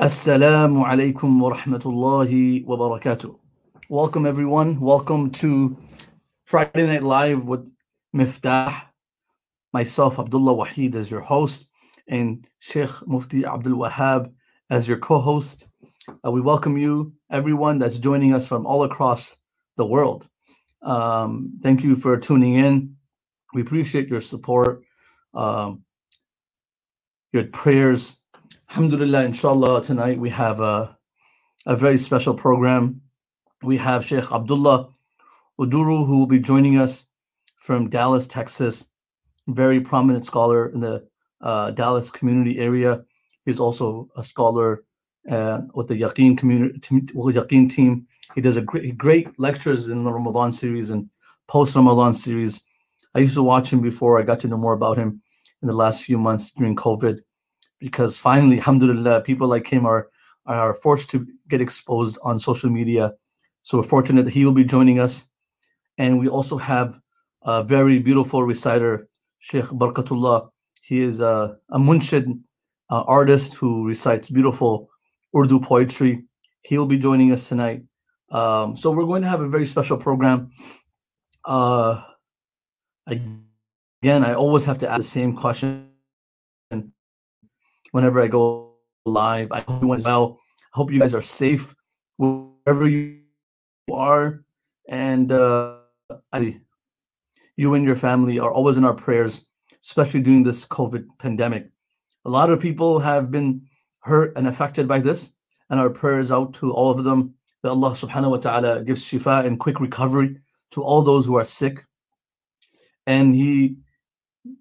Assalamu alaikum wa rahmatullahi wa barakatuh. Welcome, everyone. Welcome to Friday Night Live with Miftah. Myself, Abdullah Wahid, as your host, and Sheikh Mufti Abdul Wahab as your co host. Uh, we welcome you, everyone that's joining us from all across the world. Um, thank you for tuning in. We appreciate your support, um, your prayers, Alhamdulillah, inshallah, tonight we have a, a very special program. We have Sheikh Abdullah Oduro, who will be joining us from Dallas, Texas. Very prominent scholar in the uh, Dallas community area. He's also a scholar uh, with the Yaqeen community, Yaqeen team. He does a great, great lectures in the Ramadan series and post Ramadan series. I used to watch him before I got to know more about him in the last few months during COVID because finally, alhamdulillah, people like him are are forced to get exposed on social media. So we're fortunate that he will be joining us. And we also have a very beautiful reciter, Sheikh Barakatullah. He is a, a munshid uh, artist who recites beautiful Urdu poetry. He'll be joining us tonight. Um, so we're going to have a very special program. Uh, again, I always have to ask the same question whenever I go live. I hope everyone's well. I hope you guys are safe wherever you are. And uh, I, you and your family are always in our prayers, especially during this COVID pandemic. A lot of people have been hurt and affected by this, and our prayers out to all of them that Allah subhanahu wa ta'ala gives shifa and quick recovery to all those who are sick. And He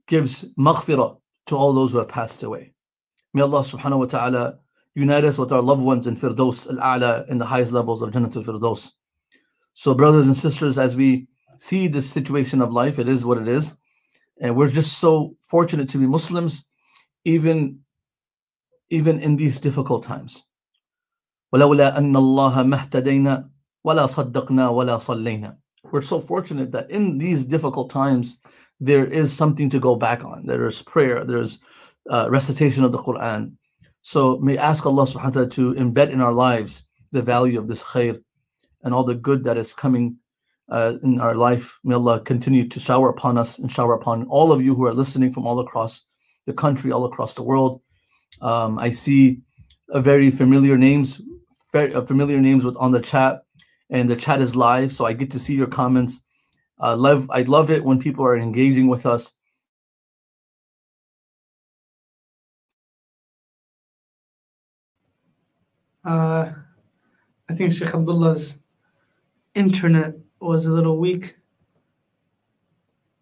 gives maghfirah to all those who have passed away. May Allah subhanahu wa ta'ala unite us with our loved ones in Firdaus al-A'la in the highest levels of Jannat al-Firdaus. So brothers and sisters, as we see this situation of life, it is what it is. And we're just so fortunate to be Muslims, even, even in these difficult times. ولولا أن الله ما اهتدينا ولا صدقنا ولا صلينا. We're so fortunate that in these difficult times, there is something to go back on. There is prayer, there's uh, recitation of the Quran. So may ask Allah subhanahu wa ta'ala to embed in our lives the value of this khair and all the good that is coming uh, in our life. May Allah continue to shower upon us and shower upon all of you who are listening from all across the country, all across the world. Um, I see a very familiar names, very uh, familiar names with on the chat, and the chat is live, so I get to see your comments. Uh, love, I love it when people are engaging with us Uh, I think Sheikh Abdullah's internet was a little weak.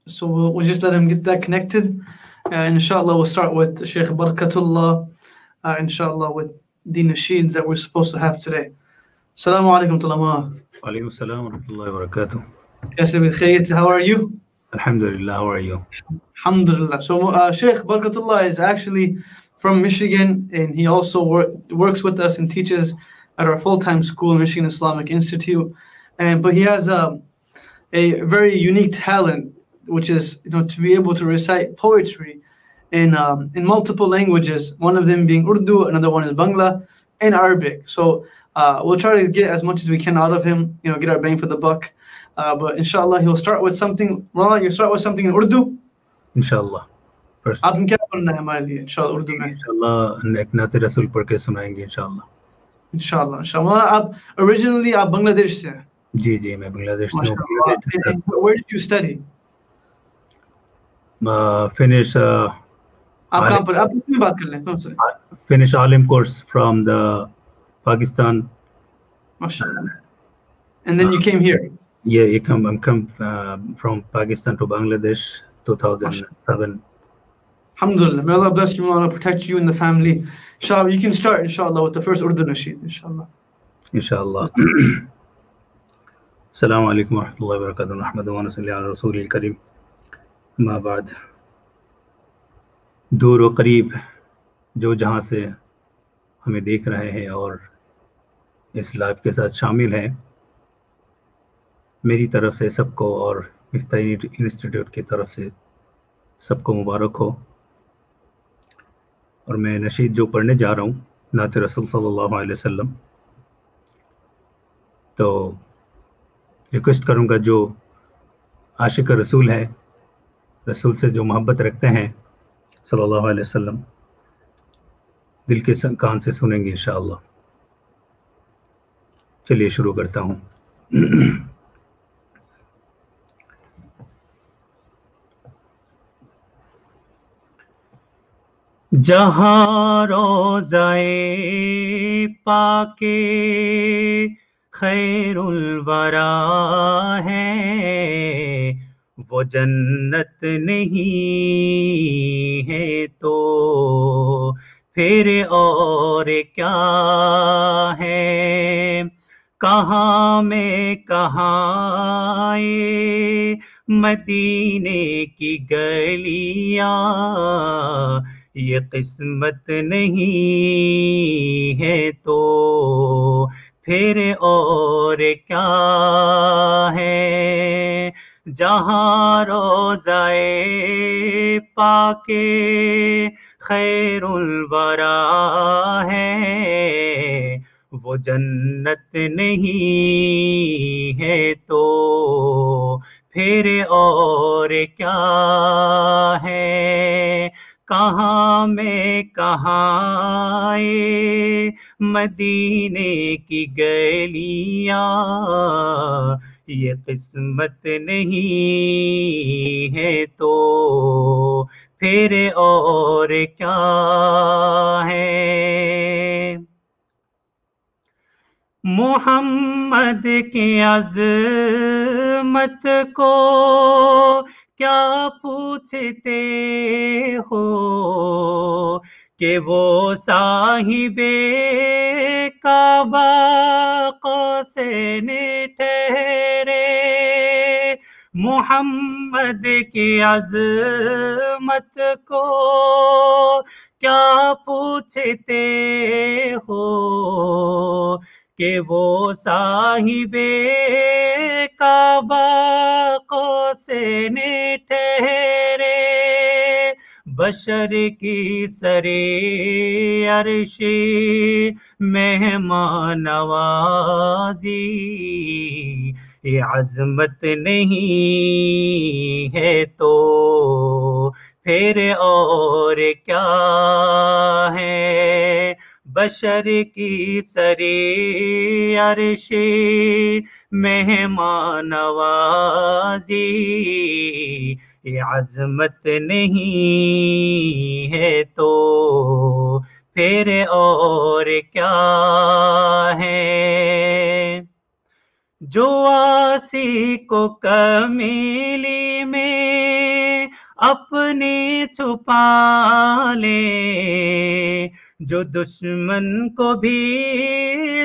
So we'll, we'll just let him get that connected. Uh, and inshallah, we'll start with Sheikh Barakatullah, uh, inshallah, with the nasheeds that we're supposed to have today. Assalamu alaikum tulama. Alaikum salam wa rahmatullahi wa barakatuh. Yes, how are you? Alhamdulillah, how are you? Alhamdulillah. So uh, Sheikh Barakatullah is actually from Michigan, and he also work, works with us and teaches at our full-time school, Michigan Islamic Institute. And but he has a a very unique talent, which is you know to be able to recite poetry in um, in multiple languages. One of them being Urdu, another one is Bangla, and Arabic. So uh, we'll try to get as much as we can out of him. You know, get our bang for the buck. Uh, but inshallah, he'll start with something. You start with something in Urdu. Inshallah. First, आपने क्या पढ़ना है हमारे लिए इंशाल्लाह उर्दू में इंशाल्लाह एक नाते रसूल पढ़ के सुनाएंगे इंशाल्लाह इंशाल्लाह इंशाल्लाह आप originally आप बांग्लादेश से हैं जी जी मैं बांग्लादेश से माशाल्लाह And- and where did you study हूँ फिनिश आप Where- कहाँ पर आप उसमें बात कर लें कौन से फिनिश आलिम कोर्स फ्रॉम द पाकिस्तान माशाल्लाह and then you came here yeah you come I'm come uh, from Pakistan to Bangladesh 2007 alhamdulillah may Allah bless you may Allah protect you and the family inshallah you can start inshallah with the first Urdu nasheed inshallah इंशाल्लाह अस्सलाम वालेकुम रहमतुल्लाहि व बरकातहू नहमदु व नसल्ली अला रसूलिल करीम अम्मा बाद दूर व करीब जो जहाँ से हमें देख रहे हैं और इस लाइव के साथ शामिल हैं मेरी तरफ से सबको और मिफ्ताही इंस्टीट्यूट की तरफ से सबको मुबारक हो اور میں نشید جو پڑھنے جا رہا ہوں، نعت رسول صلی اللہ علیہ وسلم۔ تو ریکویسٹ کروں گا جو عاشق رسول ہے رسول سے جو محبت رکھتے ہیں، صلی اللہ علیہ وسلم، دل کے کان سے سنیں گے انشاءاللہ۔ چلیے، شروع کرتا ہوں۔ جہاں روزائے پاکے خیر الورا ہے، وہ جنت نہیں ہے تو پھر اور کیا ہے؟ کہاں میں کہاں مدینے کی گلیاں یہ قسمت نہیں ہے تو پھر اور کیا ہے؟ جہاں روزائے پاکے خیر الورا ہے، وہ جنت نہیں ہے تو پھر اور کیا ہے؟ کہاں میں کہاں مدینے کی گلیاں، یہ قسمت نہیں ہے تو پھر اور کیا ہے؟ محمد کے عزت رحمت کو کیا پوچھتے ہو کہ وہ صاحب کعبہ سے ٹھہرے محمد کی عظمت کو کیا پوچھتے ہو کہ وہ صاحب کعبہ کو سے ٹھہرے، بشر کی سری عرشی مہمان نوازی۔ یہ عظمت نہیں ہے تو پھر اور کیا ہے؟ بشر کی سرے عرش مہمان نوازی عظمت نہیں ہے تو پھر اور کیا ہے؟ جو آسی کو کمیلی میں اپنے چھپا لے۔ جو دشمن کو بھی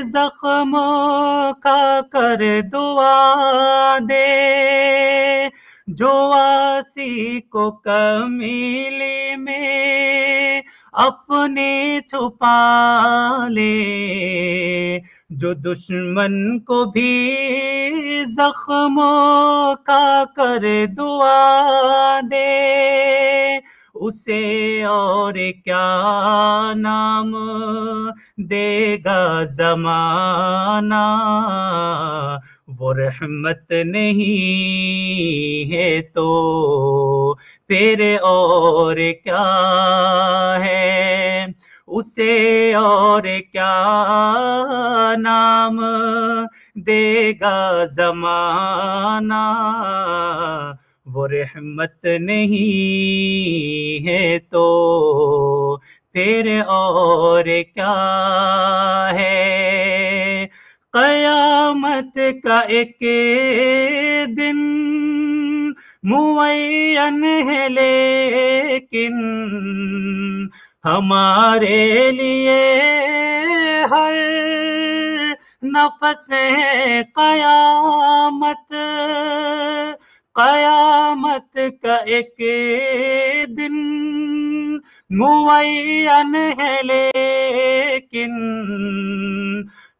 زخموں کا کر دعا دے۔ جو آسی کو کمیلی میں اپنے چھپا لے۔ جو دشمن کو بھی زخموں کا کر دعا دے۔ اسے اور کیا نام دے گا زمانہ؟ وہ رحمت نہیں ہے تو پھر اور کیا ہے؟ اسے اور کیا نام دے گا زمانہ؟ وہ رحمت نہیں ہے تو پھر اور کیا ہے؟ قیامت کا ایک دن معین ہے لیکن ہمارے لیے ہر نفس ہے قیامت۔ قیامت کا ایک دن معین ہے لیکن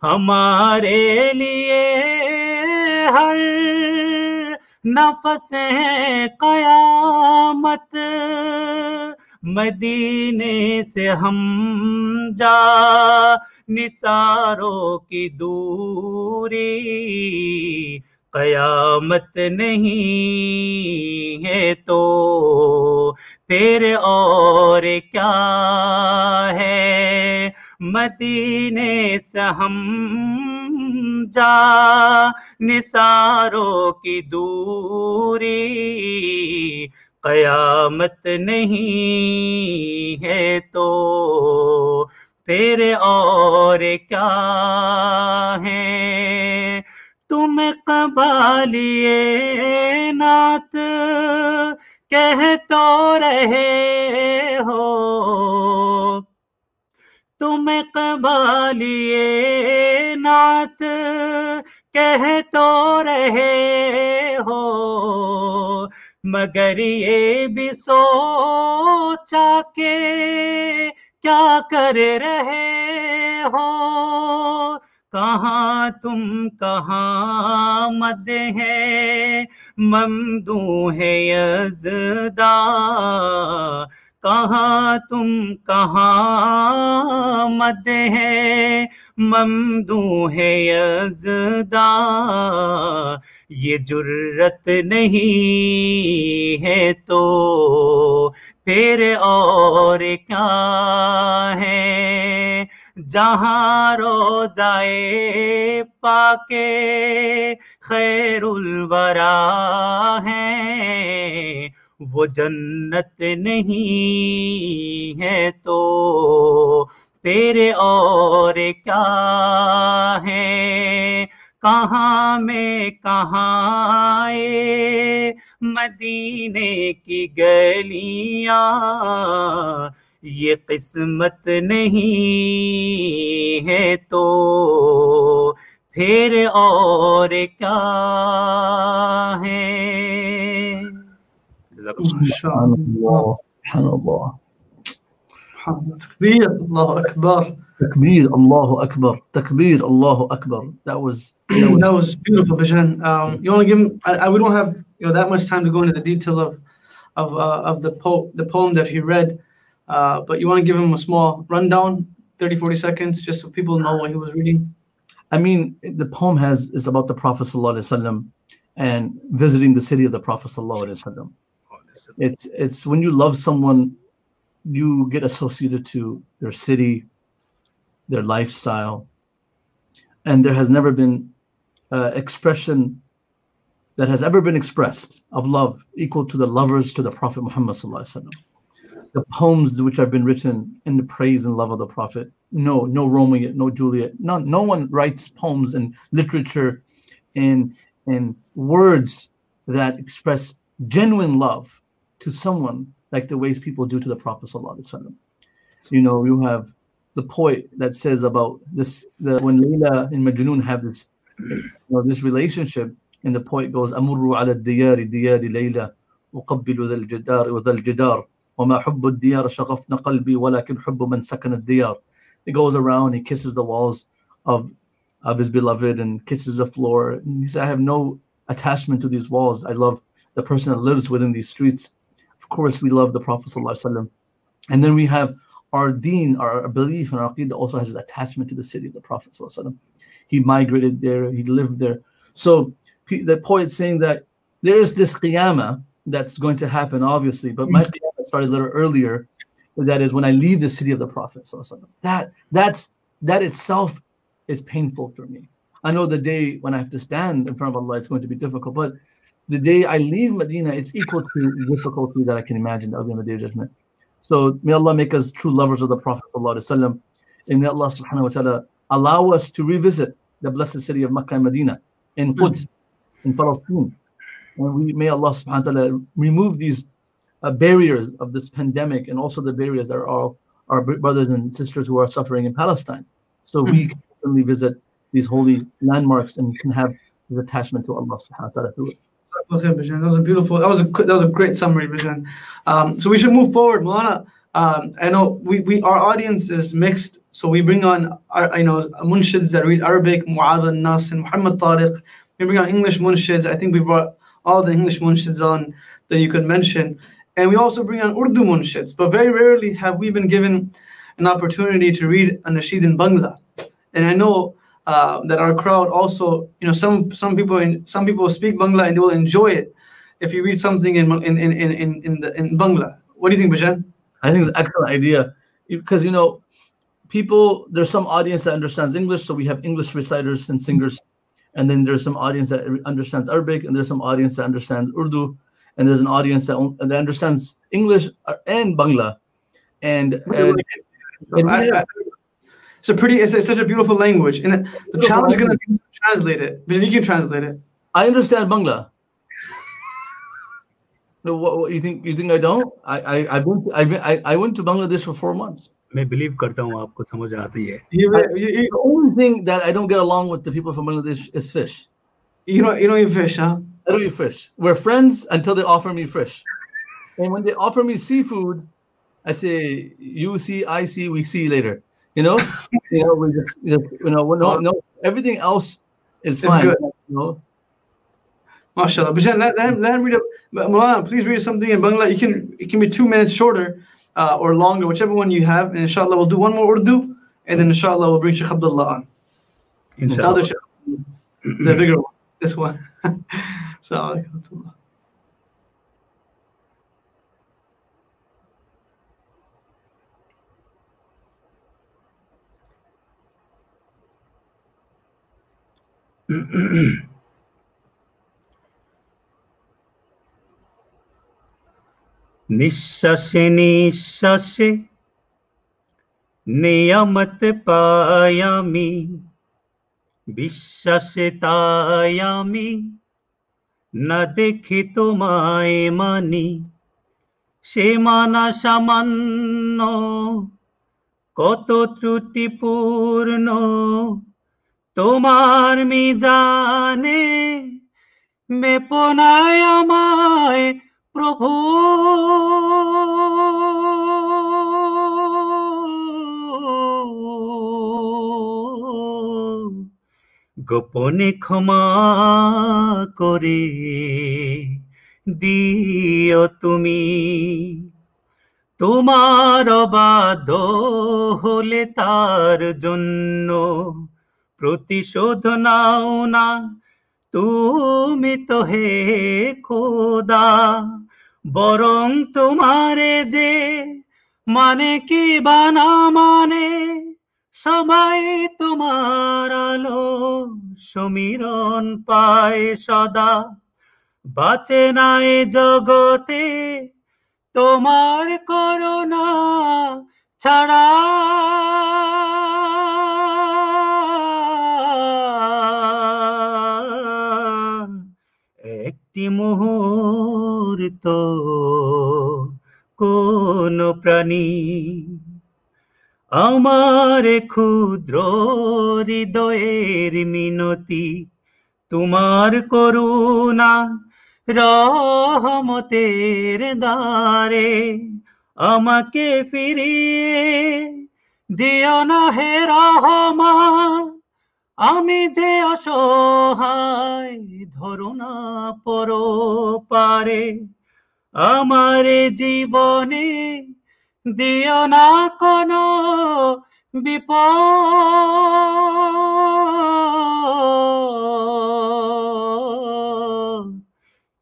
ہمارے لیے ہر نفس ہے قیامت۔ مدینے سے ہم جا، نثاروں کی دوری قیامت نہیں ہے تو تیرے اور کیا ہے؟ مدینے سے ہم جا نثاروں کی دوری قیامت نہیں ہے تو تیرے اور کیا ہے؟ تم قبالیے نعت کہ تو رہے ہو۔ تم قبالیے نعت کہ تو رہے ہو۔ مگر یہ بھی سوچا کہ کیا کر رہے ہو۔ کہاں تم کہاں مد ہے؟ ممدو ہے یزدہ۔ کہاں تم کہاں مد ہے؟ ممدو ہے یزدہ۔ یہ جرت نہیں ہے تو پھر اور کیا ہے؟ جہاں روزائے پاک خیر الورا ہے وہ جنت نہیں ہے تو تیرے اور کیا ہے؟ کہاں میں کہاں مدینے کی گلیاں ये किस्मत नहीं है तो फिर और क्या है سبحان الله سبحان الله تكبير الله أكبر Takbir, Allahu Akbar. Takbir, Allahu Akbar. That was, that was that was beautiful, Bajan. Um, you want to give him? I, I, we don't have you know that much time to go into the detail of of uh, of the po- the poem that he read, Uh, but you want to give him a small rundown, 30, 40 seconds, just so people know what he was reading? I mean, the poem has is about the Prophet ﷺ and visiting the city of the Prophet ﷺ. It's it's when you love someone, you get associated to their city, their lifestyle, and there has never been uh, expression that has ever been expressed of love equal to the lovers to the Prophet Muhammad sallallahu alaihi wasallam the poems which have been written in the praise and love of the Prophet. No, no Romeo, no Juliet. No, no one writes poems and literature and and words that express genuine love to someone like the ways people do to the Prophet. You know, you have the poet that says about this the, when Layla and Majnun have this you know, this relationship, and the poet goes, Amuru ala diyari diyari Layla, uqabbilu dhal jidar, dhal. وما حب الديار شغفنا قلبي ولكن حب من سكن الديار. He goes around, he kisses the walls of of his beloved and kisses the floor. And he said, I have no attachment to these walls. I love the person that lives within these streets. Of course, we love the Prophet. ﷺ. And then we have our deen, our belief, and our aqidah also has an attachment to the city of the Prophet. ﷺ. He migrated there, he lived there. So the poet saying that there is this qiyamah that's going to happen, obviously, but my qiyamah started a little earlier. That is when I leave the city of the Prophet. ﷺ. That that's that itself is painful for me. I know the day when I have to stand in front of Allah, it's going to be difficult, but the day I leave Medina, it's equal to difficulty that I can imagine that will be on the day of judgment. So may Allah make us true lovers of the Prophet ﷺ, and may Allah subhanahu wa ta'ala allow us to revisit the blessed city of Makkah and Medina in Quds, in Palestine. And we may Allah subhanahu wa ta'ala remove these uh, barriers of this pandemic and also the barriers that are our brothers and sisters who are suffering in Palestine. So we can certainly visit these holy landmarks and can have this attachment to Allah subhanahu wa ta'ala through it. Okay. That was a beautiful. That was a that was a great summary, Bajan. Um, so we should move forward, Mulana. Um, I know we, we our audience is mixed, so we bring on our I know munshids that read Arabic, Mu'adh al Nas and Muhammad Tariq. We bring on English munshids. I think we brought all the English munshids on that you could mention. And we also bring on Urdu munshids, but very rarely have we been given an opportunity to read a nasheed in Bangla. And I know uh, that our crowd also, you know, some some people in some people speak Bangla and they will enjoy it if you read something in in in in in, the, in Bangla. What do you think, Bajan? I think it's an excellent idea because you know, people. There's some audience that understands English, so we have English reciters and singers, and then there's some audience that understands Arabic, and there's some audience that understands Urdu, and there's an audience that, that understands English and Bangla, and, and, and I, I, it's a pretty, it's, it's, such a beautiful language, and the challenge is going to be to translate it. But you can translate it. I understand Bangla. No, what, what, you think? You think I don't? I I I went I I went to Bangladesh for four months. मैं believe करता हूँ आपको समझ आती है. the only thing that I don't get along with the people from Bangladesh is fish. You know, you don't eat fish, huh? I don't eat fish. We're friends until they offer me fish, and when they offer me seafood, I say, "You see, I see, we see later." You know, you know, we just, you know, no, no, everything else is fine. Good. You know? MashaAllah. But let, let, him, let him read it. Mulana, please read something in Bangla. You can it can be two minutes shorter uh, or longer, whichever one you have. And inshallah, we'll do one more Urdu, and then inshallah, we'll bring Sheikh Abdullah on. Inshallah. the bigger one. This one. Harika hatırla. نشسے نشسے Niamat پایامی بشسے না দেখি তোমায় মানি সে মানা সামান্য কত ত্রুটিপূর্ণ। তোমার মিজানে মেপনায় আমায় প্রভু। গোপনে ক্ষমা করে দিও তুমি। তোমার অবাধ হলে তার জন্য প্রতিশোধ নাও না। তুমি তো হে খোদা, বরং তোমারে যে মানে কি বানা মানে সবাই তোমার আলো সমীরণ পায় সদা। বাঁচে নাই জগতে তোমার করোনা ছাড়া। একটি মুহূর্ত কোন প্রাণী আমার ক্ষুদ্র হৃদয়ের মিনতি, তোমার করুণা রহমতের দ্বারে আমাকে ফিরিয়ে দিও না হে রহমান আমি যে অসহায় ধরো না পর পারে আমার জীবনে দিও না কোন বিপদ।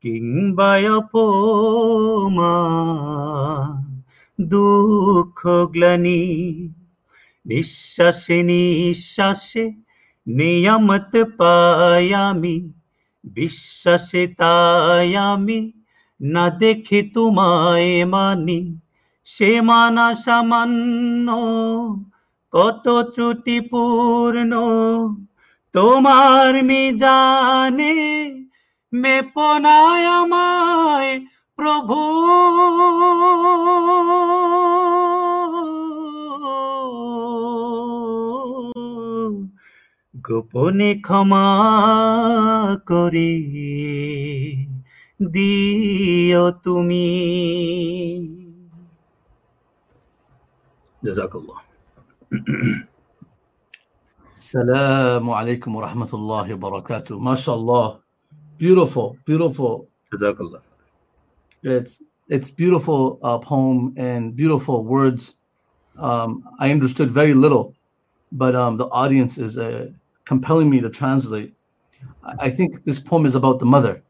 কিংবা দুঃখ, গ্লানি, নিঃশ্বাসে নিঃশ্বাসে নিয়ামত পায়ামি বিশ্বাসে তাই আমি, না দেখে তোমায় মানি। সে মানা সামান্য, কত ত্রুটিপূর্ণ। তোমার মিজানে মেপনায় আমায় প্রভু। গোপনে ক্ষমা করে দিও তুমি। جزاك الله السلام عليكم ورحمة الله وبركاته ما شاء الله beautiful beautiful. جزاك الله it's it's beautiful uh, poem and beautiful words. Um, I understood very little but um, the audience is uh, compelling me to translate. I think this poem is about the mother.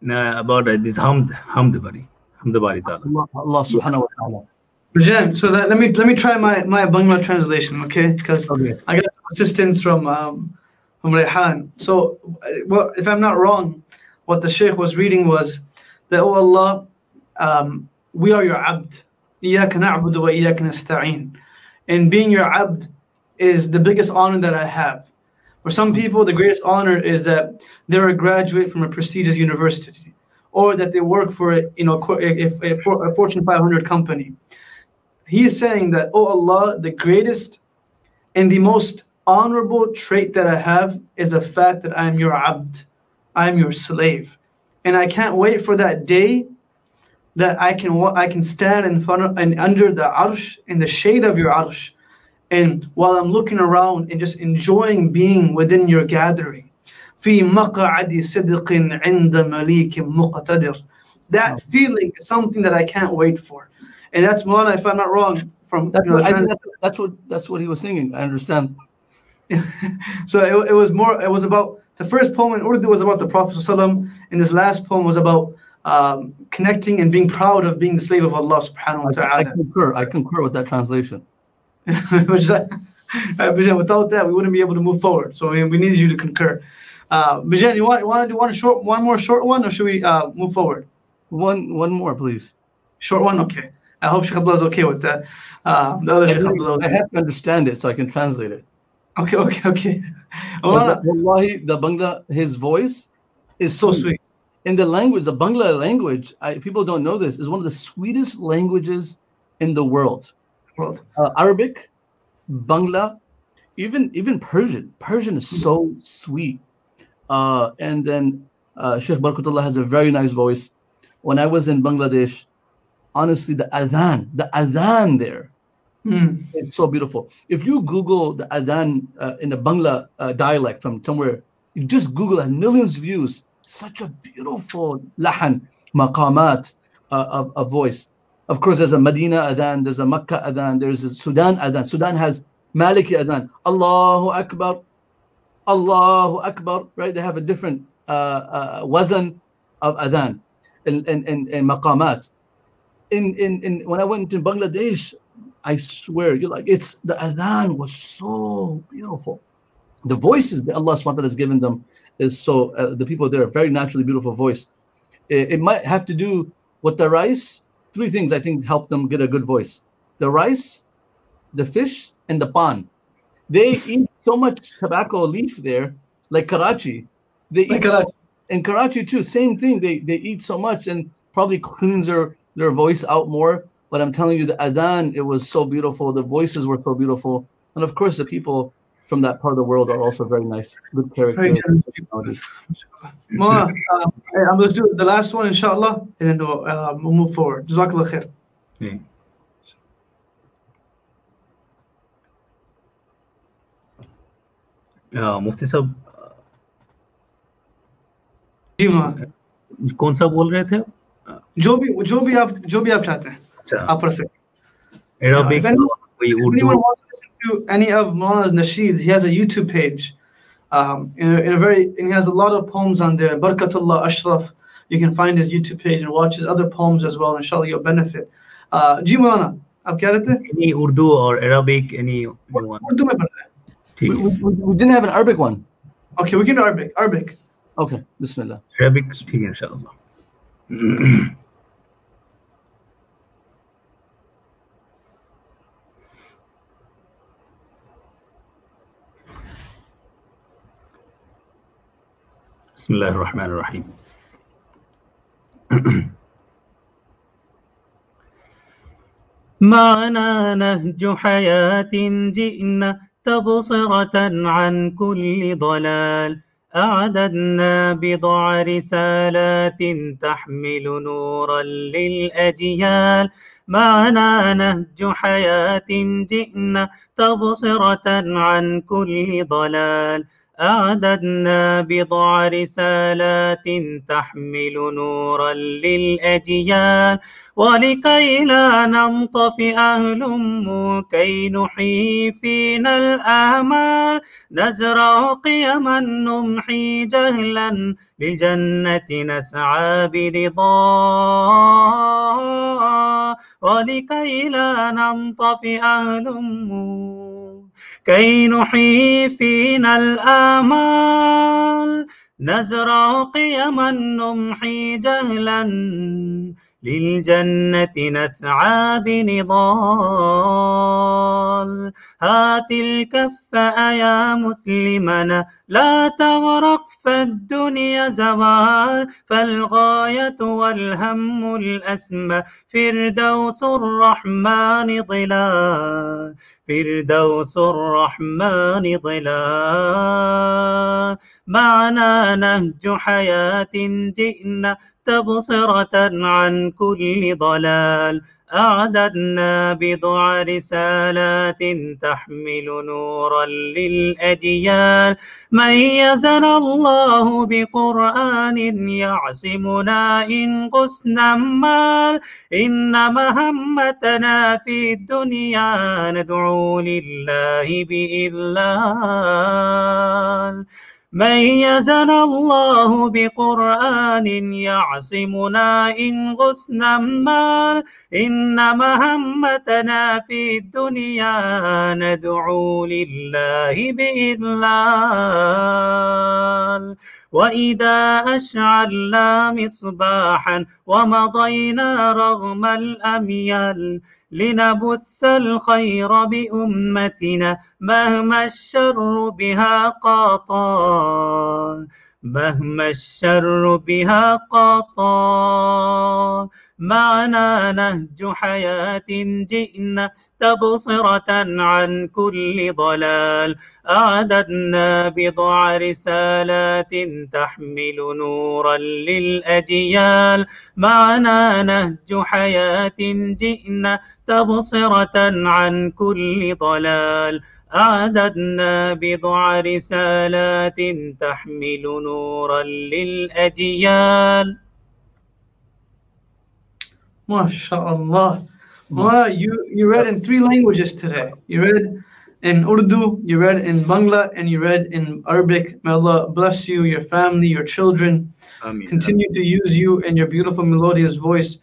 No, about uh, this Hamd Hamd Bari. Hamd Bari Allah, Allah subhanahu wa ta'ala. Jen, so that, let me let me try my my Bangla translation, okay? Because Okay. I got some assistance from um, from Rehan. So, uh, well, if I'm not wrong, what the Sheikh was reading was that, oh Allah, um, we are your abd. إياك نعبد وإياك نستعين. And being your abd is the biggest honor that I have. For some people, the greatest honor is that they're a graduate from a prestigious university, or that they work for a, you know co- a, a, a Fortune 500 company. He is saying that, oh Allah, the greatest and the most honorable trait that I have is the fact that I am your abd, I am your slave, and I can't wait for that day that I can wa- I can stand in front of and under the arsh in the shade of your arsh, and while I'm looking around and just enjoying being within your gathering. في مقعد صدق عند مليك مقتدر. That feeling is something that I can't wait for, and that's Mulana, if I'm not wrong, from That's you know, what, I trans- that's, that's what that's what he was singing. I understand. so it, it was more it was about the first poem in Urdu was about the Prophet ﷺ, and this last poem was about um, connecting and being proud of being the slave of Allah subhanahu wa I, I ta'ala. concur. I concur with that translation. Uh, without that we wouldn't be able to move forward. So we, we needed you to concur. Uh, Bijan, you want you want to do one short one more short one or should we uh, move forward? One one more, please. Short one, okay. I hope Sheikh Abdullah is okay with that. Uh, the other I, Sheikh Abdullah. I have to understand it so I can translate it. Okay, okay, okay. But Wallahi, the Bangla, his voice is so sweet. In the language, the Bangla language, I, people don't know this, is one of the sweetest languages in the world. World. Uh, Arabic, Bangla, even even Persian. Persian is so sweet. Uh, and then uh, Sheikh Barkatullah has a very nice voice. When I was in Bangladesh, honestly, the adhan, the adhan there, Mm. it's so beautiful. If you Google the adhan uh, in the Bangla uh, dialect from somewhere, you just Google it, millions of views. Such a beautiful lahan, maqamat uh, of, of voice. Of course, there's a Medina adhan, there's a Makkah adhan, there's a Sudan adhan. Sudan has Maliki adhan. Allahu Akbar, Allahu Akbar, right? They have a different uh, uh, wazan of adhan and, and, and, and maqamat. In, in, in, when I went to Bangladesh, I swear, you're like, it's the adhan was so beautiful. The voices that Allah SWT has given them is so, uh, the people there very naturally beautiful voice. It, it might have to do with the rice. Three things I think help them get a good voice the rice, the fish, and the pan. They eat so much tobacco leaf there, like Karachi. They Like eat so- Karachi. in Karachi too, same thing. They they eat so much and probably cleans their, their voice out more. But I'm telling you, the adhan, it was so beautiful. The voices were so beautiful. And of course, the people from that part of the world are also very nice, good character. Very generous. Mawlana, uh, uh, let's do the last one, inshallah, and then we'll, uh, we'll move forward. Jazakallah khair. जी अ, मुफ्ती साहब जी मौलाना कौन सा बोल रहे थे जो भी जो भी आप जो भी आप चाहते हैं अच्छा आप पढ़ सकते हैं अरबिक if anyone- कोई If Urdu anyone wants to listen to any of Maulana's nasheeds, he has a YouTube page. Um, in, a, in a very, and he has a lot of poems on there. Barakatullah Ashraf. You can find his YouTube page and watch his other poems as well. Inshallah, you'll benefit. Uh, जी मौलाना आप क्या रहते हैं any Urdu और Arabic any one Urdu में पढ़ रहे हैं We, ठीक we, we we didn't have an Arabic one. Okay, we can do Arabic. Arabic. Okay, Bismillah. Arabic ठीक है इंशाल्लाह بسم الله الرحمن الرحيم. معنا نهج حياة جئنا تبصرة عن كل ضلال. أعددنا بضع رسالات تحمل نورا للأجيال. معنا نهج حياة جئنا تبصرة عن كل ضلال. أعددنا بضع رسالات تحمل نورا للأجيال. ولكي لا ننطفئ هلم كي نحيي فينا الآمال. نزرع قيما نمحي جهلا. للجنة نسعى برضا. ولكي لا ننطفئ هلم كي نحيي فينا الآمال نزرع قيما نمحي جهلا للجنة نسعى بنضال. هات الكف يا مسلمنا لا تغرق فالدنيا زوال فالغاية والهم الأسمى. فردوس الرحمن ظلال فردوس الرحمن ظلال. معنا نهج حياة جئنا تبصرة عن كل ضلال. أعددنا بضع رسالات تحمل نورا للأجيال. ميزنا الله بقرآن يعصمنا إن قسنا مال إن مهمتنا في الدنيا ندعو لله بإذلال. ميزنا الله بقرآن يعصمنا إن غسنا مال إن مهمتنا في الدنيا ندعو لله بإذلال. وإذا أشعلنا مصباحا ومضينا رغم الأميال لنبث الخير بأمتنا مهما الشر بها قاطان مهما الشر بها قاطان معنا نهج حياة جئنا تبصرة عن كل ضلال. أعددنا بضع رسالات تحمل نورا للأجيال. معنا نهج حياة جئنا تبصرة عن كل ضلال. أعددنا بضع رسالات تحمل نورا للأجيال. MashaAllah. Mawlana, you, you read in three languages today. You read in Urdu, you read in Bangla, and you read in Arabic. May Allah bless you, your family, your children. Ameen. Continue to use you and your beautiful melodious voice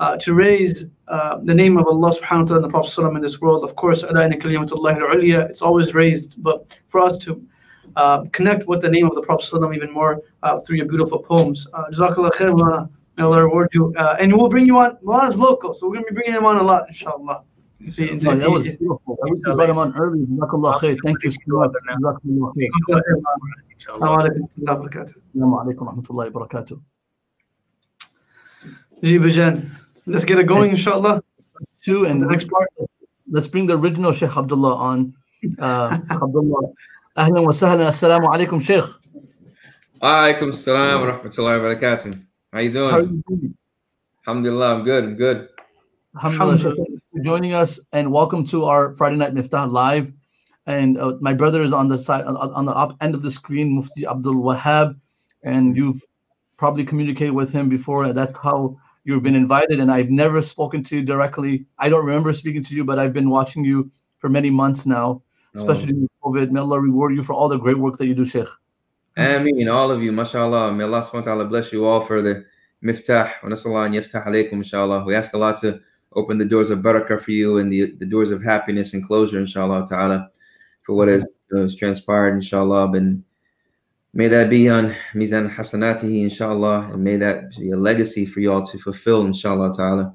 uh, to raise uh, the name of Allah subhanahu wa ta'ala and the Prophet in this world. Of course, ala inna al-ulya, it's always raised, but for us to uh, connect with the name of the Prophet even more uh, through your beautiful poems. Uh, Jazakallah khair, Allah reward you. Uh, and we'll bring you on. Mawlana's local, so we're going to be bringing him on a lot, inshallah. If Oh, that was beautiful. I wish you brought him on early. Thank you so much. Jazakallah alaikum wa rahmatullahi wa barakatuh. Assalamu alaikum wa rahmatullahi wa barakatuh. Ji Bajan. Let's get it going, inshallah. Two, and The next part. let's bring the original Sheikh Abdullah on. Uh, Abdullah. Ahlan wa sahlan. Assalamu alaikum, Sheikh. Alaikum salam wa rahmatullahi wa barakatuh. How you doing? How are doing? you doing? Alhamdulillah, I'm good. I'm good. Alhamdulillah, Sheikh. Thank you for joining us and welcome to our Friday Night Miftah live. And uh, my brother is on the side on, on the up end of the screen, Mufti Abdul Wahab, and you've probably communicated with him before. That's how you've been invited. And I've never spoken to you directly. I don't remember speaking to you, but I've been watching you for many months now, especially during COVID. May Allah reward you for all the great work that you do, Sheikh. Ameen, all of you, mashallah. May Allah subhanahu wa ta'ala bless you all for the miftah. Alaykum, inshallah. We ask Allah to open the doors of barakah for you and the, the doors of happiness and closure, inshallah ta'ala, for what has, has transpired, inshallah. And may that be on Mizan Hasanatihi, inshallah, and may that be a legacy for you all to fulfill, inshallah ta'ala.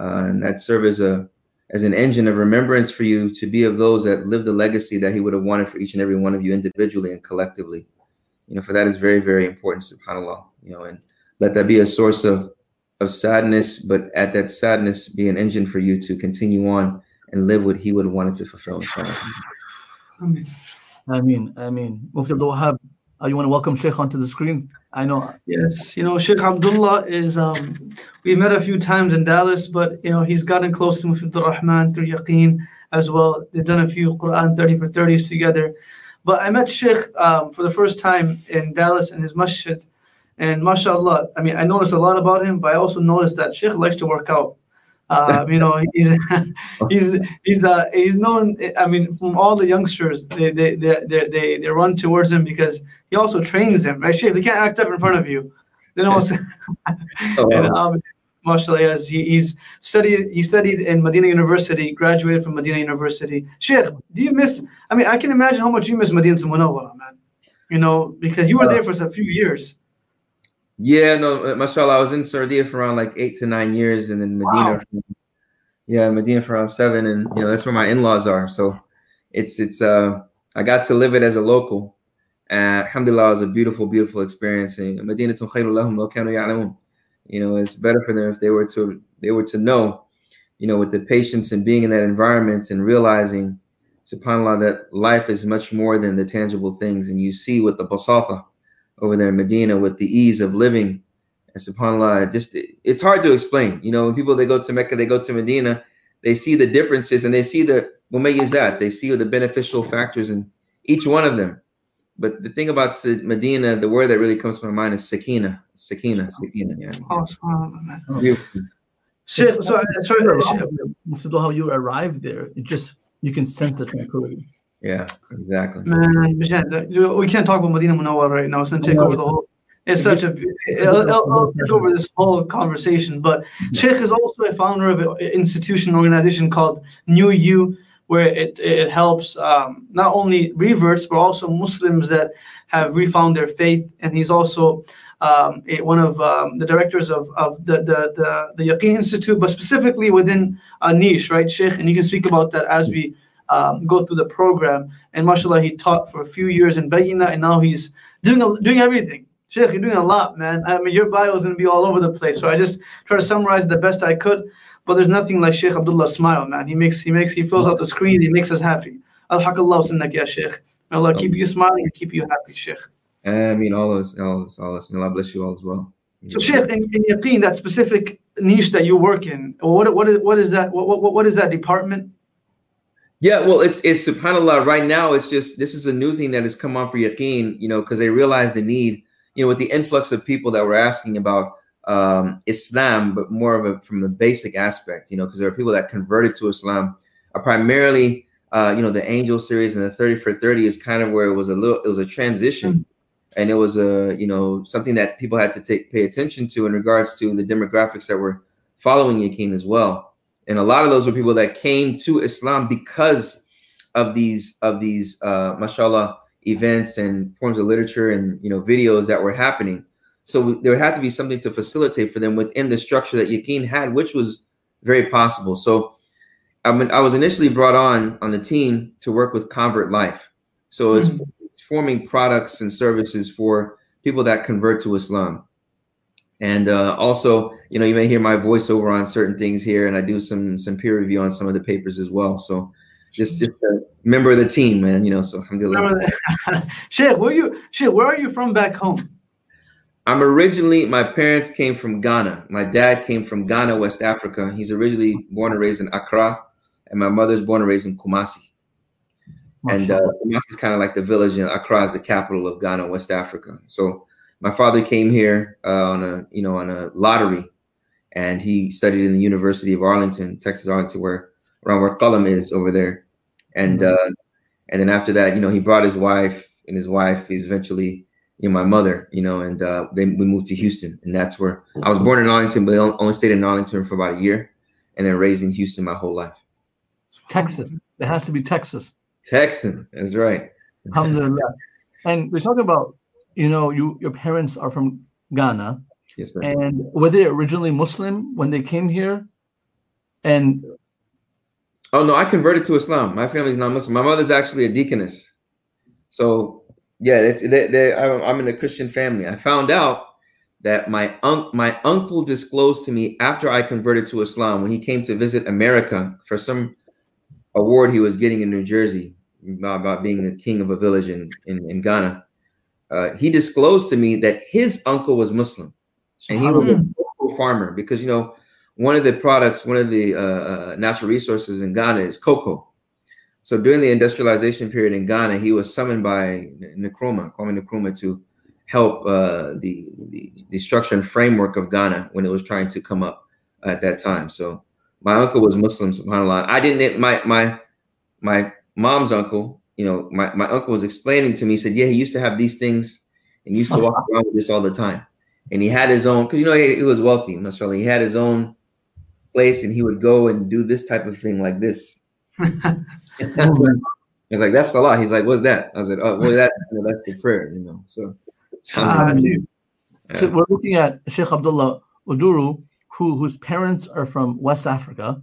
Uh, and that serve as a as an engine of remembrance for you to be of those that live the legacy that he would have wanted for each and every one of you individually and collectively you know, for that is very, very important, subhanAllah, you know, and let that be a source of of sadness, but at that sadness be an engine for you to continue on and live what he would have wanted to fulfill, inshallah. Ameen. I mean, I mean, Mufti Abdul Wahab, uh, you want to welcome Sheikh onto the screen? I know. Yes, you know, Sheikh Abdullah is, um, we met a few times in Dallas, but, you know, he's gotten close to Mufti Abdul Rahman through Yaqeen as well. They've done a few Quran 30 for 30s together. But I met Sheikh um, for the first time in Dallas in his masjid. And mashallah, I mean, I noticed a lot about him, but I also noticed that Sheikh likes to work out. Uh, you know, he's he's he's uh, he's known. I mean, from all the youngsters, they they they they, they, they run towards him because he also trains them. Right, Sheikh? They can't act up in front of you. They know. Oh, and, um, mashallah, he, he's studied. He studied in Medina University. Graduated from Medina University. Sheikh, do you miss? I mean, I can imagine how much you miss Medina Munawwara, man. You know, because you were there for a few years. Yeah, no, uh, mashallah, I was in Saudi for around like eight to nine years, and then Medina. Wow. Yeah, Medina for around seven, and you know that's where my in-laws are. So it's it's uh I got to live it as a local. And alhamdulillah, it was a beautiful, beautiful experience. And Medina lahum law kanu ya'lamun. You know, it's better for them if they were to they were to know, you know, with the patience and being in that environment and realizing, subhanallah, that life is much more than the tangible things. And you see with the basata over there in Medina with the ease of living. And subhanAllah, it just it's hard to explain. You know, when people they go to Mecca, they go to Medina, they see the differences and they see the mumayyizat, they see the beneficial factors in each one of them. But the thing about Medina, the word that really comes to my mind is sakina. Sakina, sakina, yeah. Oh, subhanallah, man. Beautiful. Sheikh, It's so, sorry, You're Sheikh, wrong. Mufti Dua, how you arrived there, it just you can sense the tranquility. Yeah, exactly. Man, we can't talk about Medina Munawwar right now. It's gonna take over the whole. It's such a. It'll, it'll, it'll take over this whole conversation. But mm-hmm. Sheikh is also a founder of an institution organization called New You, where it it helps um, not only reverts but also Muslims that have refound their faith. And he's also um, a- one of um, the directors of, of the, the the the Yaqeen Institute, but specifically within a niche, right, Sheikh? And you can speak about that as we um, go through the program. And mashallah, he taught for a few years in Bayyinah, and now he's doing doing everything. Sheikh, you're doing a lot, man. I mean, your bio is going to be all over the place. So I just try to summarize the best I could. But there's nothing like Sheikh Abdullah's smile, man. He makes he makes he fills out the screen. He makes us happy. Alhaqallah sunnak ya Sheikh. May Allah keep you smiling and keep you happy, Sheikh. I mean, all of us, all of us, all of us. May Allah bless you all as well. So Sheikh, in, in Yaqeen, that specific niche that you work in, what what is what is that? What what, what is that department? Yeah, well, it's it's subhanallah. Right now, it's just this is a new thing that has come on for Yaqeen, you know, because they realize the need, you know, with the influx of people that were asking about um, Islam, but more of a from the basic aspect, you know, because there are people that converted to Islam, are primarily, uh, you know, the Angel series and the Thirty for Thirty is kind of where it was a little, it was a transition, and it was a, you know, something that people had to take pay attention to in regards to the demographics that were following Yaqeen as well. And a lot of those were people that came to Islam because of these of these uh, mashallah events and forms of literature and you know videos that were happening. So there had to be something to facilitate for them within the structure that Yaqeen had, which was very possible. So I, mean, I was initially brought on on the team to work with Convert Life. So it's Mhm. forming products and services for people that convert to Islam. And uh, also, you know, you may hear my voiceover on certain things here, and I do some some peer review on some of the papers as well. So, just just a member of the team, man. You know, so alhamdulillah. Sheikh, where you Sheikh, where are you from back home? I'm originally my parents came from Ghana. My dad came from Ghana, West Africa. He's originally born and raised in Accra, and my mother's born and raised in Kumasi. And uh, Kumasi is kind of like the village, and Accra is the capital of Ghana, West Africa. So my father came here uh, on a you know on a lottery, and he studied in the University of Arlington, Texas Arlington, where around where Qalam is over there. And uh, and then after that, you know, he brought his wife, and his wife eventually you know my mother, you know, and uh, then we moved to Houston, and that's where I was born in Arlington, but only stayed in Arlington for about a year, and then raised in Houston my whole life. Texas. It has to be Texas. Texan, that's right. Alhamdulillah. And we're talking about, you know, you your parents are from Ghana, Yes, sir. and were they originally Muslim when they came here? And Oh no, I converted to Islam. My family's not Muslim. My mother's actually a deaconess. So yeah, it's they, they, I'm I'm in a Christian family. I found out that my my uncle disclosed to me after I converted to Islam when he came to visit America for some award he was getting in New Jersey about, being the king of a village in in, in Ghana. Uh, he disclosed to me that his uncle was Muslim and he was a cocoa farmer because you know one of the products, one of the uh, uh, natural resources in Ghana is cocoa. So during the industrialization period in Ghana, he was summoned by Nkrumah, Kwame Nkrumah, to help uh, the, the the structure and framework of Ghana when it was trying to come up at that time. So my uncle was Muslim, subhanAllah. I didn't my my my mom's uncle, you know, my, my uncle was explaining to me, he said, Yeah, he used to have these things and used to walk around with this all the time. And he had his own because you know he, he was wealthy, mashallah. He had his own place and he would go and do this type of thing like this. He's like, that's a lot. He's like, what's that? I was like, oh, well, that, you know, that's the prayer, you know. So, um, so we're looking at Sheikh Abdullah Oduro, who whose parents are from West Africa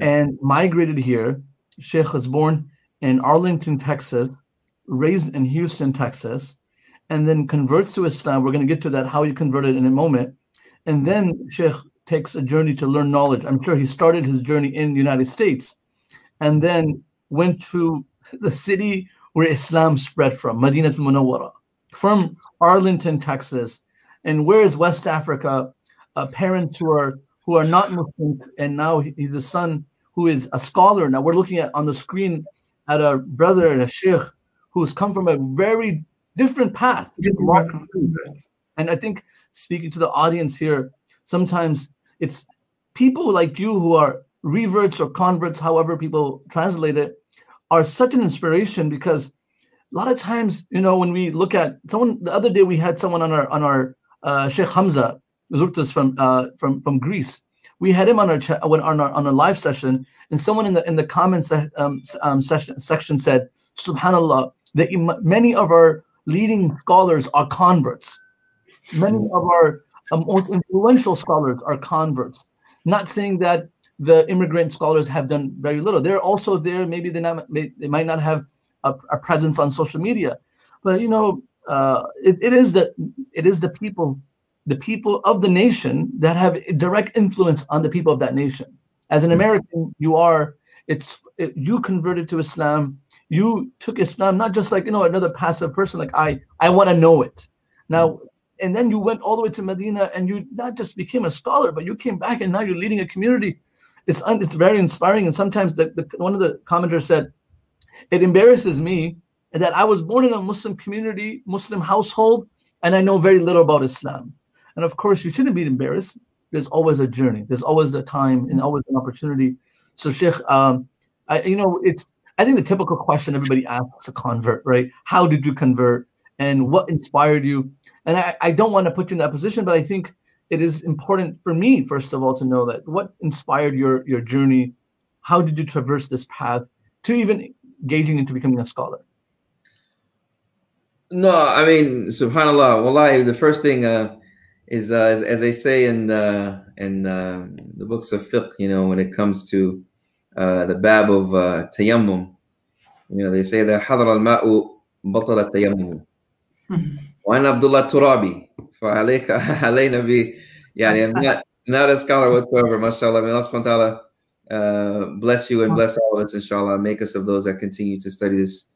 and migrated here. Sheikh was born in Arlington, Texas, raised in Houston, Texas, and then converts to Islam. We're going to get to that, how he converted in a moment. And then Sheikh takes a journey to learn knowledge. I'm sure he started his journey in the United States and then went to the city where Islam spread from, Madinat al-Munawwara, from Arlington, Texas. And where is West Africa? Uh, parents who are who are not Muslim, and now he's a son who is a scholar. Now we're looking at on the screen at a brother and a sheikh who's come from a very different path. And I think speaking to the audience here, sometimes it's people like you who are reverts or converts, however people translate it, are such an inspiration because a lot of times, you know, when we look at someone, the other day we had someone on our on our uh, Sheikh Hamza Tzortzis from uh, from from Greece. We had him on our chat on our on a live session, and someone in the in the comments um, um, session, section said, "Subhanallah, that many of our leading scholars are converts. Many of our um, most influential scholars are converts. Not saying that the immigrant scholars have done very little. They're also there. Maybe they not they might not have a, a presence on social media, but you know, uh, it, it is that it is the people, the people of the nation that have direct influence on the people of that nation. As an American, you are it's it, you converted to Islam. You took Islam not just like you know another passive person. Like I I want to know it now. And then you went all the way to Medina, and you not just became a scholar, but you came back, and now you're leading a community it's un, it's very inspiring. And sometimes the, the one of the commenters said, it embarrasses me that I was born in a Muslim community, Muslim household, and I know very little about Islam. And of course, you shouldn't be embarrassed. There's always a journey. There's always a time and always an opportunity. So, Sheikh, um, I, you know, it's I think the typical question everybody asks a convert, right? How did you convert, and what inspired you? And I, I don't want to put you in that position, but I think it is important for me, first of all, to know that what inspired your your journey. How did you traverse this path to even engaging into becoming a scholar? No, I mean, Subhanallah. Wallahi, the first thing uh, is uh, as, as, they say in the in uh, the books of fiqh, you know, when it comes to uh, the bab of uh, tayammum, you know, they say that hadar al ma'u batala tayammum. وأنا عبد الله الترابي فعليك علينا ب يعني I'm not not a scholar whatsoever mashallah may Allah subhanahu uh, bless you and bless all of us inshallah make us of those that continue to study this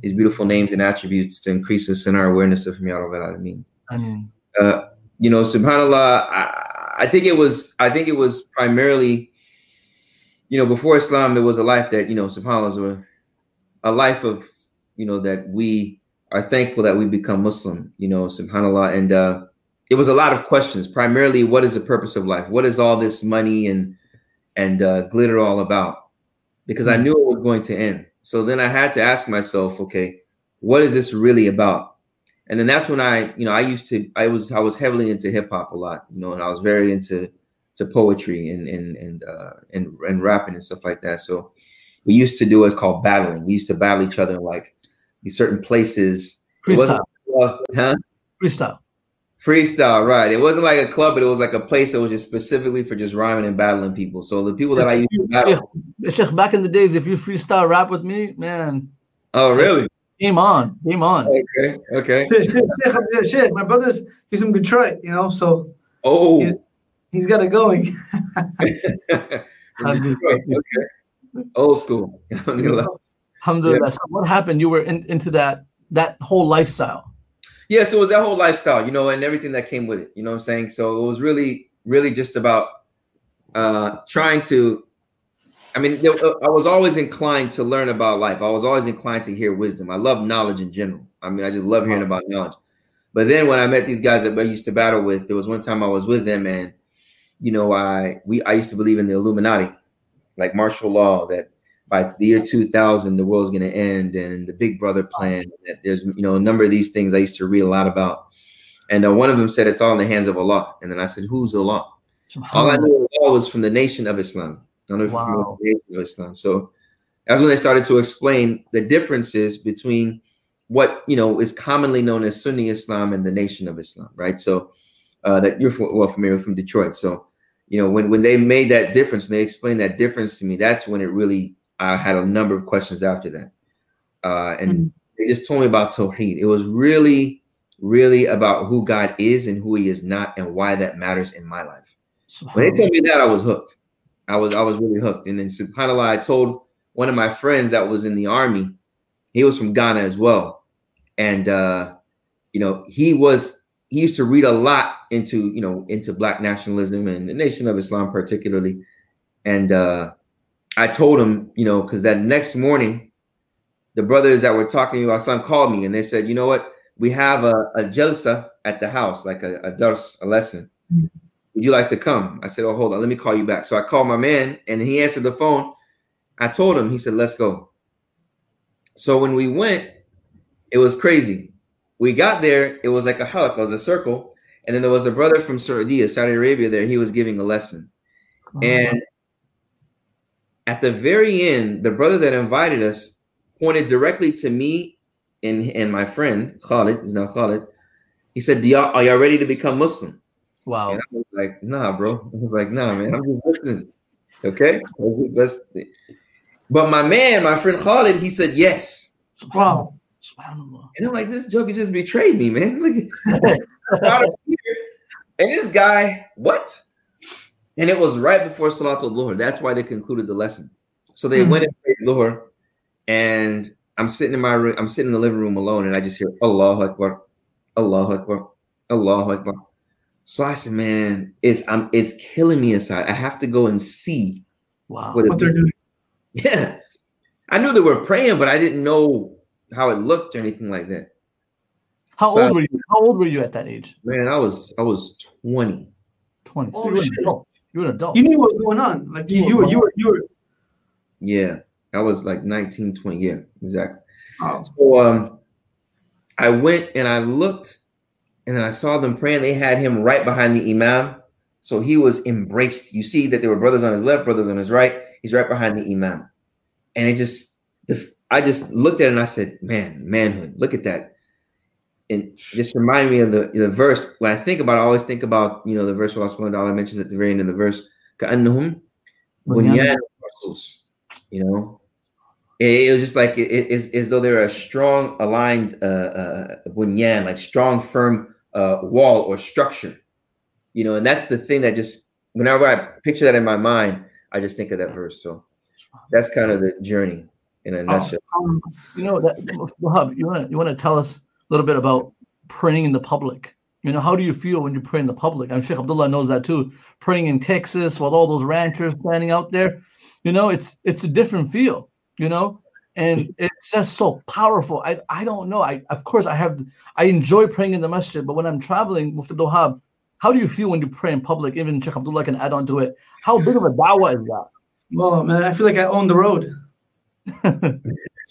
these beautiful names and attributes to increase us in our awareness of him ya Rabbil Alameen. Uh, you know subhanallah I, I think it was I think it was primarily you know before Islam there was a life that you know subhanallah was a, a life of you know that we are thankful that we become Muslim, you know, subhanAllah. And uh, it was a lot of questions, primarily what is the purpose of life? What is all this money and and uh, glitter all about? Because I hmm. knew it was going to end. So then I had to ask myself, okay, what is this really about? And then that's when I, you know, I used to, I was, I was heavily into hip hop a lot, you know, and I was very into to poetry and and and uh, and and rapping and stuff like that. So we used to do what's called battling. We used to battle each other like these certain places. Freestyle. Uh, huh? Freestyle. Freestyle, right. It wasn't like a club, but it was like a place that was just specifically for just rhyming and battling people. So the people that I used to battle. Yeah. Back in the days, if you freestyle rap with me, man. Oh, really? Game on. Game on. Okay. Okay. Shit, shit, shit, My brother's, he's from Detroit, you know, so. Oh. He, he's got it going. okay. Old school. Alhamdulillah. Yeah. So what happened? You were in, into that that whole lifestyle. Yes, it was that whole lifestyle, you know, and everything that came with it. You know what I'm saying? So it was really, really just about uh trying to I mean, uh, I was always inclined to learn about life. I was always inclined to hear wisdom. I love knowledge in general. I mean, I just love hearing about knowledge. But then when I met these guys that I used to battle with, there was one time I was with them, and you know, I we I used to believe in the Illuminati, like martial law, that by the year 2000 the world's going to end, and the Big Brother plan. That there's you know a number of these things I used to read a lot about, and uh, one of them said it's all in the hands of Allah, and then I said, who's Allah? All I knew Allah was from the nation of Islam. I don't know if you're familiar Wow. the nation of Islam. So that's when they started to explain the differences between what you know is commonly known as Sunni Islam and the Nation of Islam, right? So uh, that you're well familiar from Detroit. So you know when when they made that difference, when they explained that difference to me, that's when it really I had a number of questions after that, uh, and Mhm. they just told me about Tawheed. It was really, really about who God is and who He is not, and why that matters in my life. When they told me that, I was hooked. I was I was really hooked. And then subhanAllah, I told one of my friends that was in the army, he was from Ghana as well. And uh, you know, he was he used to read a lot into, you know, into black nationalism and the Nation of Islam particularly. And uh I told him, you know, because that next morning, the brothers that were talking to about son called me and they said, you know what, we have a, a jalsa at the house, like a, a dars, a lesson would you like to come? I said, oh, hold on, let me call you back. So I called my man and he answered the phone. I told him, he said, let's go. So when we went, it was crazy. We got there, it was like a halaq, it was a circle. And then there was a brother from Saudi, Saudi Arabia there. He was giving a lesson. And at the very end, the brother that invited us pointed directly to me and, and my friend, Khalid, who's now Khalid. He said, y'all, Are y'all ready to become Muslim? wow. And I was like, nah, bro. I was like, nah, man, I'm just listening. Okay. That's but my man, my friend Khalid, he said yes. Wow. And I'm like, this joker just betrayed me, man. Look at out of here. And this guy, what? And it was right before Salatul Luhr. That's why they concluded the lesson. So they Mhm. went and prayed Luhr, and I'm sitting in my room, I'm sitting in the living room alone, and I just hear Allahu Akbar, Allahu Akbar, Allahu Akbar. So I said, man, it's I'm it's killing me inside. I have to go and see Wow. what What they're doing. Yeah. I knew they were praying, but I didn't know how it looked or anything like that. How So- old were you? How old were you at that age? Man, I was I was 20. 20. Oh, you were an shit. adult. You were an adult. You knew what was going on. Like you, you were, you were, you were. Yeah. I was like 19, 20. Yeah, exactly. Oh, So um I went and I looked and then I saw them praying. They had him right behind the Imam. So he was embraced. You see that there were brothers on his left, brothers on his right. He's right behind the Imam. And it just the I just looked at it and I said, Man, manhood, look at that and just remind me of the the verse. When I think about, it, I always think about you know the verse where Allah Subhanahu wa Taala mentions at the very end of the verse, You know, it, it, was just like it is as though they're a strong aligned uh, uh, bunyan, like strong, firm uh, wall or structure. You know, and that's the thing that just whenever I picture that in my mind, I just think of that verse. So that's kind of the journey in a oh, nutshell. Um, you know, that, you want you want to tell us little bit about praying in the public. You know, how do you feel when you pray in the public? I'm Sheikh Abdullah knows that too. Praying in Texas while all those ranchers standing out there, you know, it's it's a different feel, you know, and it's just so powerful. I I don't know. I of course I have I enjoy praying in the masjid, but when I'm traveling, Mufti Wahab, how do you feel when you pray in public? Even Sheikh Abdullah can add on to it. How big of a dawah is that? well, man, I feel like I own the road.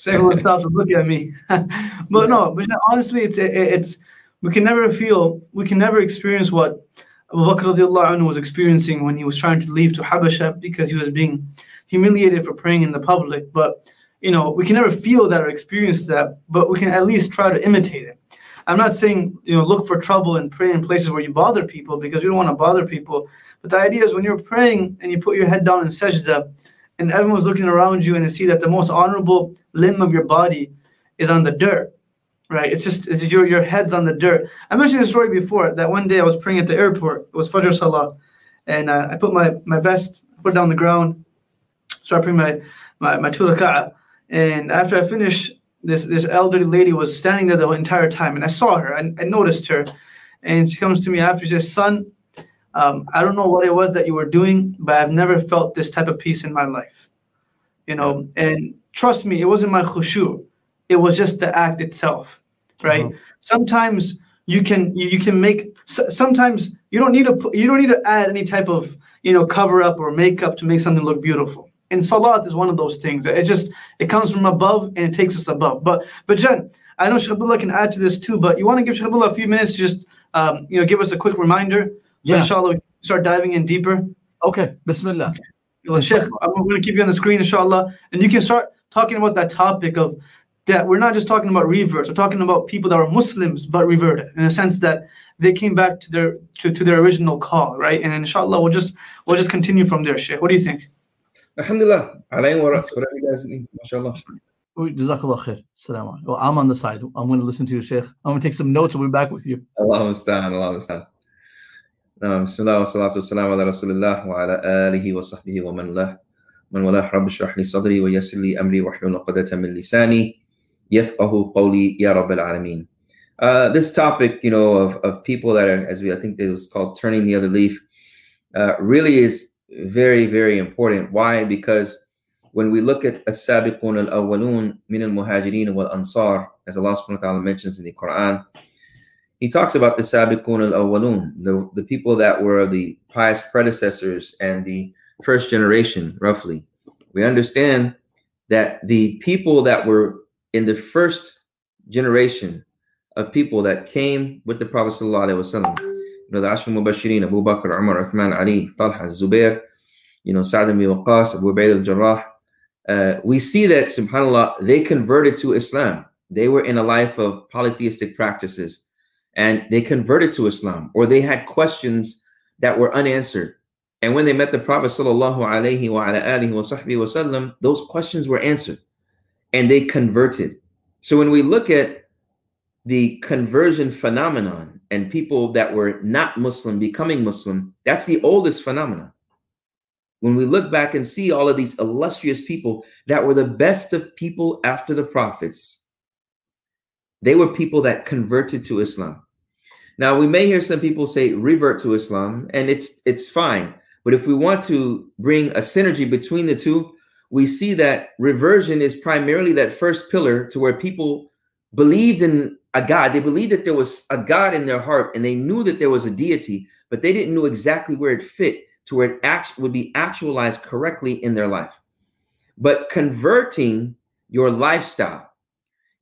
Everyone stops and look at me. but no, but honestly, it's it, it's we can never feel, we can never experience what Abu Bakr was experiencing when he was trying to leave to Habasha because he was being humiliated for praying in the public. But you know, we can never feel that or experience that, but we can at least try to imitate it. I'm not saying you know look for trouble and pray in places where you bother people because we don't want to bother people. But the idea is when you're praying and you put your head down in sajda, and everyone's looking around you and they see that the most honorable limb of your body is on the dirt, right? It's just it's your your head's on the dirt. I mentioned this story before that one day I was praying at the airport. It was Fajr Salah, and uh, I put my my vest, put it down the ground, started praying my my my two raka'ah. And after I finished, this this elderly lady was standing there the entire time, and I saw her. I, I noticed her, and she comes to me after. She says, "Son, um, I don't know what it was that you were doing, but I've never felt this type of peace in my life." you know. And trust me, it wasn't my khushu. It was just the act itself, right? Uh-huh. Sometimes you can you, you can make sometimes you don't need to put, you don't need to add any type of you know cover up or makeup to make something look beautiful. And salat is one of those things. It just it comes from above and it takes us above. But but Jen, I know Sheikh Abdullah can add to this too. But you want to give Sheikh Abdullah a few minutes to just um, you know give us a quick reminder yeah. inshallah, we start diving in deeper. Okay, Bismillah. Okay. Sheikh, I'm going to keep you on the screen, inshallah, and you can start talking about that topic of that we're not just talking about reverts. We're talking about people that are Muslims but reverted in a sense that they came back to their to, to their original call, right? And inshallah, we'll just we'll just continue from there, Sheikh. What do you think? Alhamdulillah, alayhi wa whatever you guys need, khair. Salam. Well, I'm on the side. I'm going to listen to you, Sheikh. I'm going to take some notes. I'll be back with you. Allah understand. Allah. Bismillah wa salatu wassalam ala wa ala alihi wa wa man lah. Man wala rabbi shrah li wa yassir amri wa hlul uqdatan min lisani yafqahu qawli alamin. Uh, this topic, you know, of, of people that are, as we, I think it was called turning the other leaf, uh, really is very, very important. Why? Because when we look at as-sabiqun al-awwalun min al-muhajirin wal-ansar, as Allah subhanahu wa ta'ala mentions in the Quran, he talks about the Sabiqun al awwalun, the, the people that were the pious predecessors and the first generation, roughly. We understand that the people that were in the first generation of people that came with the Prophet, sallallahu alaihi you know, the Ashra Mubashirin, Abu Bakr, Umar, Uthman, Ali, Talha, Zubair, you know, Sa'd ibn Waqqas, Abu Ubaid al Jarrah. Uh, we see that, subhanAllah, they converted to Islam. They were in a life of polytheistic practices and they converted to Islam or they had questions that were unanswered. And when they met the Prophet sallallahu alaihi wa wasallam, those questions were answered and they converted. So when we look at the conversion phenomenon and people that were not Muslim becoming Muslim, that's the oldest phenomenon. When we look back and see all of these illustrious people that were the best of people after the prophets, they were people that converted to Islam. Now we may hear some people say revert to Islam, and it's it's fine. But if we want to bring a synergy between the two, we see that reversion is primarily that first pillar to where people believed in a God. They believed that there was a God in their heart, and they knew that there was a deity, but they didn't know exactly where it fit to where it act- would be actualized correctly in their life. But converting your lifestyle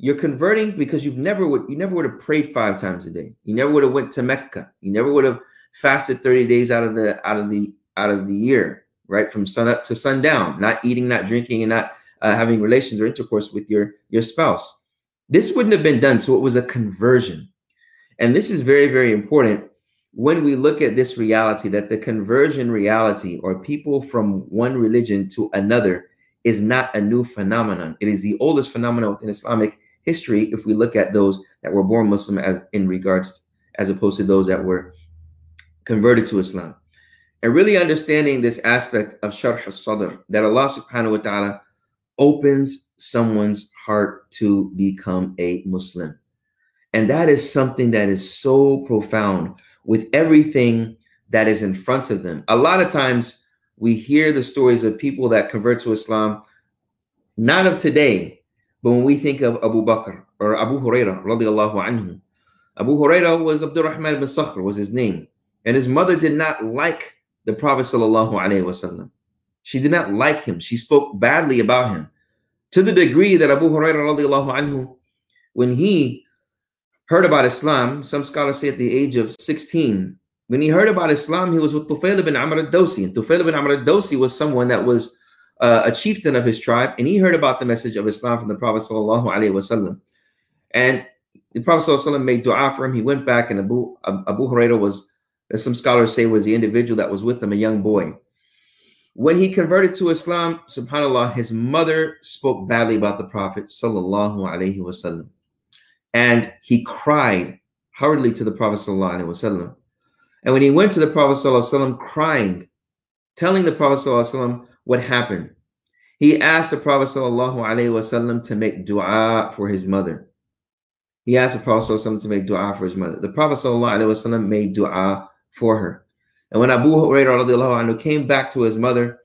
you're converting because you've never would you never would have prayed five times a day. You never would have went to mecca. You never would have fasted 30 days out of the out of the out of the year right? From sun up to sundown not eating not drinking and not uh, having relations or intercourse with your your spouse. This wouldn't have been done so it was a conversion. And this is very very important when we look at this reality that the conversion reality or people from one religion to another is not a new phenomenon. It is the oldest phenomenon within islamic history if we look at those that were born Muslim as in regards as opposed to those that were converted to Islam. And really understanding this aspect of Sharh al-Sadr, that Allah subhanahu wa ta'ala opens someone's heart to become a Muslim. And that is something that is so profound with everything that is in front of them. A lot of times we hear the stories of people that convert to Islam, not of today, but when we think of Abu Bakr or Abu Huraira, radiallahu anhu, Abu Huraira was Abdurrahman ibn Sakhr was his name. And his mother did not like the Prophet wasallam. She did not like him. She spoke badly about him to the degree that Abu Huraira radiallahu anhu, when he heard about Islam, some scholars say at the age of 16, when he heard about Islam, he was with Tufail ibn Amr al-Dawsi. And Tufail ibn Amr al-Dawsi was someone that was uh, a chieftain of his tribe, and he heard about the message of Islam from the Prophet sallallahu alaihi wasallam. And the Prophet sallallahu made dua for him. He went back, and Abu Abu Huraira was, as some scholars say, was the individual that was with him, a young boy. When he converted to Islam, subhanallah, his mother spoke badly about the Prophet sallallahu alaihi wasallam, and he cried hurriedly to the Prophet sallallahu alaihi wasallam. And when he went to the Prophet sallallahu wasallam, crying, telling the Prophet sallallahu wasallam what happened, he asked the Prophet wasallam to make dua for his mother. He asked the Prophet wasallam to make dua for his mother. The Prophet wasallam made dua for her. And when Abu Hurairah came back to his mother,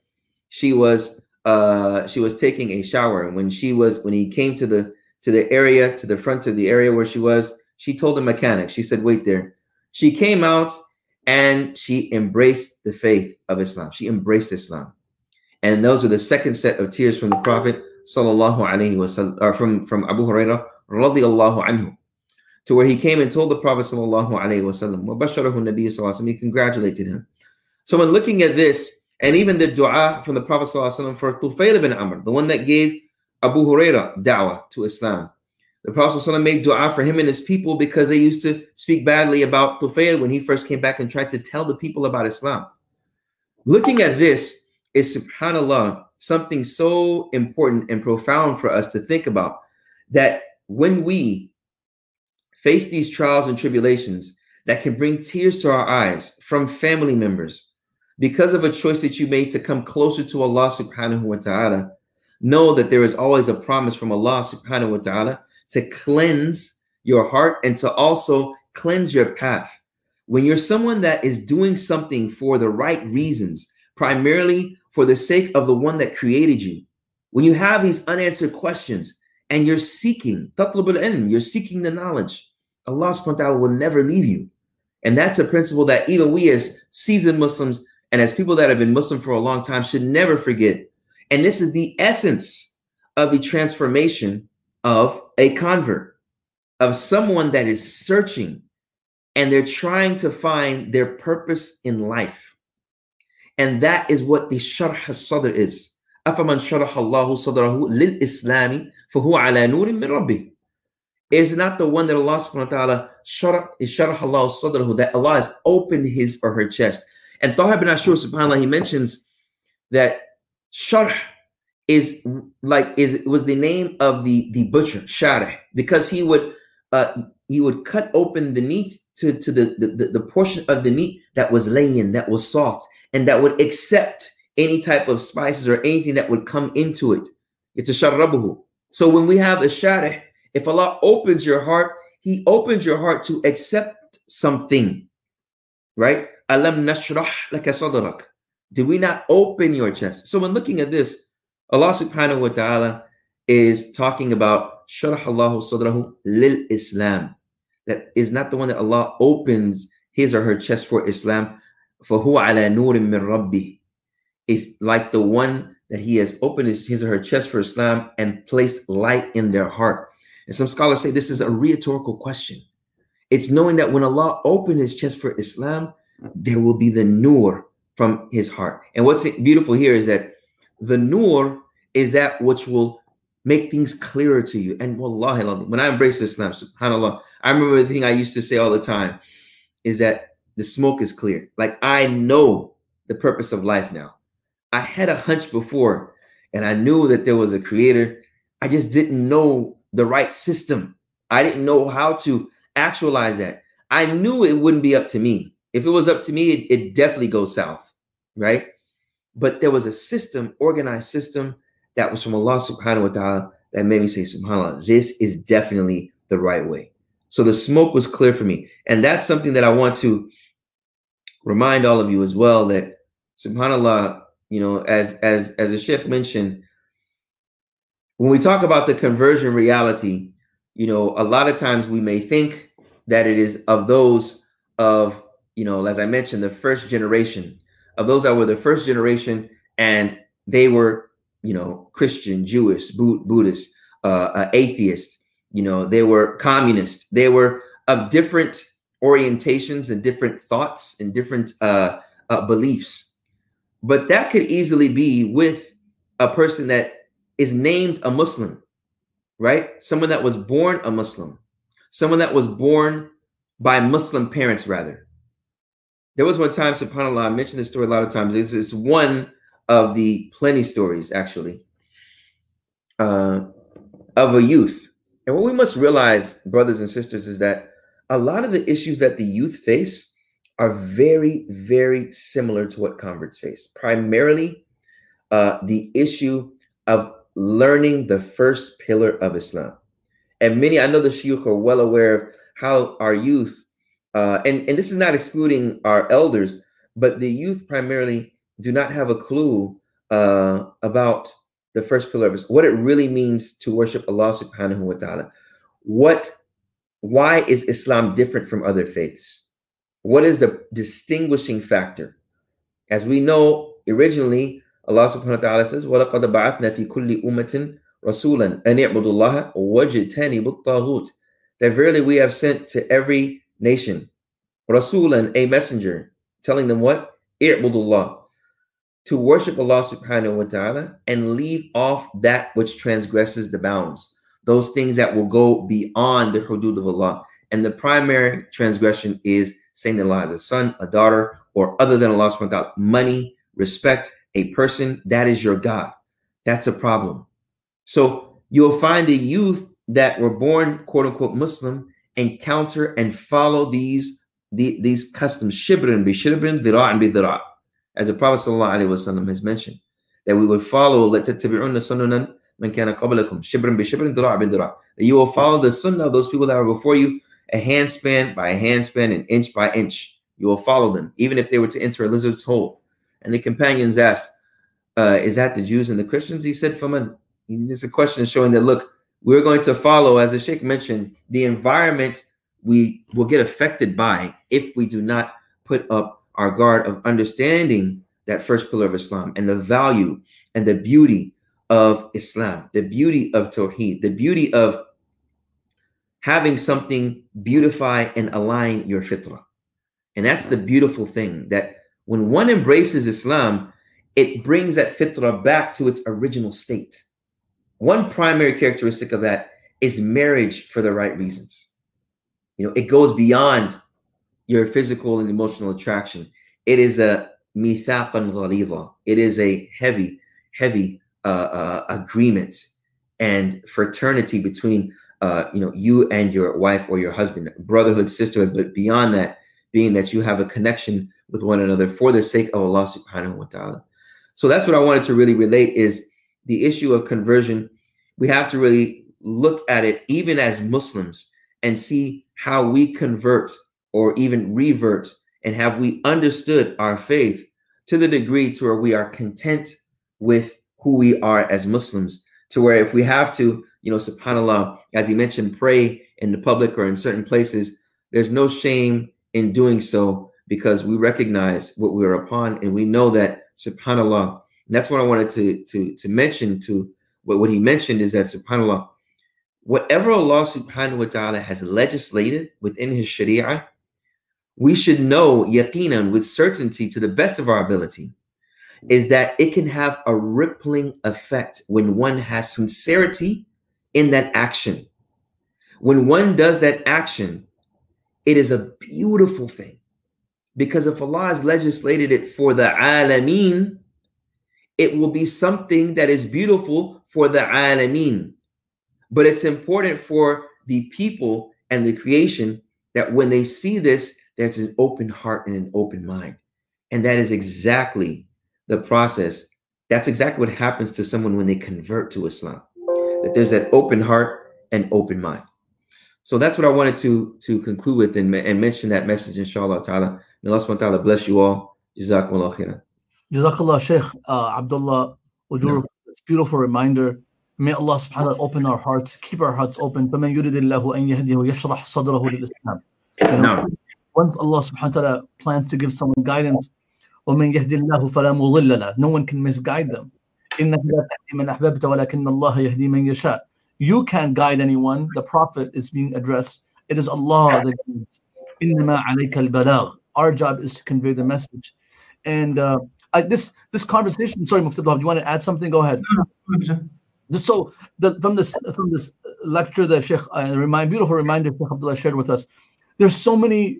she was uh, she was taking a shower, and when she was when he came to the to the area to the front of the area where she was, she told the mechanic. She said, "Wait there." She came out and she embraced the faith of Islam. She embraced Islam, and those are the second set of tears from the Prophet sallallahu alaihi wasallam, or from from Abu Hurairah radiyallahu anhu, to where he came and told the Prophet sallallahu alaihi wasallam, He congratulated him. So when looking at this, and even the dua from the Prophet ﷺ for Tufayl ibn Amr, the one that gave Abu Huraira da'wah to Islam. The Prophet ﷺ made dua for him and his people because they used to speak badly about Tufayl when he first came back and tried to tell the people about Islam. Looking at this is subhanAllah, something so important and profound for us to think about that when we face these trials and tribulations that can bring tears to our eyes from family members, because of a choice that you made to come closer to Allah subhanahu wa ta'ala, know that there is always a promise from Allah subhanahu wa ta'ala to cleanse your heart and to also cleanse your path. When you're someone that is doing something for the right reasons, primarily for the sake of the one that created you, when you have these unanswered questions and you're seeking, you're seeking the knowledge, Allah subhanahu wa ta'ala will never leave you. And that's a principle that even we as seasoned Muslims and as people that have been Muslim for a long time should never forget. And this is the essence of the transformation of a convert, of someone that is searching and they're trying to find their purpose in life. And that is what the sharh al-sadr is. أَفَمَنْ شَرَحَ اللَّهُ صَدْرَهُ لِلْإِسْلَامِ فَهُوَ ala نُورٍ min Rabbi Is not the one that Allah subhanahu wa ta'ala sharh, sharh Allah sadrahu, that Allah has opened his or her chest. And Tahir ibn Ashur, subhanAllah, he mentions that sharh is like is was the name of the the butcher sharh because he would uh, he would cut open the meat to to the, the the portion of the meat that was laying that was soft and that would accept any type of spices or anything that would come into it. It's a sharrabuhu. So when we have a sharih, if Allah opens your heart, He opens your heart to accept something, right? Alam nashrah laka sadrak. Did we not open your chest? So when looking at this, Allah subhanahu wa ta'ala is talking about sharah Allahu sadrahu lil Islam. That is not the one that Allah opens his or her chest for Islam. For huwa ala nurim min rabbi. Is like the one that he has opened his, his or her chest for Islam and placed light in their heart. And some scholars say this is a rhetorical question. It's knowing that when Allah opened his chest for Islam, there will be the nur from his heart. And what's beautiful here is that the nur is that which will make things clearer to you. And wallahi, when I embrace Islam, subhanAllah, I remember the thing I used to say all the time is that the smoke is clear. Like I know the purpose of life now. I had a hunch before and I knew that there was a creator. I just didn't know the right system. I didn't know how to actualize that. I knew it wouldn't be up to me. If it was up to me, it, it definitely goes south, right? But there was a system, organized system that was from Allah subhanahu wa ta'ala that made me say, subhanAllah, this is definitely the right way. So the smoke was clear for me. And that's something that I want to remind all of you as well that subhanAllah, you know, as as as the chef mentioned, when we talk about the conversion reality, you know, a lot of times we may think that it is of those of you know, as I mentioned, the first generation of those that were the first generation and they were, you know, Christian, Jewish, Buddhist, uh, uh, atheist, you know, they were communist. They were of different orientations and different thoughts and different uh, uh, beliefs. But that could easily be with a person that is named a Muslim, right? Someone that was born a Muslim, someone that was born by Muslim parents, rather. There was one time, subhanAllah, I mentioned this story a lot of times. It's, it's one of the plenty stories, actually, uh, of a youth. And what we must realize, brothers and sisters, is that a lot of the issues that the youth face are very, very similar to what converts face. Primarily, uh, the issue of learning the first pillar of Islam. And many, I know the Shuyukh are well aware of how our youth uh, and and this is not excluding our elders, but the youth primarily do not have a clue uh, about the first pillar of Islam, what it really means to worship Allah subhanahu wa ta'ala. What why is Islam different from other faiths? What is the distinguishing factor? As we know, originally, Allah subhanahu wa ta'ala says, وَلَقَدْ بَعَثْنَا فِي كُلِّ أُمَّةٍ رَسُولًا أَنِ اعْبُدُوا اللَّهَ وَاجْتَنِبُوا الطَّاغُوتِ That verily we have sent to every nation, Rasulan, a messenger, telling them what? I'budullah, to worship Allah subhanahu wa ta'ala and leave off that which transgresses the bounds, those things that will go beyond the hudud of Allah. And the primary transgression is saying that Allah has a son, a daughter, or other than Allah subhanahu wa ta'ala, money, respect, a person, that is your God. That's a problem. So you'll find the youth that were born, quote unquote, Muslim encounter and follow these the, these customs, shibrin bi shibrin, dira'an bi dira' as the Prophet ﷺ has mentioned, that we would follow لَتَتَّبِعُنَّ سُنَنًا مَنْ كَانَ قَبْلَكُمْ شِبْرًا بِشِبْرٍ ذِرَاعًا بِذِرَاعٍ That you will follow the sunnah of those people that were before you, a handspan by a handspan and inch by inch. You will follow them, even if they were to enter a lizard's hole. And the companions asked, uh, is that the Jews and the Christians? He said, Faman. It's a question showing that, look, we're going to follow, as the Sheikh mentioned, the environment we will get affected by if we do not put up our guard of understanding that first pillar of Islam and the value and the beauty of Islam, the beauty of Tawheed, the beauty of having something beautify and align your fitrah. And that's the beautiful thing that when one embraces Islam, it brings that fitrah back to its original state. One primary characteristic of that is marriage for the right reasons. You know, it goes beyond your physical and emotional attraction. It is a mithaqan ghalidha. It is a heavy, heavy uh, uh, agreement and fraternity between uh, you know you and your wife or your husband, brotherhood, sisterhood. But beyond that, being that you have a connection with one another for the sake of Allah Subhanahu wa Taala. So that's what I wanted to really relate is the issue of conversion. We have to really look at it even as Muslims and see how we convert or even revert? And have we understood our faith to the degree to where we are content with who we are as Muslims? To where if we have to, you know, subhanAllah, as he mentioned, pray in the public or in certain places, there's no shame in doing so because we recognize what we're upon and we know that subhanAllah. And that's what I wanted to to to mention to what, what he mentioned is that subhanAllah, whatever Allah subhanahu wa ta'ala has legislated within his sharia, we should know yaqinan with certainty to the best of our ability is that it can have a rippling effect when one has sincerity in that action. When one does that action, it is a beautiful thing. Because if Allah has legislated it for the alameen, it will be something that is beautiful for the alameen. But it's important for the people and the creation that when they see this, there's an open heart and an open mind. And that is exactly the process, that's exactly what happens to someone when they convert to Islam. That there's that open heart and open mind. So that's what I wanted to to conclude with and, and mention that message, inshallah ta'ala. May Allah subhanahu wa ta'ala bless you all. Jazakallah khairan. Jazakallah, Sheikh uh, Abdullah Oduro. It's beautiful reminder. May Allah subhanahu wa ta'ala open our hearts, keep our hearts open. فَمَنْ يُرِدِ اللَّهُ أَنْ يَهْدِهُ يَشْرَحْ صَدْرَهُ لِلْإِسْلَامِ Once Allah subhanahu wa ta'ala plans to give someone guidance, وَمَنْ يَهْدِ اللَّهُ فَلَا مُضِلَّ لَهُ No one can misguide them. إِنَّكَ لَا تَهْدِي مَنْ أَحْبَبْتَ وَلَكِنَّ اللَّهَ يَهْدِي مَنْ يَشَاءُ You can't guide anyone. The Prophet is being addressed. It is Allah that guides. إِنَّمَا عَلَيْكَ الْبَلَاغِ Our job is to convey the message. And uh, I, this this conversation, sorry, Mufti do you want to add something? Go ahead. Just so the, from this from this lecture that Sheikh uh, remind beautiful reminder Sheikh Abdullah shared with us, there's so many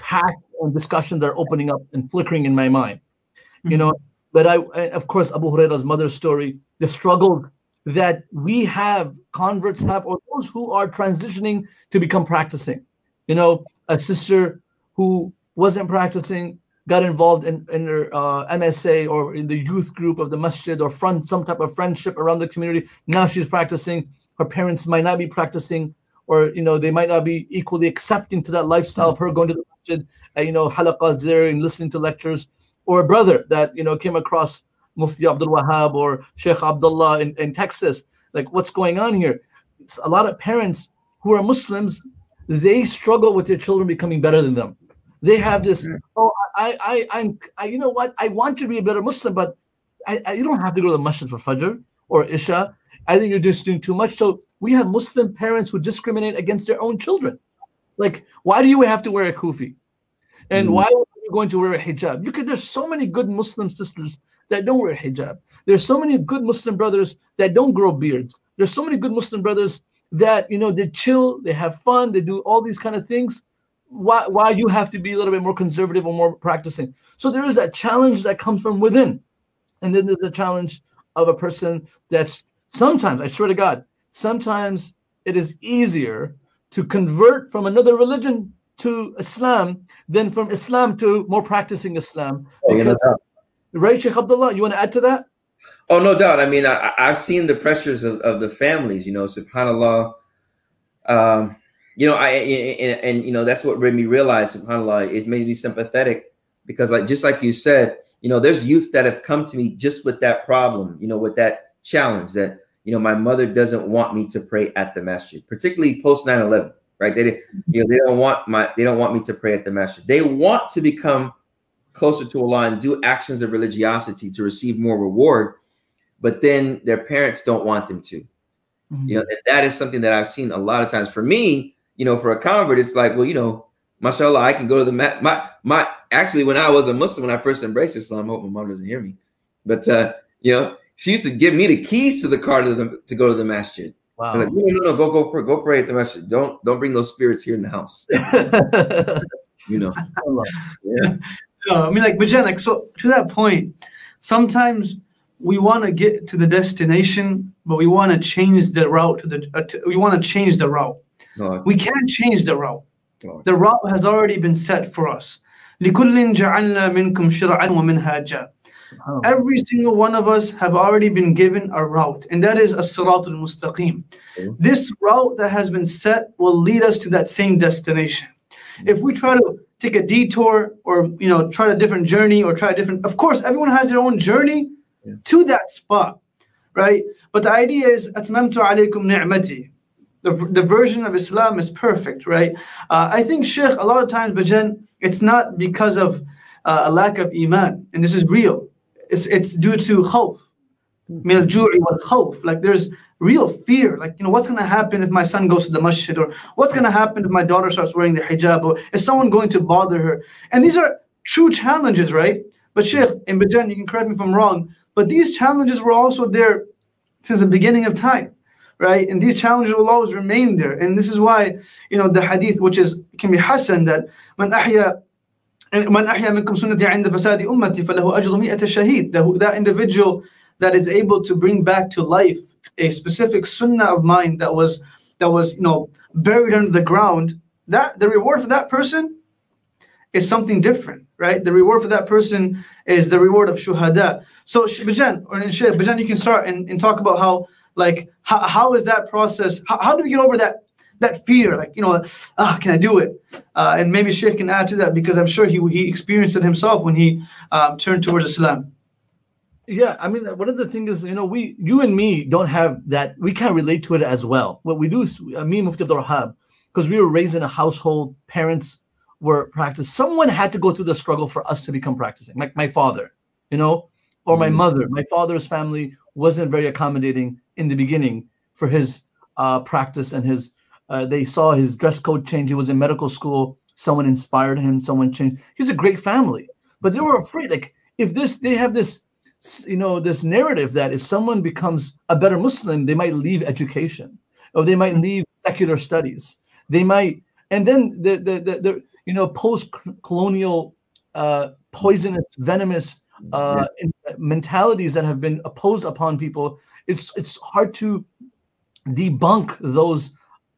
hacks and discussions are opening up and flickering in my mind. Mm-hmm. You know, but I, of course, Abu Huraira's mother's story, the struggle that we have, converts have, or those who are transitioning to become practicing. You know, a sister who wasn't practicing got involved in, in her uh, MSA or in the youth group of the masjid or friend, some type of friendship around the community. Now she's practicing. Her parents might not be practicing or you know they might not be equally accepting to that lifestyle of her going to the masjid, uh, you know halaqas there and listening to lectures, or a brother that you know came across Mufti Abdul Wahab or Sheikh Abdullah in, in Texas. Like, what's going on here? It's a lot of parents who are Muslims, they struggle with their children becoming better than them. They have this, oh, I, I, I'm, I, you know what? I want to be a better Muslim, but I, I, you don't have to go to the masjid for Fajr or Isha. I think you're just doing too much. So we have Muslim parents who discriminate against their own children. Like, why do you have to wear a kufi? And mm. why are you going to wear a hijab? You could, there's so many good Muslim sisters that don't wear hijab. There's so many good Muslim brothers that don't grow beards. There's so many good Muslim brothers that you know they chill, they have fun, they do all these kind of things. Why why you have to be a little bit more conservative or more practicing? So there is that challenge that comes from within, and then there's the challenge of a person that's sometimes I swear to God, sometimes it is easier to convert from another religion to Islam than from Islam to more practicing Islam. Oh, because, right, Sheikh Abdullah, you want to add to that? Oh, no doubt. I mean, I, have seen the pressures of, of the families, you know, subhanAllah. Um, you know, I and, and, you know that's what made me realize, subhanallah, is made me sympathetic because, like, just like you said, you know, there's youth that have come to me just with that problem, you know, with that challenge that you know my mother doesn't want me to pray at the masjid, particularly post 9/11, right? They you know they don't want my they don't want me to pray at the masjid. They want to become closer to Allah and do actions of religiosity to receive more reward, but then their parents don't want them to. Mm-hmm. You know, that is something that I've seen a lot of times. For me, you know, for a convert, it's like, well, you know, mashallah, I can go to the mat. My my actually, when I was a Muslim, when I first embraced Islam, I hope my mom doesn't hear me, but uh, you know, she used to give me the keys to the car to the to go to the masjid. Wow. Like, no, no, no, go, go, pray, go pray at the masjid. Don't, don't bring those spirits here in the house. you know. yeah. I mean, like, but Jen, like, so to that point, sometimes we want to get to the destination, but we want to change the route to the. Uh, to, we want to change the route. No. We can't change the route. No. The route has already been set for us. لكل جعلنا منكم شرعا ومنهاجا. Every single one of us have already been given a route, and that is a siratul mustaqim. This route that has been set will lead us to that same destination. If we try to take a detour or you know try a different journey or try a different, of course, everyone has their own journey yeah. to that spot, right? But the idea is atmamtu alaykum ni'mati. The, the version of Islam is perfect, right? Uh, I think Sheikh, a lot of times, Bajan, it's not because of uh, a lack of iman, and this is real. It's it's due to khawf, min khawf. Like there's real fear. Like, you know, what's gonna happen if my son goes to the masjid, or what's gonna happen if my daughter starts wearing the hijab, or is someone going to bother her? And these are true challenges, right? But Sheikh, in Bajan, you can correct me if I'm wrong, but these challenges were also there since the beginning of time right? And these challenges will always remain there. And this is why, you know, the hadith, which is can be hasan, that man ahya من أحيا منكم سنتي عند فساد أمتي فله أجر مئة شهيد that individual that is able to bring back to life a specific sunnah of mine that was that was you know buried under the ground that the reward for that person is something different right the reward for that person is the reward of shuhada so Bajan or Bajan you can start and, and talk about how like how, how is that process how, how do we get over that that fear, like you know, ah, can I do it? Uh, and maybe Sheikh can add to that because I'm sure he he experienced it himself when he um, turned towards Islam. Yeah, I mean, one of the things is, you know, we, you and me, don't have that. We can't relate to it as well. What we do is, uh, me and Mufti Abdul Wahab, because we were raised in a household, parents were practiced. Someone had to go through the struggle for us to become practicing, like my father, you know, or my mm. mother. My father's family wasn't very accommodating in the beginning for his uh, practice and his uh, they saw his dress code change. He was in medical school. Someone inspired him. Someone changed. He's a great family, but they were afraid. Like if this, they have this, you know, this narrative that if someone becomes a better Muslim, they might leave education, or they might leave secular studies. They might, and then the the the, the you know post-colonial uh, poisonous, venomous uh, mentalities that have been opposed upon people. It's it's hard to debunk those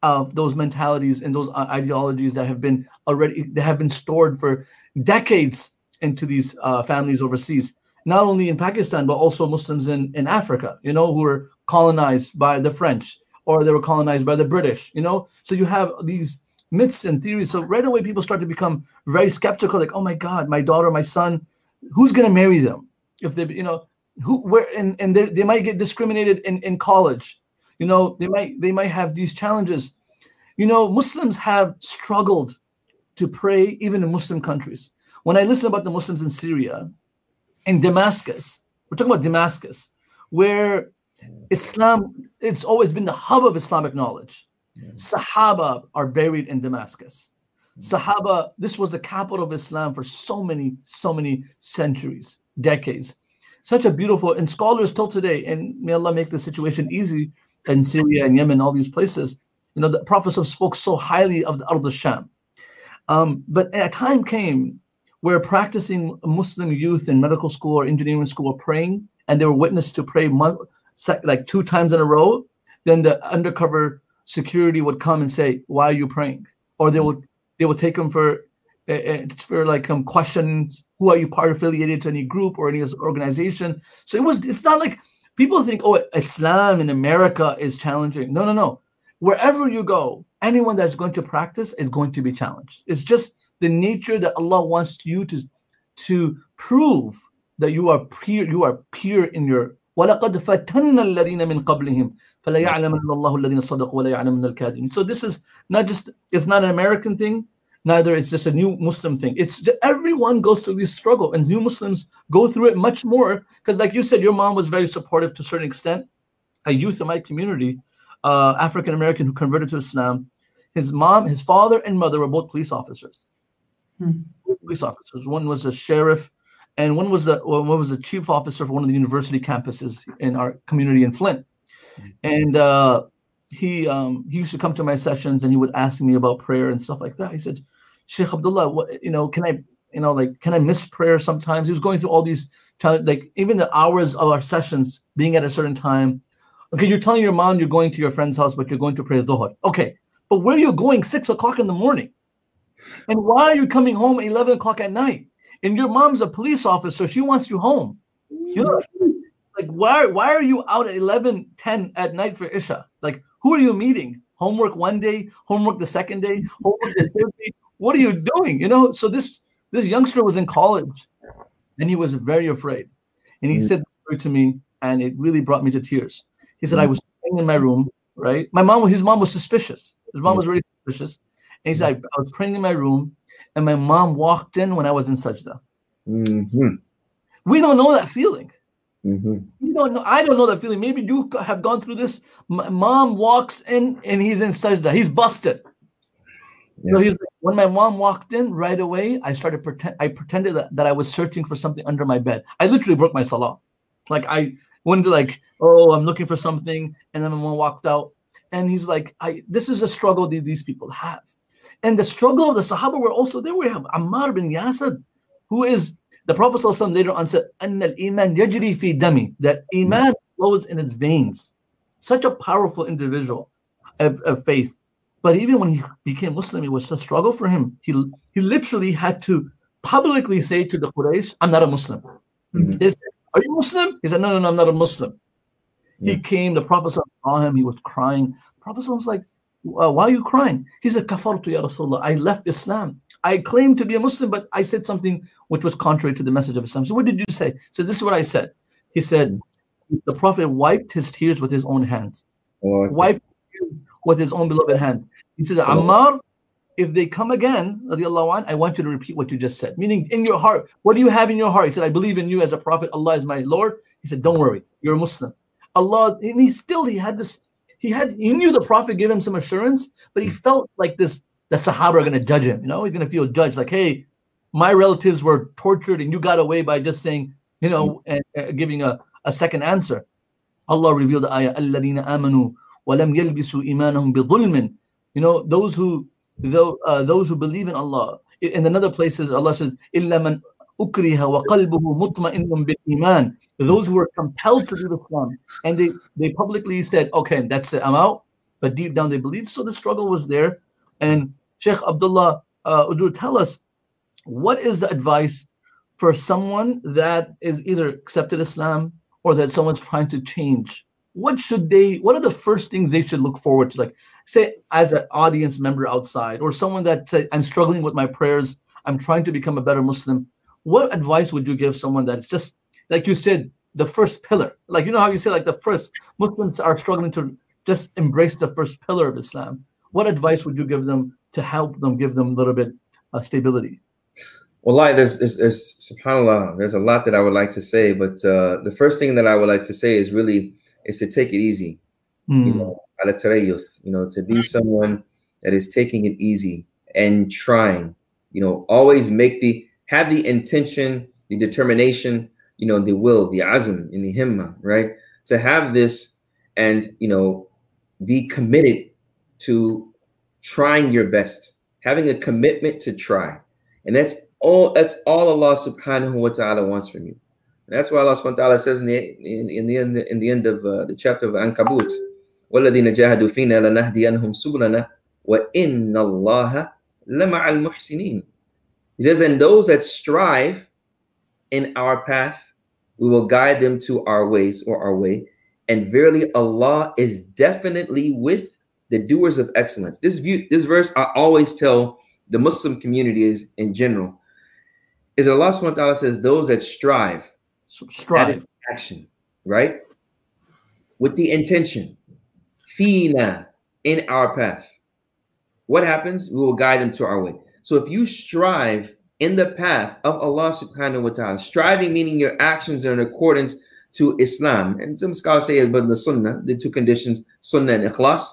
of those mentalities and those uh, ideologies that have been already that have been stored for decades into these uh, families overseas not only in pakistan but also muslims in, in africa you know who were colonized by the french or they were colonized by the british you know? So you have these myths and theories. So right away people start to become very skeptical like oh my god my daughter my son who's going to marry them? If they you know who where and, and they, they might get discriminated in, in college you know they might they might have these challenges. You know muslims have struggled to pray even in muslim countries. When i listen about the muslims in syria in damascus we're talking about damascus where islam it's always been the hub of islamic knowledge. Sahaba are buried in damascus. Mm. Sahaba this was the capital of islam for so many so many centuries decades. Such a beautiful and scholars till today and may allah make the situation easy in syria and yemen all these places you know the prophet spoke so highly of the al-Sham. Um, but a time came where practicing muslim youth in medical school or engineering school were praying and they were witnessed to pray like two times in a row. Then the undercover security would come and say why are you praying? Or they would they would take them for uh, for like um, questions. Who are you part affiliated to any group or any organization? So it was it's not like people think oh islam in america is challenging no no no wherever you go anyone that's going to practice is going to be challenged it's just the nature that allah wants you to to prove that you are pure you are pure in your ولقد فتنا الذين من قبلهم فلا يعلمن الله الذين صدقوا ولا يعلمن الكاذبين so this is not just it's not an american thing neither it's just a new Muslim thing. It's everyone goes through this struggle, and new Muslims go through it much more because, like you said, your mom was very supportive to a certain extent. A youth in my community, uh, African American who converted to Islam, his mom, his father, and mother were both police officers. Hmm. Police officers. One was a sheriff, and one was the one was a chief officer for one of the university campuses in our community in Flint. Hmm. And uh, he um, he used to come to my sessions and he would ask me about prayer and stuff like that. He said, Sheikh Abdullah, what, you know, can I, you know, like, can I miss prayer sometimes? He was going through all these, like, even the hours of our sessions being at a certain time. Okay, you're telling your mom you're going to your friend's house, but you're going to pray Dhuhr. Okay, but where are you going six o'clock in the morning? And why are you coming home at 11 o'clock at night? And your mom's a police officer. She wants you home. You know, like, why, why are you out at 11, 10 at night for Isha? Like, who are you meeting? Homework one day, homework the second day, homework the third day, what are you doing? You know, so this this youngster was in college and he was very afraid. And he mm said to me, and it really brought me to tears. He said, mm I was praying in my room, right? My mom, his mom was suspicious. His mom mm was really suspicious. And he said, I was praying in my room, and my mom walked in when I was in sajda. Mm-hmm. We don't know that feeling. Mm-hmm. You don't know. I don't know that feeling. Maybe you have gone through this. My mom walks in and he's in sajda. He's busted. Yeah. So he's when my mom walked in right away, I started pretend I pretended that, that I was searching for something under my bed. I literally broke my salah. Like I went to like, oh, I'm looking for something, and then my mom walked out, and he's like, I this is a struggle that these people have. And the struggle of the Sahaba were also there. We have Ammar bin Yasir, who is the Prophet later on said, Anna iman yajri fi dami, that iman mm. flows in his veins. Such a powerful individual of, of faith. But even when he became Muslim, it was a struggle for him. He he literally had to publicly say to the Quraysh, "I'm not a Muslim." Mm-hmm. Said, Are you Muslim? He said, "No, no, no, I'm not a Muslim." Yeah. He came. The Prophet saw him. He was crying. The Prophet was like, uh, "Why are you crying?" He said, "Kafartu ya Rasulullah. I left Islam. I claimed to be a Muslim, but I said something which was contrary to the message of Islam." So what did you say? So this is what I said. He said, "The Prophet wiped his tears with his own hands. Oh, wiped with his own beloved hand. He says, Ammar, if they come again, I want you to repeat what you just said. Meaning in your heart, what do you have in your heart? He said, I believe in you as a prophet. Allah is my Lord. He said, Don't worry, you're a Muslim. Allah, and he still he had this, he had he knew the Prophet gave him some assurance, but he felt like this the Sahaba are gonna judge him, you know, he's gonna feel judged, like, hey, my relatives were tortured and you got away by just saying, you know, and uh, giving a, a second answer. Allah revealed the ayah, الَّذِينَ آمَنُوا وَلَمْ يَلْبِسُوا إِيمَانَهُم بِظُلْمٍ you know, those who though uh, those who believe in Allah. In another places, Allah says, "Illa man ukriha wa qalbuhu mutma'innun bil iman." Those who were compelled to do the Islam, and they they publicly said, "Okay, that's it, I'm out." But deep down, they believed. So the struggle was there. And Sheikh Abdullah uh, tell us what is the advice for someone that is either accepted Islam or that someone's trying to change? What should they? What are the first things they should look forward to? Like, say as an audience member outside or someone that say, i'm struggling with my prayers i'm trying to become a better muslim what advice would you give someone that's just like you said the first pillar. Like you know how you say like the first Muslims are struggling to just embrace the first pillar of Islam. What advice would you give them to help them give them a little bit uh, stability? Well, like there's, there's, there's subhanallah, there's a lot that I would like to say, but uh, the first thing that I would like to say is really is to take it easy. Mm. You know, tarayyuth, you know, to be someone that is taking it easy and trying. You know, always make the have the intention, the determination, you know, the will, the azm, in the himma, right? To have this and you know be committed to trying your best, having a commitment to try. And that's all that's all Allah subhanahu wa ta'ala wants from you. And that's why Allah subhanahu wa ta'ala says in the in, in the end in the end of uh, the chapter of Ankabut, وَالَّذِينَ جَاهَدُوا فِينَا لَنَهْدِيَنْهُمْ سُبُلَنَا وَإِنَّ اللَّهَ لَمَعَ الْمُحْسِنِينَ He says, and those that strive in our path, we will guide them to our ways or our way. And verily, Allah is definitely with the doers of excellence. This view, this verse, I always tell the Muslim community is in general, is that Allah subhanahu wa ta'ala says, those that strive, So that strive. is action, right? With the intention, fina, in our path. What happens? We will guide them to our way. So if you strive in the path of Allah subhanahu wa ta'ala, striving meaning your actions are in accordance to Islam. And some scholars say about the sunnah, the two conditions, sunnah and ikhlas.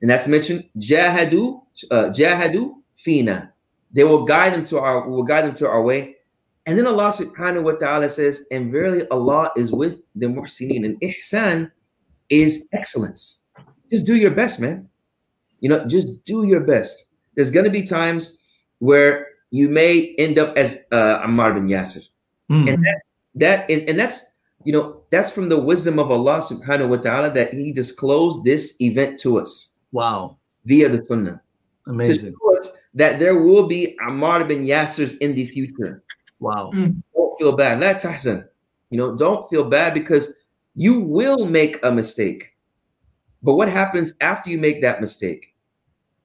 And that's mentioned, jahadu, uh, jahadu fina. They will guide them to our, will guide them to our way. And then Allah subhanahu wa ta'ala says, and verily Allah is with the muhsinin. And ihsan is excellence. Just do your best, man. You know, just do your best. There's going to be times where you may end up as uh, Ammar bin Yasir. Mm. And that, that is, and that's, you know, that's from the wisdom of Allah subhanahu wa ta'ala that He disclosed this event to us Wow. via the Sunnah. To Amazing. show us that there will be Ammar bin Yasirs in the future. Wow. Don't feel bad. La tahzan. You know, don't feel bad because you will make a mistake. But what happens after you make that mistake?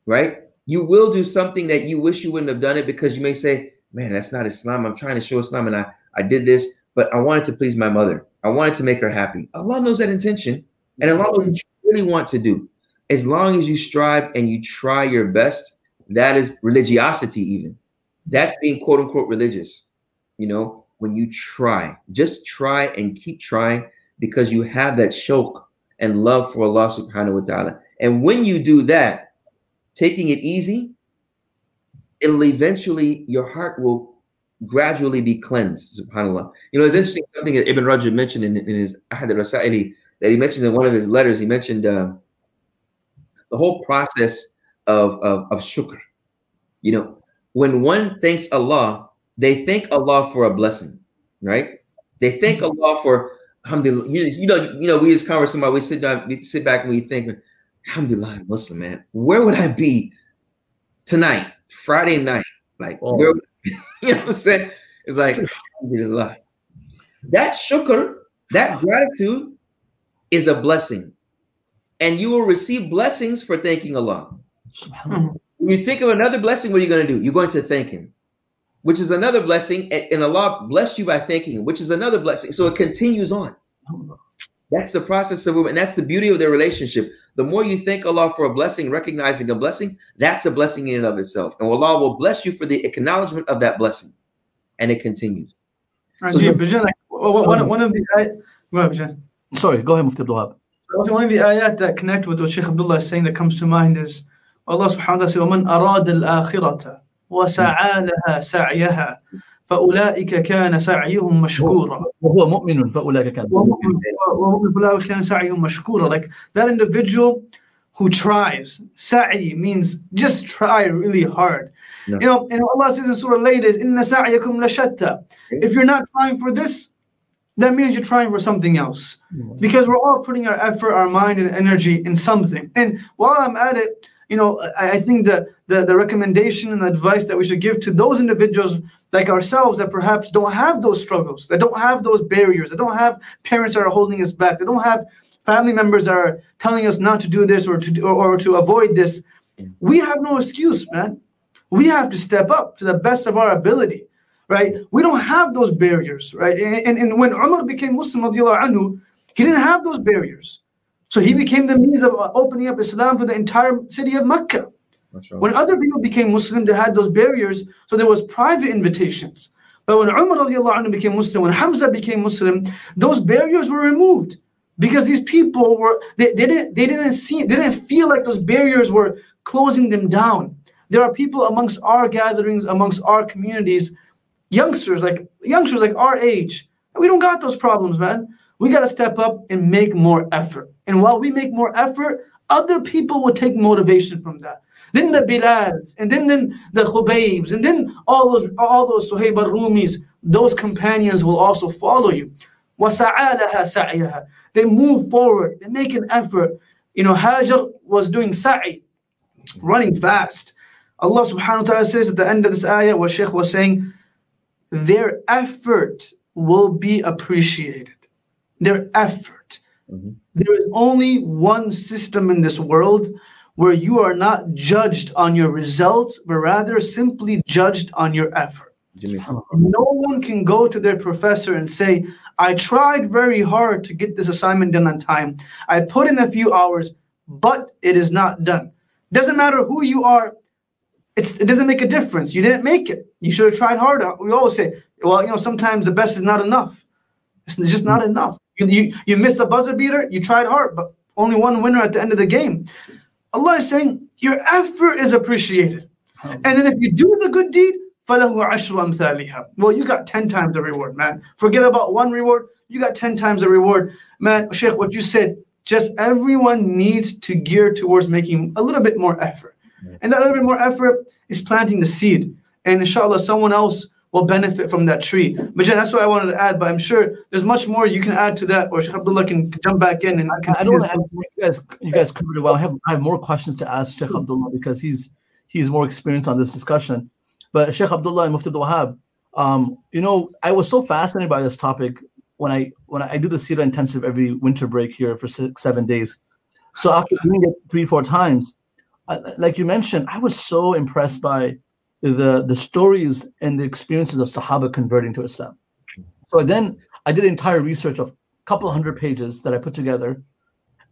Right? You will do something that you wish you wouldn't have done it because you may say, man, that's not Islam. I'm trying to show Islam and I, I did this, but I wanted to please my mother. I wanted to make her happy. Allah knows that intention. And Allah knows what you really want to do. As long as you strive and you try your best, that is religiosity, even. That's being quote unquote religious. You know, when you try, just try and keep trying because you have that shok and love for Allah subhanahu wa ta'ala. And when you do that, taking it easy, it'll eventually, your heart will gradually be cleansed, subhanAllah. You know, it's interesting something that Ibn Rajab mentioned in, in his Ahad al-Rasaili that he mentioned in one of his letters. He mentioned uh, the whole process of, of, of shukr. You know, when one thanks Allah, they thank Allah for a blessing, right? They thank Allah for alhamdulillah. You, you know, you know, we as converse somebody, we sit down, we sit back and we think, Alhamdulillah, I'm Muslim, man. Where would I be tonight, Friday night? Like, Oh. where, you know what I'm saying? It's like, Alhamdulillah. That shukr, that gratitude is a blessing. And you will receive blessings for thanking Allah. When you think of another blessing, what are you going to do? You're going to thank Him, which is another blessing. And, and Allah blessed you by thanking Him, which is another blessing. So it continues on. That's the process of and that's the beauty of their relationship. The more you thank Allah for a blessing, recognizing a blessing, that's a blessing in and of itself. And Allah will bless you for the acknowledgement of that blessing. And it continues. Ajib, Bijan, like, one, one- one of the ayat, go ahead, Bijan. Sorry, go ahead, Mufti Abdul Wahab. Also, one of the ayat that connect with what Sheikh Abdullah is saying that comes to mind is Allah subhanahu wa ta'ala says, وَمَنْ أَرَادَ الْآخِرَةَ وَسَعَى لَهَا سَعْيَهَا فَأُولَٰئِكَ كَانَ سَعْيُهُم مَشْكُورًا وهو مؤمن فأولئك كان وَهُمْ فَأُولَٰئِكَ كَانَ سَعْيُهُم مَشْكُورًا Like that individual who tries, sa'i means just try really hard. Yeah. You know, and Allah says in Surah Layl is inna sa'yakum lashatta. If you're not trying for this, that means you're trying for something else. Because we're all putting our effort, our mind, and energy in something. And while I'm at it, you know, I, I think the, the the recommendation and advice that we should give to those individuals like ourselves that perhaps don't have those struggles, that don't have those barriers, that don't have parents that are holding us back, that don't have family members that are telling us not to do this or to or, or to avoid this. We have no excuse, man. We have to step up to the best of our ability, right? We don't have those barriers, right? And, and, and when Umar became Muslim, anhu, he didn't have those barriers. So he became the means of uh, opening up Islam to the entire city of Mecca. When other people became Muslim, they had those barriers, so there was private invitations. But when Umar anhu became Muslim, when Hamza became Muslim, those barriers were removed because these people were they, they didn't they didn't see they didn't feel like those barriers were closing them down. There are people amongst our gatherings, amongst our communities, youngsters like youngsters like our age. We don't got those problems, man. We got to step up and make more effort. And while we make more effort, other people will take motivation from that. Then the Bilals, and then, then the Khubaybs, and then all those all those Suhayb al-Rumis, those companions will also follow you. They move forward, they make an effort. You know, Hajar was doing sa'i, running fast. Allah subhanahu wa ta'ala says at the end of this ayah, what Shaykh was saying, their effort will be appreciated. Their effort. Mm-hmm. There is only one system in this world where you are not judged on your results, but rather simply judged on your effort. No one can go to their professor and say, I tried very hard to get this assignment done on time. I put in a few hours, but it is not done. Doesn't matter who you are, it's, it doesn't make a difference. You didn't make it. You should have tried harder. We always say, well, you know, sometimes the best is not enough. It's just not enough. You, you, you missed a buzzer beater, you tried hard, but only one winner at the end of the game. Allah is saying your effort is appreciated. And then if you do the good deed, Well, you got 10 times the reward, man. Forget about one reward, you got 10 times the reward. Man, Sheikh, what you said, just everyone needs to gear towards making a little bit more effort. And that little bit more effort is planting the seed. And inshallah, someone else will benefit from that tree. But Jen, that's what I wanted to add. But I'm sure there's much more you can add to that, or Sheikh Abdullah can jump back in. And I, can I don't want to add You guys, you guys covered it well. I have, I have more questions to ask Sheikh Abdullah because he's he's more experienced on this discussion. But Sheikh Abdullah and Mufti Wahab, um, you know, I was so fascinated by this topic when I when I do the Sira intensive every winter break here for six seven days. So after doing it three four times, I, like you mentioned, I was so impressed by the the stories and the experiences of Sahaba converting to Islam. So then I did entire research of a couple hundred pages that I put together.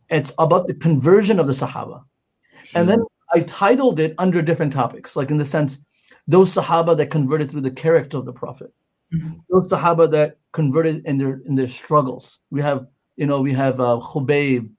It's about the conversion of the Sahaba. And then I titled it under different topics, like in the sense, those Sahaba that converted through the character of the Prophet. Mm-hmm. Those Sahaba that converted in their in their struggles. We have, you know, we have uh, Khubayb,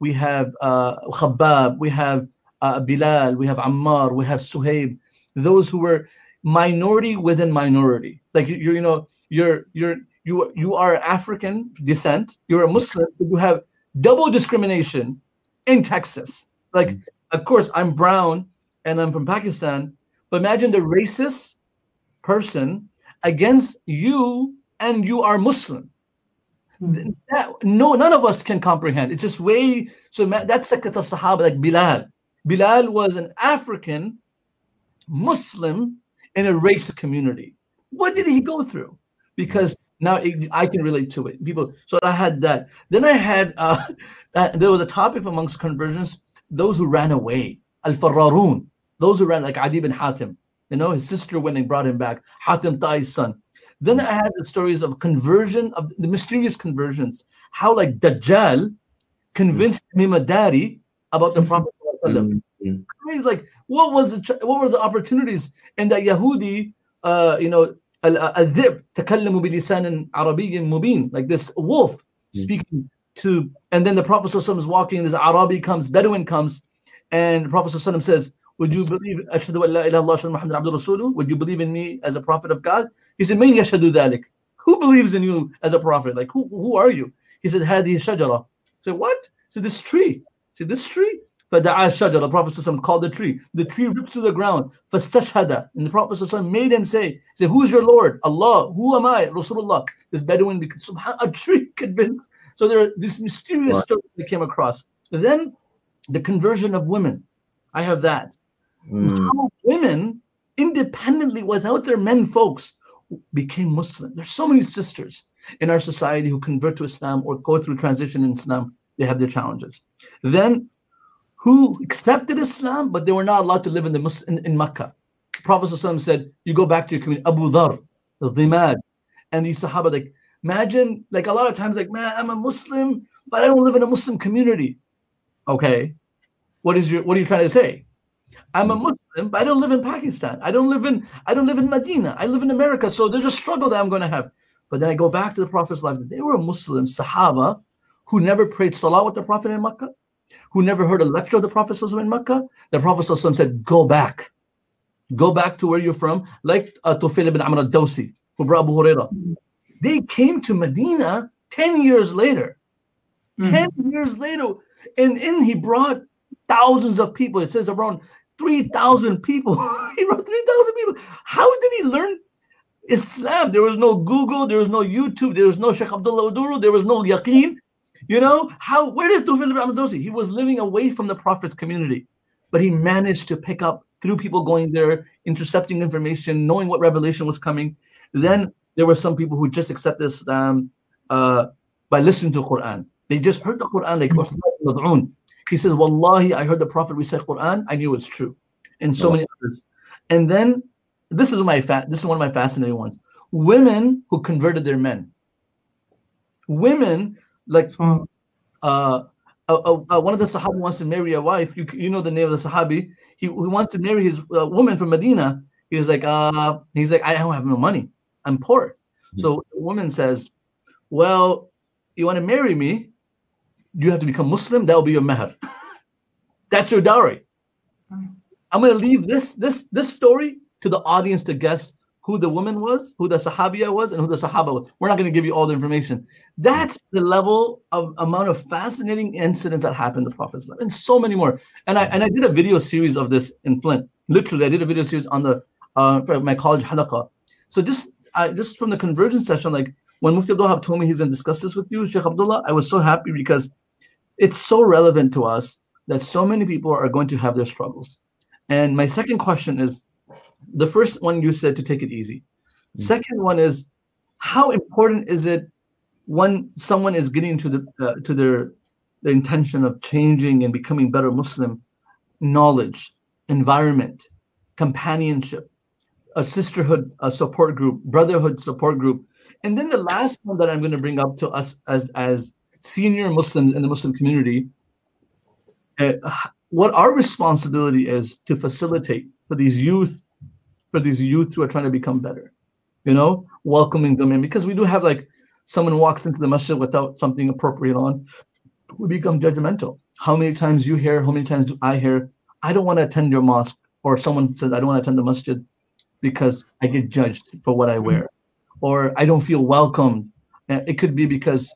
we have uh, Khabbab, we have uh, Bilal, we have Ammar, we have Suhaib those who were minority within minority. Like you, you know, you're you're you you are African descent, you're a Muslim, you have double discrimination in Texas. Like, mm-hmm. of course, I'm brown and I'm from Pakistan, but imagine the racist person against you and you are Muslim. Mm-hmm. That, no, none of us can comprehend. It's just way so. That's like the Sahaba, like Bilal. Bilal was an African Muslim in a racist community. What did he go through? Because now it, I can relate to it. People, so I had that. Then I had uh, uh, there was a topic amongst conversions: those who ran away, al fararun, those who ran like Adi bin Hatim. You know, his sister went and brought him back. Hatim Tai's son. Then I had the stories of conversion of the mysterious conversions. How like Dajjal convinced Tamim Dari about the Prophet. Mm-hmm Like, what was the what were the opportunities in that Yahudi, uh, you know, الذئب تكلم بلسان عربي مبين, like this wolf mm-hmm. speaking to, and then the Prophet is walking, this Arabi comes, Bedouin comes, and the Prophet says, would you believe أشهد أن لا إله إلا الله محمد عبد رسوله? Would you believe in me as a prophet of God? He said, من يشهد ذلك? Who believes in you as a prophet? Like who, who are you? He said, هذه الشجرة. He said, what? So this tree. He said, this tree. فَدَعَا الشَّجَرَ The Prophet called the tree. The tree ripped through the ground. فَاسْتَشْهَدَ And the Prophet made him say, say, who's your Lord? Allah. Who am I? Rasulullah. This Bedouin, because a tree convinced. So there are this mysterious what? story that came across. Then the conversion of women. I have that. Mm. How women, independently, without their men folks, became Muslim. There's so many sisters in our society who convert to Islam or go through transition in Islam. They have their challenges. Then who accepted Islam, but they were not allowed to live in the in, in Mecca. The Prophet said, You go back to your community. Abu Dhar, the dhimad. And these Sahaba, like, imagine, like, a lot of times, like, man, I'm a Muslim, but I don't live in a Muslim community. Okay. What is your, what are you trying to say? I'm a Muslim, but I don't live in Pakistan. I don't live in, I don't live in Medina. I live in America. So there's a struggle that I'm going to have. But then I go back to the Prophet's life. They were Muslim Sahaba who never prayed Salah with the Prophet in Makkah, who never heard a lecture of the Prophet in Makkah. The Prophet said, Go back. Go back to where you're from, like uh, Tufail ibn Amr al-Dawsi, who brought Abu Hurairah. They came to Medina 10 years later. Mm-hmm. 10 years later. And in he brought thousands of people. It says around 3,000 people. he brought 3,000 people. How did he learn Islam? There was no Google, there was no YouTube, there was no Sheikh Abdullah Oduro, there was no Yaqeen. You know, how where did Tufail ibn Amr He was living away from the Prophet's community, but he managed to pick up through people going there, intercepting information, knowing what revelation was coming. Then there were some people who just accepted Islam uh, by listening to Quran. They just heard the Quran like He says, Wallahi, I heard the Prophet recite Quran, I knew it's true. And so many others. And then this is my fa- this is one of my fascinating ones. Women who converted their men. Women like uh, uh, uh, uh, one of the Sahabi wants to marry a wife. You, you know the name of the Sahabi. He, he wants to marry his uh, woman from Medina. He's like, uh, he's like, I don't have no money. I'm poor. Mm-hmm. So the woman says, Well, you want to marry me? You have to become Muslim. That will be your mahar. That's your dowry. Hmm. I'm going to leave this this this story to the audience to guess who the woman was, who the Sahabiya was, and who the Sahaba was. We're not going to give you all the information. That's the level of amount of fascinating incidents that happened to Prophet's life, and so many more. And I and I did a video series of this in Flint. Literally, I did a video series on the uh, my college halaqa. So just I, just from the conversion session, like when Mufti Abdullah told me he's going to discuss this with you, Sheikh Abdullah, I was so happy because it's so relevant to us that so many people are going to have their struggles. And my second question is the first one you said to take it easy. Mm-hmm. Second one is how important is it when someone is getting to the uh, to their the intention of changing and becoming better Muslim, knowledge, environment, companionship, a sisterhood a support group, brotherhood support group, and then the last one that I'm going to bring up to us as as senior Muslims in the Muslim community, uh, what our responsibility is to facilitate for these youth for these youth who are trying to become better, you know, welcoming them in because we do have like someone walks into the masjid without something appropriate on, we become judgmental. How many times you hear, how many times do I hear, I don't want to attend your mosque, or someone says, I don't want to attend the masjid because I get judged for what I mm-hmm. wear, or I don't feel welcomed. Eh, it could be because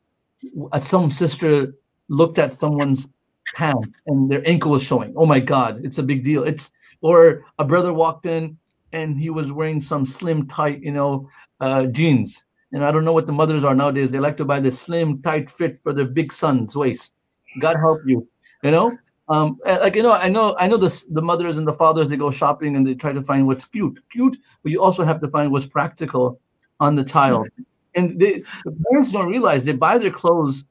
some sister looked at someone's hand and their ankle was showing. Oh my God, it's a big deal. It's or a brother walked in and he was wearing some slim, tight, you know, uh, jeans. And I don't know what the mothers are nowadays. They like to buy the slim, tight fit for their big son's waist. God help you, you know. Um, like you know, I know, I know the the mothers and the fathers they go shopping and they try to find what's cute, cute, but you also have to find what's practical on the child. And they, the parents don't realize they buy their clothes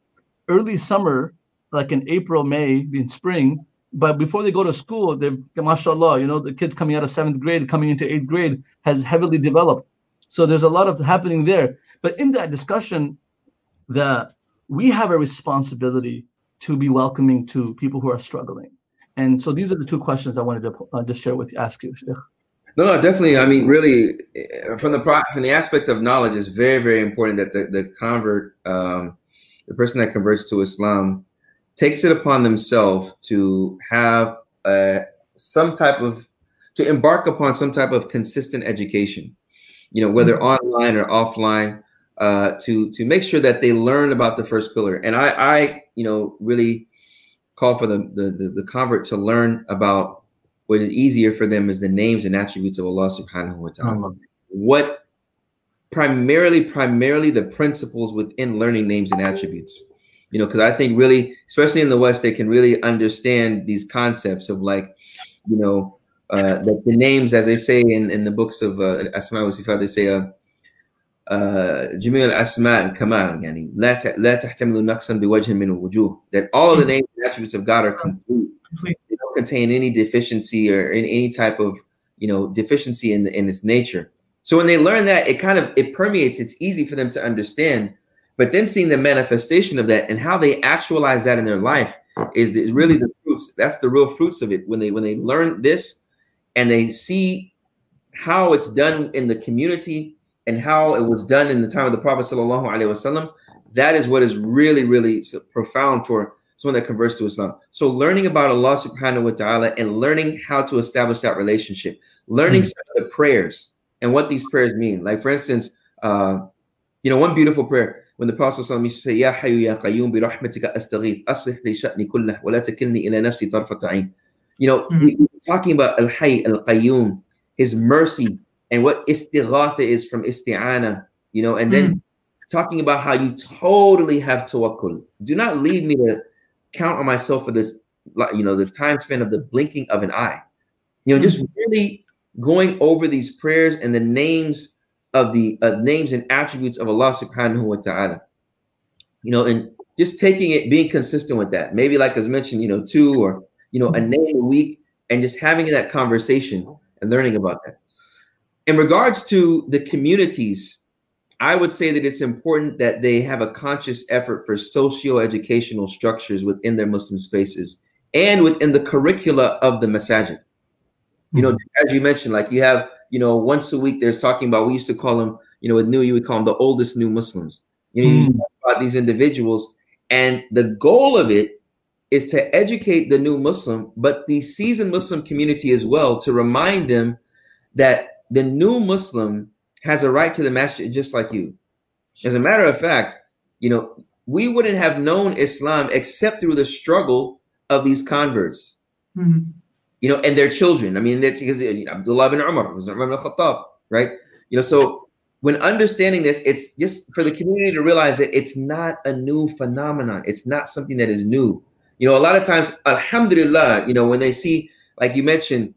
early summer, like in April, May, in spring, but before they go to school, they've, mashallah, you know, the kids coming out of seventh grade, coming into eighth grade has heavily developed. So there's a lot of happening there. But in that discussion, that we have a responsibility to be welcoming to people who are struggling. And so these are the two questions I wanted to uh, just share with you, ask you, Sheikh. No, no, definitely. I mean, really, eh, from the from the aspect of knowledge, is very, very important that the the convert, um, the person that converts to Islam, takes it upon themselves to have uh, some type of to embark upon some type of consistent education you know whether mm-hmm. online or offline uh, to to make sure that they learn about the first pillar and i i you know really call for the the, the, the convert to learn about what is easier for them is the names and attributes of allah subhanahu wa ta'ala mm-hmm. what primarily primarily the principles within learning names and attributes you know, because I think really, especially in the West, they can really understand these concepts of like, you know, uh, the, the names, as they say in, in the books of uh, Asma wa Sifat, they say, uh, جميع الأسماء الكمال يعني لا لا تحتمل نقصا بوجه من الوجوه that all of the names and attributes of God are complete. They don't contain any deficiency or any, any type of you know deficiency in the, in its nature. So when they learn that, it kind of it permeates. It's easy for them to understand. but then seeing the manifestation of that and how they actualize that in their life is, the, really the fruits. That's the real fruits of it. When they when they learn this and they see how it's done in the community and how it was done in the time of the Prophet sallallahu alaihi wasallam, that is what is really really profound for someone that converts to Islam. So learning about Allah subhanahu wa ta'ala and learning how to establish that relationship, learning mm-hmm. some of the prayers and what these prayers mean. Like for instance, uh, you know, one beautiful prayer when the Prophet ﷺ used to say, Ya Hayyu Ya Qayyum bi rahmatika astaghith, aslih li sha'ni kullah, wa la takilni ila nafsi tarfat You know, mm-hmm. talking about Al Hayy Al Qayyum, his mercy, and what istighatha is from isti'ana, you know, and then mm-hmm. talking about how you totally have tawakkul. Do not leave me to count on myself for this, you know, the time span of the blinking of an eye. You know, mm-hmm. just really going over these prayers and the names of the uh, names and attributes of Allah subhanahu wa ta'ala. You know, and just taking it, being consistent with that. Maybe like as mentioned, you know, two or you know, a name a week and just having that conversation and learning about that. In regards to the communities, I would say that it's important that they have a conscious effort for socio-educational structures within their Muslim spaces and within the curricula of the masajid. You know, mm-hmm. as you mentioned, like you have, you know, once a week there's talking about, we used to call them, you know, with new, you would call them the oldest new Muslims. You know, mm. you about these individuals, and the goal of it is to educate the new Muslim, but the seasoned Muslim community as well, to remind them that the new Muslim has a right to the masjid just like you. As a matter of fact, you know, we wouldn't have known Islam except through the struggle of these converts. Mm-hmm you know, and their children. I mean, because uh, Abdullah bin Umar was Umar bin Khattab, right? You know, so when understanding this, it's just for the community to realize that it's not a new phenomenon. It's not something that is new. You know, a lot of times, Alhamdulillah, you know, when they see, like you mentioned,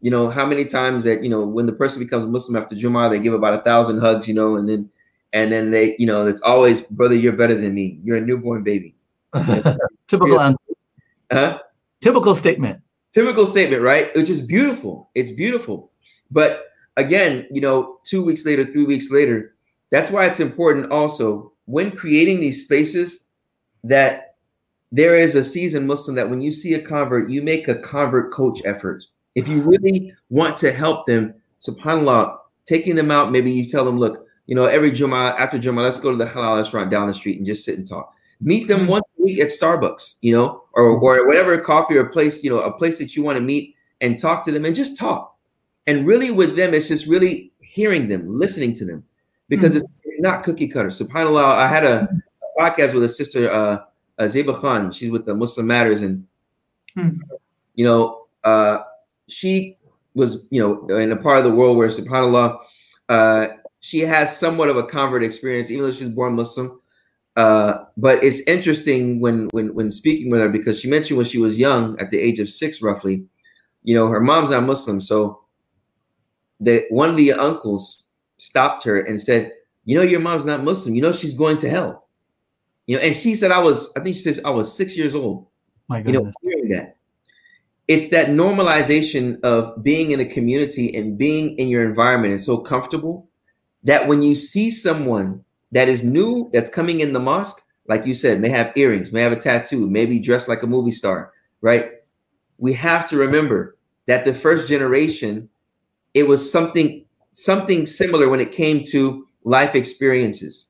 you know, how many times that you know when the person becomes Muslim after Jummah, they give about a thousand hugs, you know, and then and then they, you know, it's always, brother, you're better than me. You're a newborn baby. Typical. Huh? Typical statement typical statement, right? Which is beautiful. It's beautiful. But again, you know, two weeks later, three weeks later, that's why it's important also when creating these spaces that there is a seasoned Muslim that when you see a convert, you make a convert coach effort. If you really want to help them, subhanAllah, taking them out, maybe you tell them, look, you know, every Jummah, after Jummah, let's go to the halal restaurant down the street and just sit and talk. Meet them mm-hmm. once week at Starbucks, you know, or, mm-hmm. or whatever coffee or place, you know, a place that you want to meet and talk to them and just talk. And really with them, it's just really hearing them, listening to them, because mm-hmm. it's, it's, not cookie cutter. SubhanAllah, I had a, a podcast with a sister, uh, uh, Zeba Khan. She's with the Muslim Matters, and mm-hmm. you know, uh, she was, you know, in a part of the world where SubhanAllah, uh, she has somewhat of a convert experience, even though she's born Muslim. Uh, but it's interesting when when when speaking with her because she mentioned when she was young, at the age of six, roughly, you know, her mom's not Muslim, so that one of the uncles stopped her and said, "You know, your mom's not Muslim. You know, she's going to hell." You know, and she said, "I was, I think she says I was six years old." My goodness. You know, hearing that. It's that normalization of being in a community and being in your environment and so comfortable that when you see someone that is new that's coming in the mosque, like you said, may have earrings, may have a tattoo, maybe dressed like a movie star, right? We have to remember that the first generation, it was something something similar when it came to life experiences,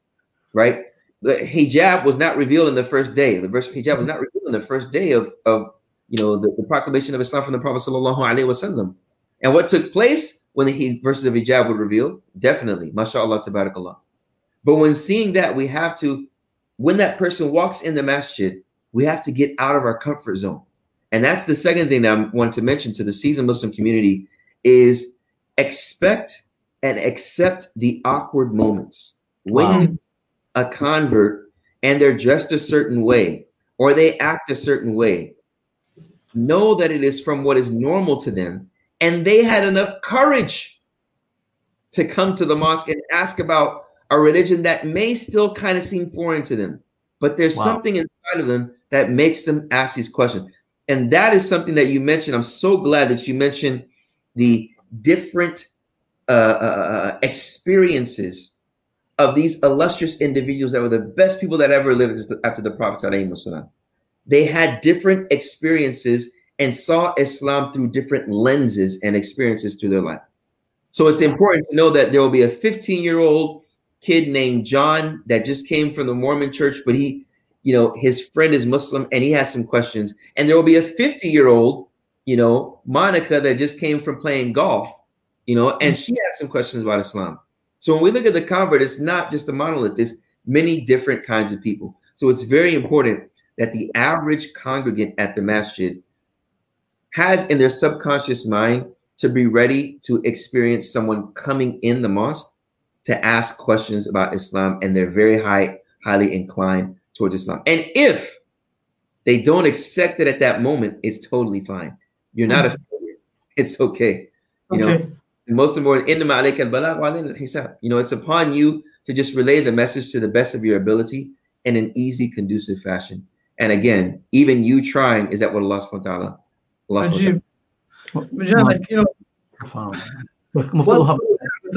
right? The hijab was not revealed in the first day. The verse hijab was not revealed in the first day of, of you know the, the proclamation of Islam from the Prophet sallallahu alaihi wasallam. And what took place when the verses of hijab were revealed? Definitely, mashallah, tabarakallah. But when seeing that, we have to, when that person walks in the masjid, we have to get out of our comfort zone. And that's the second thing that I want to mention to the seasoned Muslim community is expect and accept the awkward moments. When wow. a convert and they're dressed a certain way or they act a certain way, know that it is from what is normal to them. And they had enough courage to come to the mosque and ask about a religion that may still kind of seem foreign to them, but there's wow. something inside of them that makes them ask these questions. And that is something that you mentioned. I'm so glad that you mentioned the different uh, uh, experiences of these illustrious individuals that were the best people that ever lived after the Prophet. They had different experiences and saw Islam through different lenses and experiences through their life. So it's important to know that there will be a 15 year old kid named John that just came from the Mormon church, but he, you know, his friend is Muslim and he has some questions. And there will be a 50 year old, you know, Monica that just came from playing golf, you know, and she has some questions about Islam. So when we look at the convert, it's not just a monolith, there's many different kinds of people. So it's very important that the average congregant at the masjid has in their subconscious mind to be ready to experience someone coming in the mosque to ask questions about Islam and they're very high, highly inclined towards Islam. And if they don't accept it at that moment, it's totally fine. You're not a mm-hmm. failure. It's okay. You okay. know, most important, in the ma'alik al balad. you know, it's upon you to just relay the message to the best of your ability in an easy, conducive fashion. And again, even you trying is that what Allah subhanahu wa ta'ala Allah like, you know,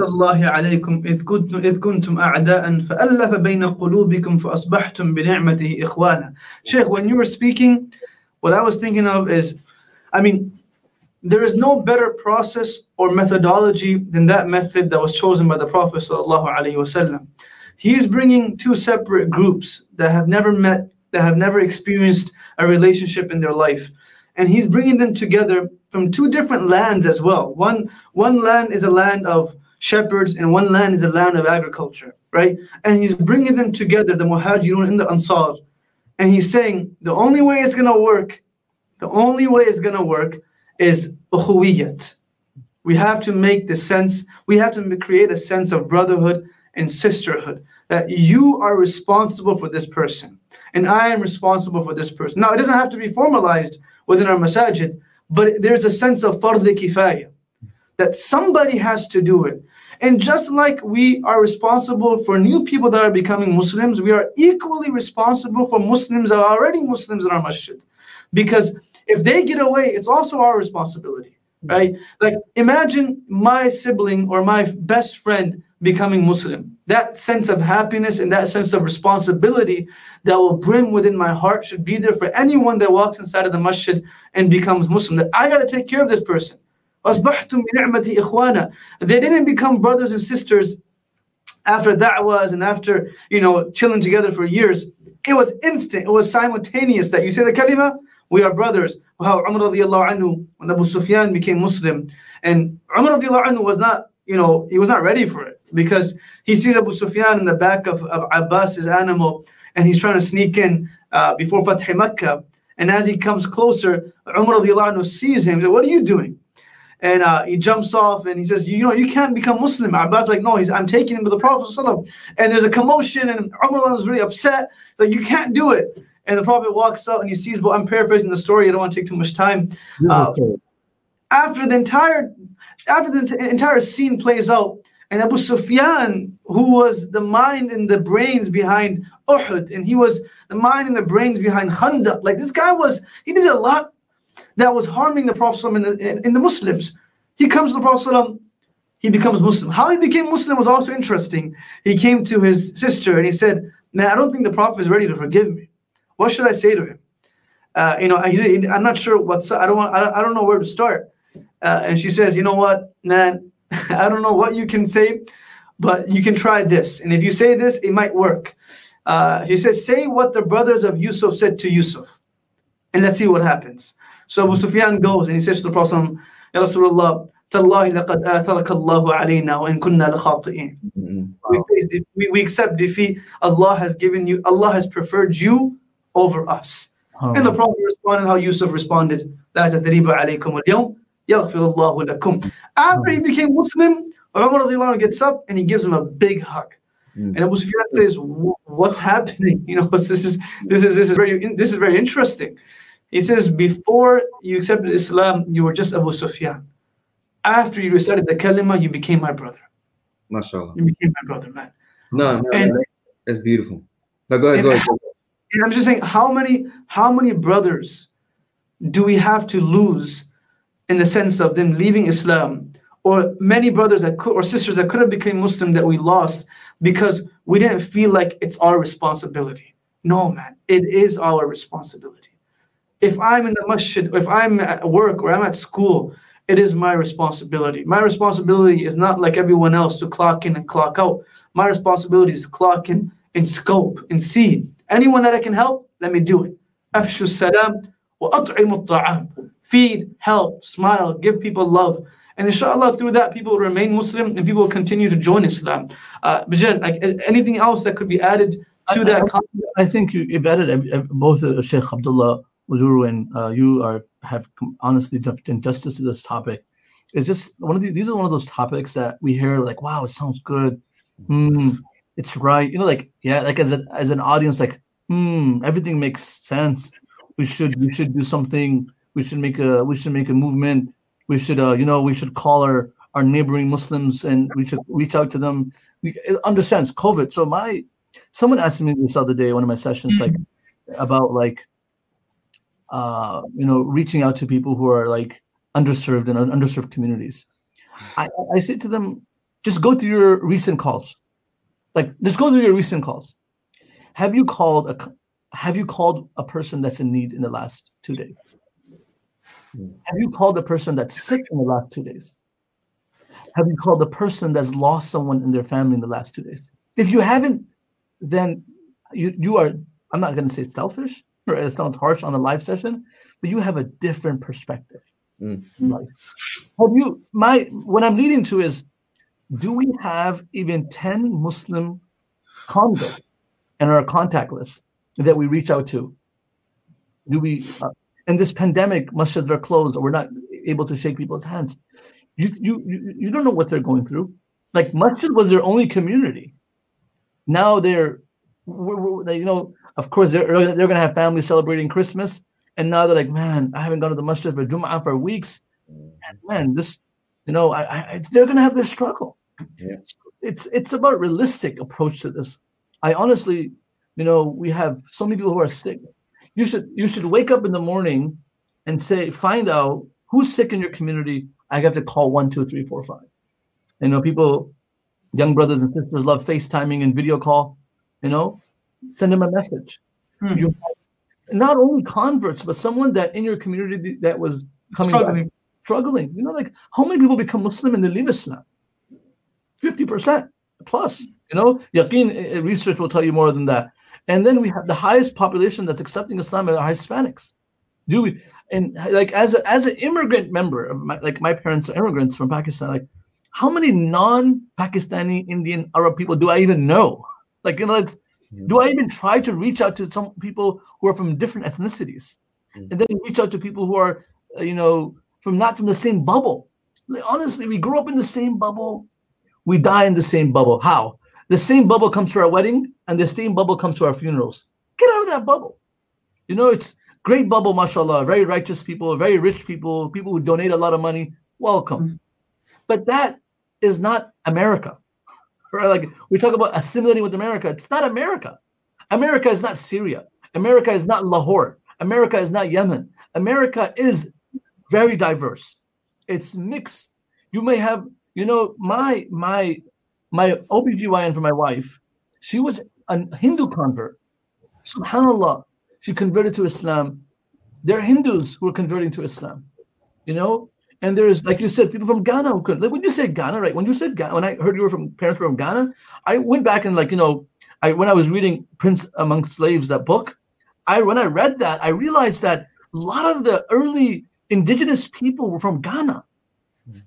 الله عليكم إذ كنتم إذ كنتم أعداء فألف بين قلوبكم فأصبحتم بنعمته إخوانا. Sheikh, when you were speaking, what I was thinking of is, I mean, there is no better process or methodology than that method that was chosen by the Prophet sallallahu alaihi wasallam. He's bringing two separate groups that have never met, that have never experienced a relationship in their life and he's bringing them together from two different lands as well. One one land is a land of shepherds, and one land is a land of agriculture, right? And he's bringing them together, the Muhajirun and the Ansar, and he's saying the only way it's gonna work, the only way it's gonna work is ukhuwiyat. We have to make the sense, we have to create a sense of brotherhood and sisterhood that you are responsible for this person and I am responsible for this person. Now, it doesn't have to be formalized within our masajid, but there's a sense of fard kifaya that somebody has to do it. And just like we are responsible for new people that are becoming Muslims, we are equally responsible for Muslims that are already Muslims in our masjid. Because if they get away, it's also our responsibility, right? Like imagine my sibling or my best friend becoming Muslim. That sense of happiness and that sense of responsibility that will brim within my heart should be there for anyone that walks inside of the masjid and becomes Muslim. That I got to take care of this person. They didn't become brothers and sisters after da'was and after, you know, chilling together for years. It was instant. It was simultaneous that you say the kalima, we are brothers. How Umar radiallahu anhu, when Abu Sufyan became Muslim, and Umar radiallahu anhu was not, you know, he was not ready for it because he sees Abu Sufyan in the back of, of Abbas's animal and he's trying to sneak in uh, before Fath Makkah. And as he comes closer, Umar radiallahu anhu sees him. Says, what are you doing? And uh, he jumps off and he says, you know, you can't become Muslim. Abbas like, no, he's, I'm taking him to the Prophet And there's a commotion and Umar is really upset. Like, you can't do it. And the Prophet walks out and he sees, well, I'm paraphrasing the story. I don't want to take too much time. Uh, after the entire after the entire scene plays out, and Abu Sufyan, who was the mind and the brains behind Uhud, and he was the mind and the brains behind Khandaq. Like this guy was, he did a lot that was harming the Prophet and the, in the Muslims. He comes to the Prophet, he becomes Muslim. How he became Muslim was also interesting. He came to his sister and he said, Man, I don't think the Prophet is ready to forgive me. What should I say to him? Uh, you know, he, I'm not sure what's, I don't want, I don't, I know where to start. Uh, and she says, You know what, man, I don't know what you can say, but you can try this. And if you say this, it might work. Uh, he says, Say what the brothers of Yusuf said to Yusuf, and let's see what happens. So Abu Sufyan goes and he says to the Prophet, Ya Rasulullah, تالله لقد آثرك الله علينا وإن كنا لخاطئين. We, we, we accept defeat. Allah has given you, Allah has preferred you over us. Oh. And the Prophet responded how Yusuf responded, لا تثريب عليكم اليوم يغفر الله لكم. After he became Muslim, Umar gets up and he gives him a big hug. Mm. And Abu Sufyan says, "What's happening? You know, this is this is this is very this is very interesting." He says, "Before you accepted Islam, you were just Abu Sufyan. After you recited the kalima, you became my brother. MashaAllah. You became my brother, man. No, no, and, that's beautiful. No, go ahead, go ahead. And I'm just saying, how many how many brothers do we have to lose in the sense of them leaving Islam or many brothers that could, or sisters that could have become Muslim that we lost because we didn't feel like it's our responsibility. No, man, it is our responsibility. If I'm in the masjid, if I'm at work or I'm at school, it is my responsibility. My responsibility is not like everyone else to clock in and clock out. My responsibility is to clock in and scope and see. Anyone that I can help, let me do it. Afshu salam wa at'imu Feed, help, smile, give people love. And inshallah, through that, people will remain Muslim and people will continue to join Islam. Uh, Bijan, like, anything else that could be added to I, that? I, I think you have added uh, uh, both Sheikh Abdullah Oduro and uh, you are have honestly done justice to this topic. It's just one of these. These are one of those topics that we hear like, "Wow, it sounds good. Hmm, it's right." You know, like yeah, like as an as an audience, like, hmm, everything makes sense. We should we should do something. We should make a we should make a movement we should uh, you know we should call our our neighboring muslims and we should reach out to them we understands covid so my someone asked me this other day one of my sessions like mm-hmm. about like uh you know reaching out to people who are like underserved and underserved communities i i say to them just go through your recent calls like just go through your recent calls have you called a have you called a person that's in need in the last two days have you called a person that's sick in the last two days? Have you called a person that's lost someone in their family in the last two days? If you haven't, then you you are. I'm not going to say selfish or it sounds harsh on the live session, but you have a different perspective. Mm. Have you? My what I'm leading to is, do we have even ten Muslim converts in our contact list that we reach out to? Do we? Uh, and this pandemic, masjids are closed, or we're not able to shake people's hands. You, you, you, you don't know what they're going through. Like masjid was their only community. Now they're, they, you know, of course they're they're gonna have families celebrating Christmas, and now they're like, man, I haven't gone to the masjid for Jum'ah for weeks, and man, this, you know, I, I they're gonna have their struggle. Yeah. It's it's about realistic approach to this. I honestly, you know, we have so many people who are sick you should you should wake up in the morning and say find out who's sick in your community i have to call one two three four five you know people young brothers and sisters love facetiming and video call you know send them a message hmm. you not only converts but someone that in your community that was coming struggling. Back, struggling you know like how many people become muslim and they leave islam 50% plus you know yaqeen eh, eh, research will tell you more than that and then we have the highest population that's accepting Islam are Hispanics. Do we? And like as a, as an immigrant member of my, like my parents are immigrants from Pakistan. Like, how many non-Pakistani Indian Arab people do I even know? Like, you know, it's. Do I even try to reach out to some people who are from different ethnicities, mm-hmm. and then reach out to people who are, uh, you know, from not from the same bubble? Like, honestly, we grew up in the same bubble, we die in the same bubble. How? The same bubble comes to our wedding, and the same bubble comes to our funerals. Get out of that bubble. You know, it's great bubble, mashallah. Very righteous people, very rich people, people who donate a lot of money. Welcome. Mm-hmm. But that is not America. Right? Like we talk about assimilating with America. It's not America. America is not Syria. America is not Lahore. America is not Yemen. America is very diverse. It's mixed. You may have, you know, my my my OBGYN for my wife, she was a Hindu convert. Subhanallah, she converted to Islam. There are Hindus who are converting to Islam, you know. And there's, like you said, people from Ghana who. Like when you said Ghana, right? When you said Ghana, when I heard you were from parents were from Ghana, I went back and like you know, I when I was reading Prince Among Slaves, that book, I when I read that, I realized that a lot of the early indigenous people were from Ghana.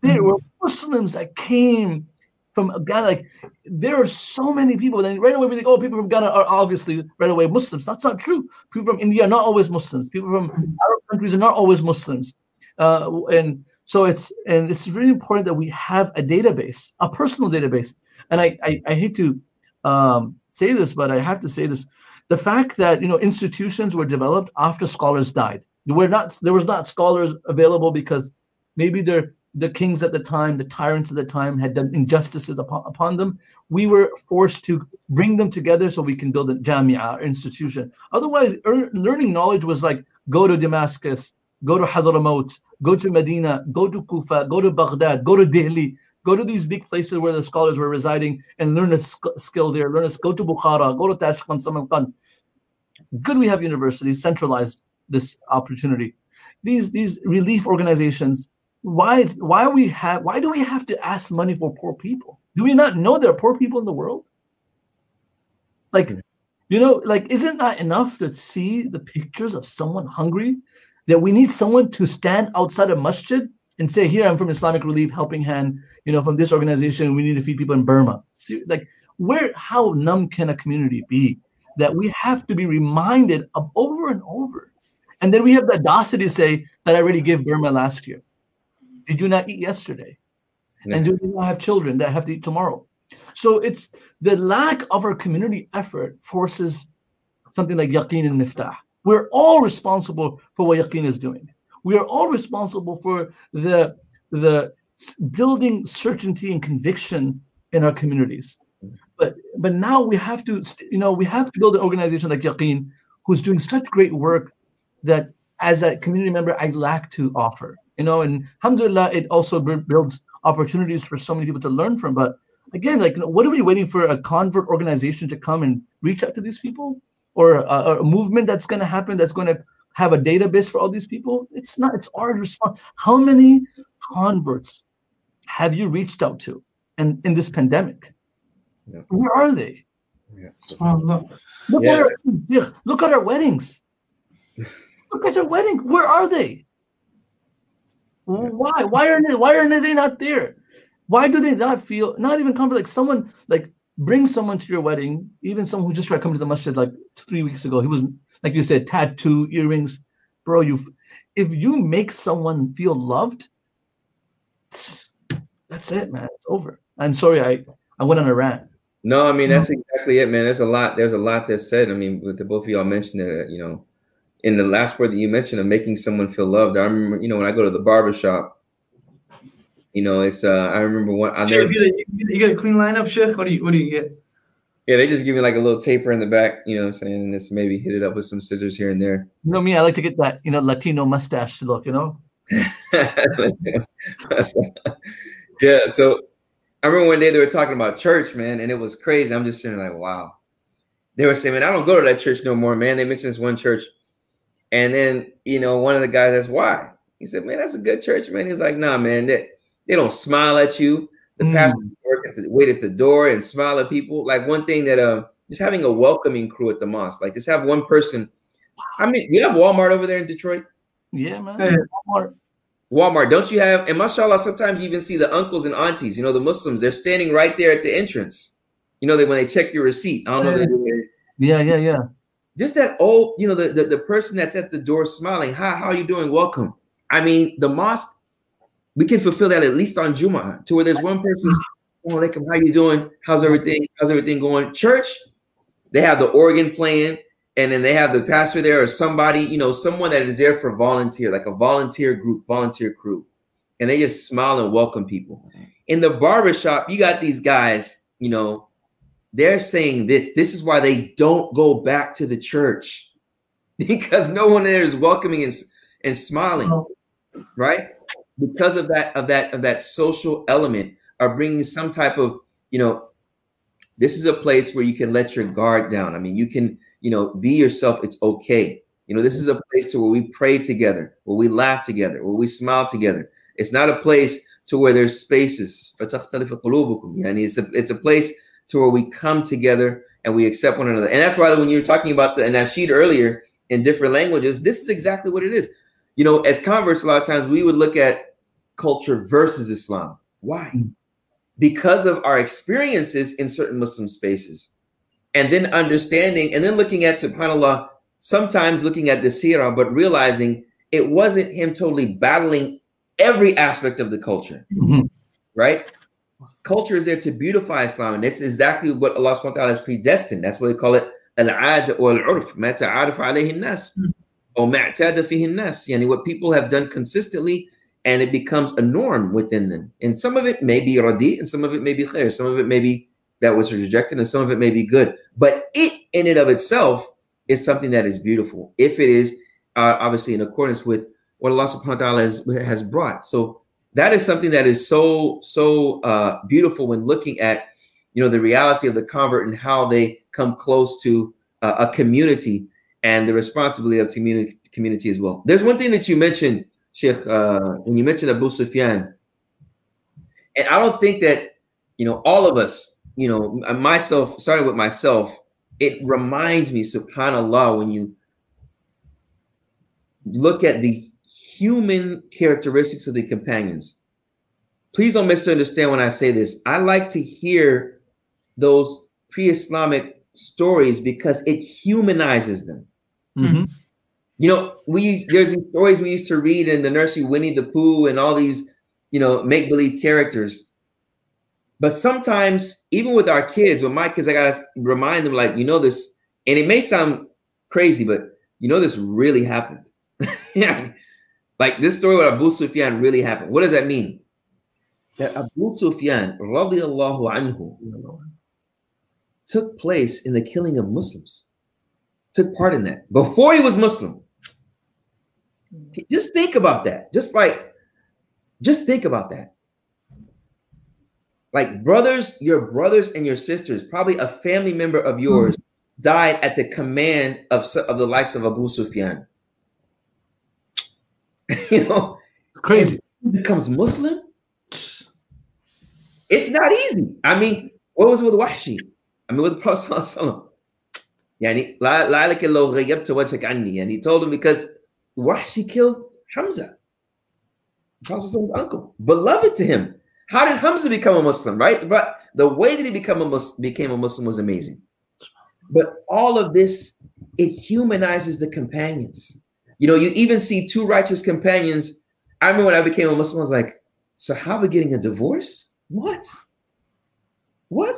There were Muslims that came from Ghana. Like there are so many people. And right away we think, oh, people from Ghana are obviously right away Muslims. That's not true. People from India are not always Muslims. People from Arab countries are not always Muslims. Uh, and so it's and it's really important that we have a database, a personal database. And I I, I hate to um, say this, but I have to say this: the fact that you know institutions were developed after scholars died. There were not there was not scholars available because maybe they're the kings at the time, the tyrants at the time had done injustices upon, upon them. We were forced to bring them together so we can build a jamia institution. Otherwise, er, learning knowledge was like go to Damascus, go to Hadramaut, go to Medina, go to Kufa, go to Baghdad, go to Delhi, go to these big places where the scholars were residing and learn a sk- skill there. Learn a, go to Bukhara, go to Tashkent, Samarkand. Good, we have universities centralized this opportunity. These these relief organizations. Why why we have why do we have to ask money for poor people? Do we not know there are poor people in the world? Like, you know, like isn't that enough to see the pictures of someone hungry? That we need someone to stand outside a masjid and say, "Here, I'm from Islamic Relief Helping Hand. You know, from this organization, we need to feed people in Burma." See, like, where how numb can a community be that we have to be reminded of over and over, and then we have the audacity to say that I already gave Burma last year. Did you not eat yesterday? Yeah. And do you not have children that have to eat tomorrow? So it's the lack of our community effort forces something like Yaqeen and Miftah. We're all responsible for what Yaqeen is doing. We are all responsible for the the building certainty and conviction in our communities. But but now we have to you know we have to build an organization like Yaqeen who's doing such great work that as a community member I lack to offer. You know, and alhamdulillah, it also bu- builds opportunities for so many people to learn from. But again, like, you know, what are we waiting for a convert organization to come and reach out to these people, or a, a movement that's going to happen that's going to have a database for all these people? It's not. It's our response. How many converts have you reached out to, and in this pandemic? Yeah. Where are they? Yeah. Look Yeah. at our look at our weddings. Look at our wedding. Where are they? Why? Why are they? Why are they not there? Why do they not feel? Not even comfortable. Like someone like bring someone to your wedding. Even someone who just tried to come to the masjid like three weeks ago. He was like you said, tattoo, earrings, bro. You, if you make someone feel loved, that's it, man. It's over. I'm sorry. I I went on a rant. No, I mean that's exactly it, man. There's a lot. There's a lot that's said. I mean, with the both of y'all mentioned it, you know, in the last word that you mentioned of making someone feel loved. I remember, you know, when I go to the barber shop, you know, it's uh, I remember one. I Sheikh, never, you, get- you get a clean lineup, Sheikh. What do you What do you get? yeah, they just give me like a little taper in the back, you know, what I'm saying, and this maybe hit it up with some scissors here and there. You know me. I like to get that you know Latino mustache look. You know. yeah. So I remember one day they were talking about church, man, and it was crazy. I'm just sitting like, wow. They were saying, man, I don't go to that church no more, man. They mentioned this one church. And then, you know, one of the guys asked why. He said, man, that's a good church, man. He's like, nah, man, they, they don't smile at you. The Mm. pastor work at the, wait at the door and smile at people. Like one thing that uh just having a welcoming crew at the mosque, like just have one person. I mean, you have Walmart over there in Detroit. Yeah, man. Yeah. Walmart. Walmart, don't you have? And mashallah, sometimes you even see the uncles and aunties, you know, the Muslims, they're standing right there at the entrance. You know, that when they check your receipt, I don't know, they. Yeah, yeah, yeah. just that old, you know, the, the, the person that's at the door smiling, hi, how are you doing? Welcome. I mean, the mosque, we can fulfill that at least on Juma, to where there's one person, mm-hmm. oh, alaikum, how you doing? How's everything? How's everything going? Church, they have the organ playing, and then they have the pastor there or somebody, you know, someone that is there for volunteer, like a volunteer group, volunteer crew. And they just smile and welcome people. In the barber shop, you got these guys, you know, they're saying this. This is why they don't go back to the church because no one there is welcoming and, and smiling, right? Because of that, of that, of that social element, are bringing some type of, you know, this is a place where you can let your guard down. I mean, you can, you know, be yourself. It's okay. You know, this is a place to where we pray together, where we laugh together, where we smile together. It's not a place to where there's spaces. It's a, it's a place to where we come together and we accept one another. And that's why when you were talking about the nasheed earlier in different languages, this is exactly what it is. You know, as converts, a lot of times we would look at culture versus Islam. Why? Mm. Because of our experiences in certain Muslim spaces. And then understanding and then looking at subhanAllah, sometimes looking at the seerah, but realizing it wasn't him totally battling every aspect of the culture Mhm. right? Culture is there to beautify Islam, and it's exactly what Allah subhanahu wa ta'ala has predestined. That's why they call it al-ad or al-urf, ma ta'arif alayhi nas, yani what people have done consistently, and it becomes a norm within them. And some of it may be radi, and some of it may be khair, some of it may be that was rejected, and some of it may be good. But it in and of itself is something that is beautiful if it is uh, obviously in accordance with what Allah subhanahu wa ta'ala has, has brought. So that is something that is so, so uh, beautiful when looking at, you know, the reality of the convert and how they come close to uh, a community and the responsibility of community community as well. There's one thing that you mentioned, Sheikh, uh, when you mentioned Abu Sufyan, and I don't think that you know all of us, you know, myself, starting with myself, it reminds me, Subhanallah, when you look at the human characteristics of the companions. Please don't misunderstand when I say this. I like to hear those pre-Islamic stories because it humanizes them. Mhm. You know, we there's stories we used to read in the nursery, Winnie the Pooh, and all these, you know, make believe characters. But sometimes, even with our kids, with my kids, I gotta remind them, like, you know, this, and it may sound crazy, but you know, this really happened. yeah, like this story with Abu Sufyan really happened. What does that mean? That Abu Sufyan, radiallahu anhu, took place in the killing of Muslims, took part in that before he was Muslim. Hmm. Just think about that. Just like, just think about that. Like brothers, your brothers and your sisters, probably a family member of hmm. yours died at the command of, of the likes of Abu Sufyan. you know, Crazy. becomes Muslim. It's not easy. I mean, what was it with Wahshi? I mean, with the Prophet Sallallahu Alaihi Wasallam. يعني لا لا لك لو غيبت وجهك عني and he told him because Wahshi killed Hamza Prophet's uncle beloved to him how did Hamza become a Muslim right but the way that he become a Mus- became a Muslim was amazing but all of this it humanizes the companions you know you even see two righteous companions I remember when I became a Muslim I was like Sahaba getting a divorce what what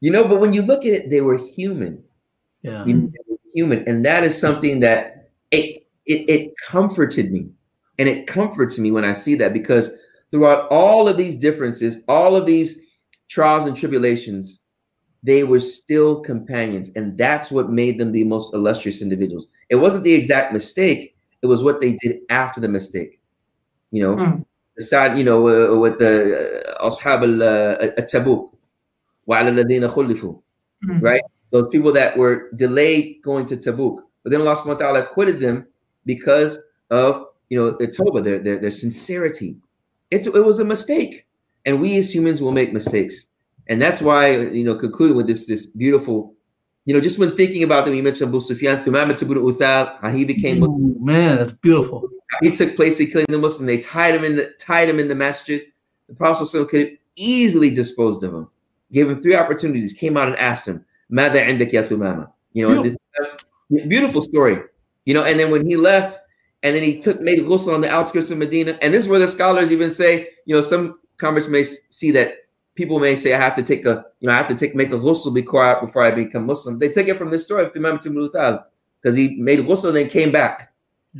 you know but when you look at it they were human Yeah. Human. And that is something that it, it, it comforted me. And it comforts me when I see that because throughout all of these differences, all of these trials and tribulations, they were still companions. And that's what made them the most illustrious individuals. It wasn't the exact mistake, it was what they did after the mistake. You know, mm. the you know, uh, with the uh, Ashab al uh, Tabuk, mm-hmm. right? Those people that were delayed going to Tabuk. But then Allah subhanahu wa ta'ala acquitted them because of you know their Toba, their, their, their sincerity. It's, it was a mistake. And we as humans will make mistakes. And that's why, you know, concluding with this this beautiful, you know, just when thinking about them, you mentioned Abu Sufyan, Thumama Tabun Uthal, he became Muslim. Man, that's beautiful. He took place, he killed the Muslim, they tied him in the tied him in the masjid. The Prophet could have easily disposed of him. Gave him three opportunities. Came out and asked him, "Mada indak ya Thumama?" You know, uh, beautiful story. You know, and then when he left, and then he took made ghusl on the outskirts of Medina. And this is where the scholars even say, you know, some converts may see that people may say, I have to take a, you know, I have to take make a ghusl before I before I become Muslim. They take it from this story of Imam Timur because he made ghusl and then came back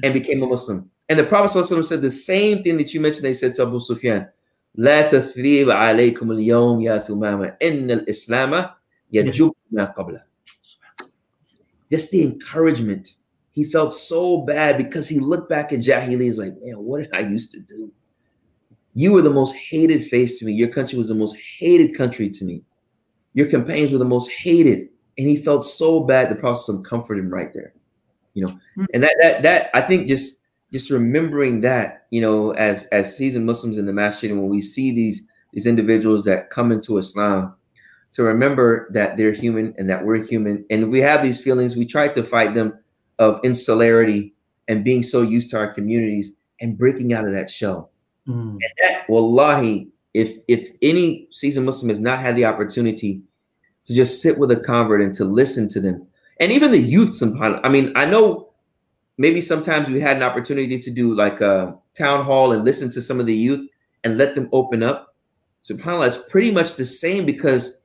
and became a Muslim. And the Prophet said the same thing that you mentioned. They said to Abu Sufyan, لا تثريب عليكم اليوم يا ثمامة إن الإسلام يجب ما قبله. Just the encouragement. He felt so bad because he looked back at Jahili. He's like, man, what did I used to do? You were the most hated face to me. Your country was the most hated country to me. Your companions were the most hated. And he felt so bad. The Prophet ﷺ comforted him right there. You know, and that that that I think just just remembering that, you know, as as seasoned Muslims in the masjid, and when we see these these individuals that come into Islam, to remember that they're human and that we're human, and we have these feelings, we try to fight them of insularity and being so used to our communities and breaking out of that shell. Mm. And that, wallahi, if if any seasoned Muslim has not had the opportunity to just sit with a convert and to listen to them, and even the youth, sometimes. I mean, I know maybe sometimes we had an opportunity to do like a town hall and listen to some of the youth and let them open up. Subhanallah, it's pretty much the same because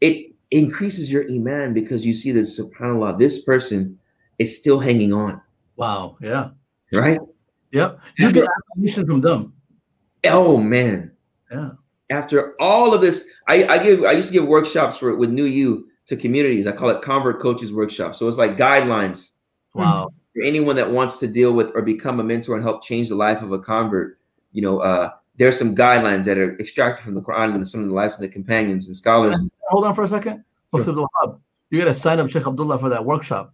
it increases your iman because you see that subhanallah, this person is still hanging on, Wow. Yeah. right? Yep. You get affirmation from them. Oh man. Yeah. After all of this, I, I give I used to give workshops for with new you to communities. I call it convert coaches workshop. So it's like guidelines Wow. for anyone that wants to deal with or become a mentor and help change the life of a convert, you know, uh, there's some guidelines that are extracted from the Quran and some of the lives of the companions and scholars. Hold on for a second. Sure. Mufti You got to sign up Sheikh Abdullah for that workshop.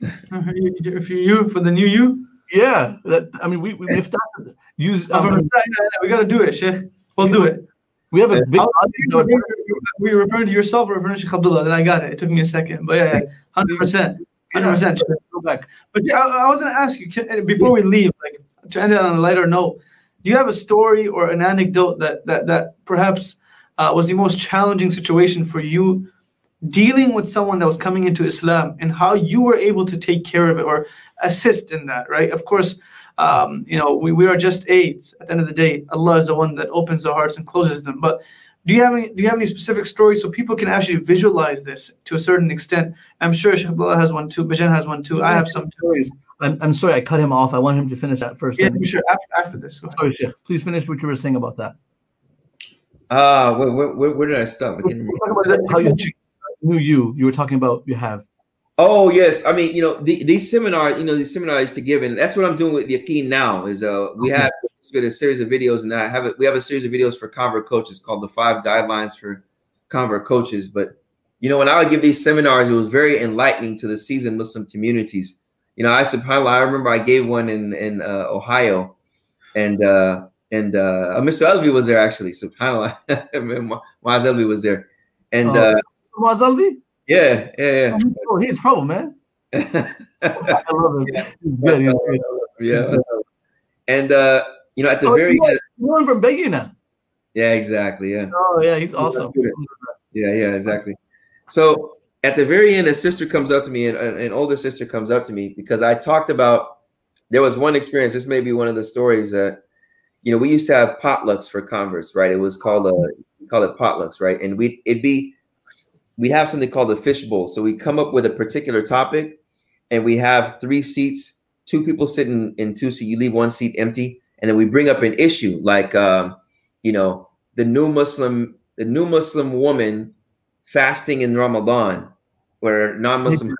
if you're you for the new you, Yeah, that, I mean, we we have to use. Oh, Um, we got to do it, Sheikh. We'll do it. we have a big I'll- audience. out there. Referring to yourself or referring to Sheikh Abdullah? Then I got it. It took me a second, but yeah, hundred percent, hundred percent. Go back. But yeah, I, I was gonna ask you can, before we leave, like to end it on a lighter note. Do you have a story or an anecdote that that that perhaps uh, was the most challenging situation for you dealing with someone that was coming into Islam and how you were able to take care of it or assist in that? Right. Of course, um, you know we, we are just aids. At the end of the day, Allah is the one that opens the hearts and closes them. But do you have any do you have any specific stories so people can actually visualize this to a certain extent? I'm sure Sheikh Abdullah has one too, Bajan has one too. I have some. Stories. I'm, I'm sorry, I cut him off. I want him to finish that first. Yeah, sentence. sure. After, after this. Go. Sorry, Sheikh. Please finish what you were saying about that. Uh, where, where, where, where did I stop? I can't remember. Talk about that, how you knew you. You were talking about you have. Oh yes, I mean you know the, these seminars, you know these seminars to give, and that's what I'm doing with the Yaqeen now. Is uh we have it's been a series of videos, and I have it. We have a series of videos for convert coaches called the Five Guidelines for Convert Coaches. But you know when I would give these seminars, it was very enlightening to the seasoned Muslim communities. You know, I subhanallah, I remember I gave one in in uh, Ohio, and uh and uh Mr. Elvi was there actually. Subhanallah, Muaz Alvi was there, and Oh. uh Muaz Alvi? Yeah, yeah, Oh, he's trouble, man. yeah. I love him. He's good. Yeah. And uh, you know, at the Oh, very end, You know him from Bayyinah. yeah, exactly, yeah, Oh, yeah, he's awesome. yeah, yeah, exactly. So at the very end, a sister comes up to me, and an, older sister comes up to me because I talked about there was one experience. This may be one of the stories that you know we used to have potlucks for converts, right? It was called a call it potlucks, right? And we it'd be we'd have something called the fishbowl. So we come up with a particular topic, and we have three seats, two people sitting in two seats. You leave one seat empty, and then we bring up an issue like um, you know the new Muslim the new Muslim woman fasting in Ramadan, where non-Muslim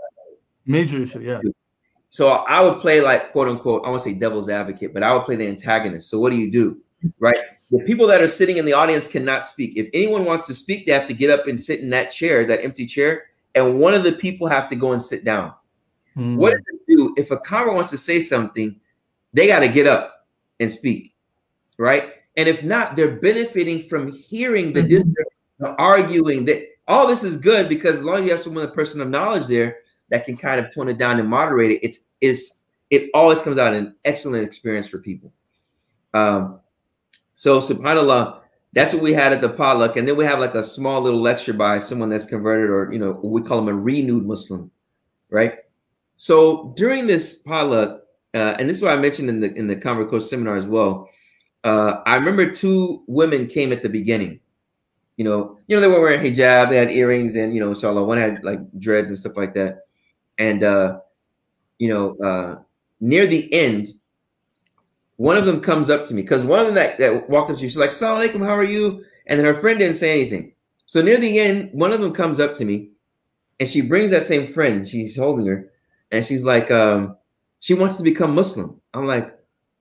Major issue, yeah. so I would play like quote unquote, I won't say devil's advocate, but I would play the antagonist. So what do you do? Right? The people that are sitting in the audience cannot speak. If anyone wants to speak, they have to get up and sit in that chair, that empty chair, and one of the people have to go and sit down. Hmm. What does it do? If a convert wants to say something, they got to get up and speak, right? And if not, they're benefiting from hearing the Mhm. district arguing that all this is good because as long as you have someone, a person of knowledge there that can kind of tone it down and moderate it, it's it's it always comes out an excellent experience for people. Um, so subhanallah, that's what we had at the potluck, and then we have like a small little lecture by someone that's converted, or you know, we call them a renewed Muslim, right? So during this potluck, uh, and this is what I mentioned in the in the Convert Coach seminar as well. Uh, I remember two women came at the beginning. You know, you know they were wearing hijab, they had earrings, and you know, inshallah, one had like dreads and stuff like that. And uh, you know, uh, near the end, one of them comes up to me because one of them that, that walked up to me, she's like, "Salam alaikum, how are you?" And then her friend didn't say anything. So near the end, one of them comes up to me, and she brings that same friend. She's holding her, and she's like, um, she wants to become Muslim. I'm like,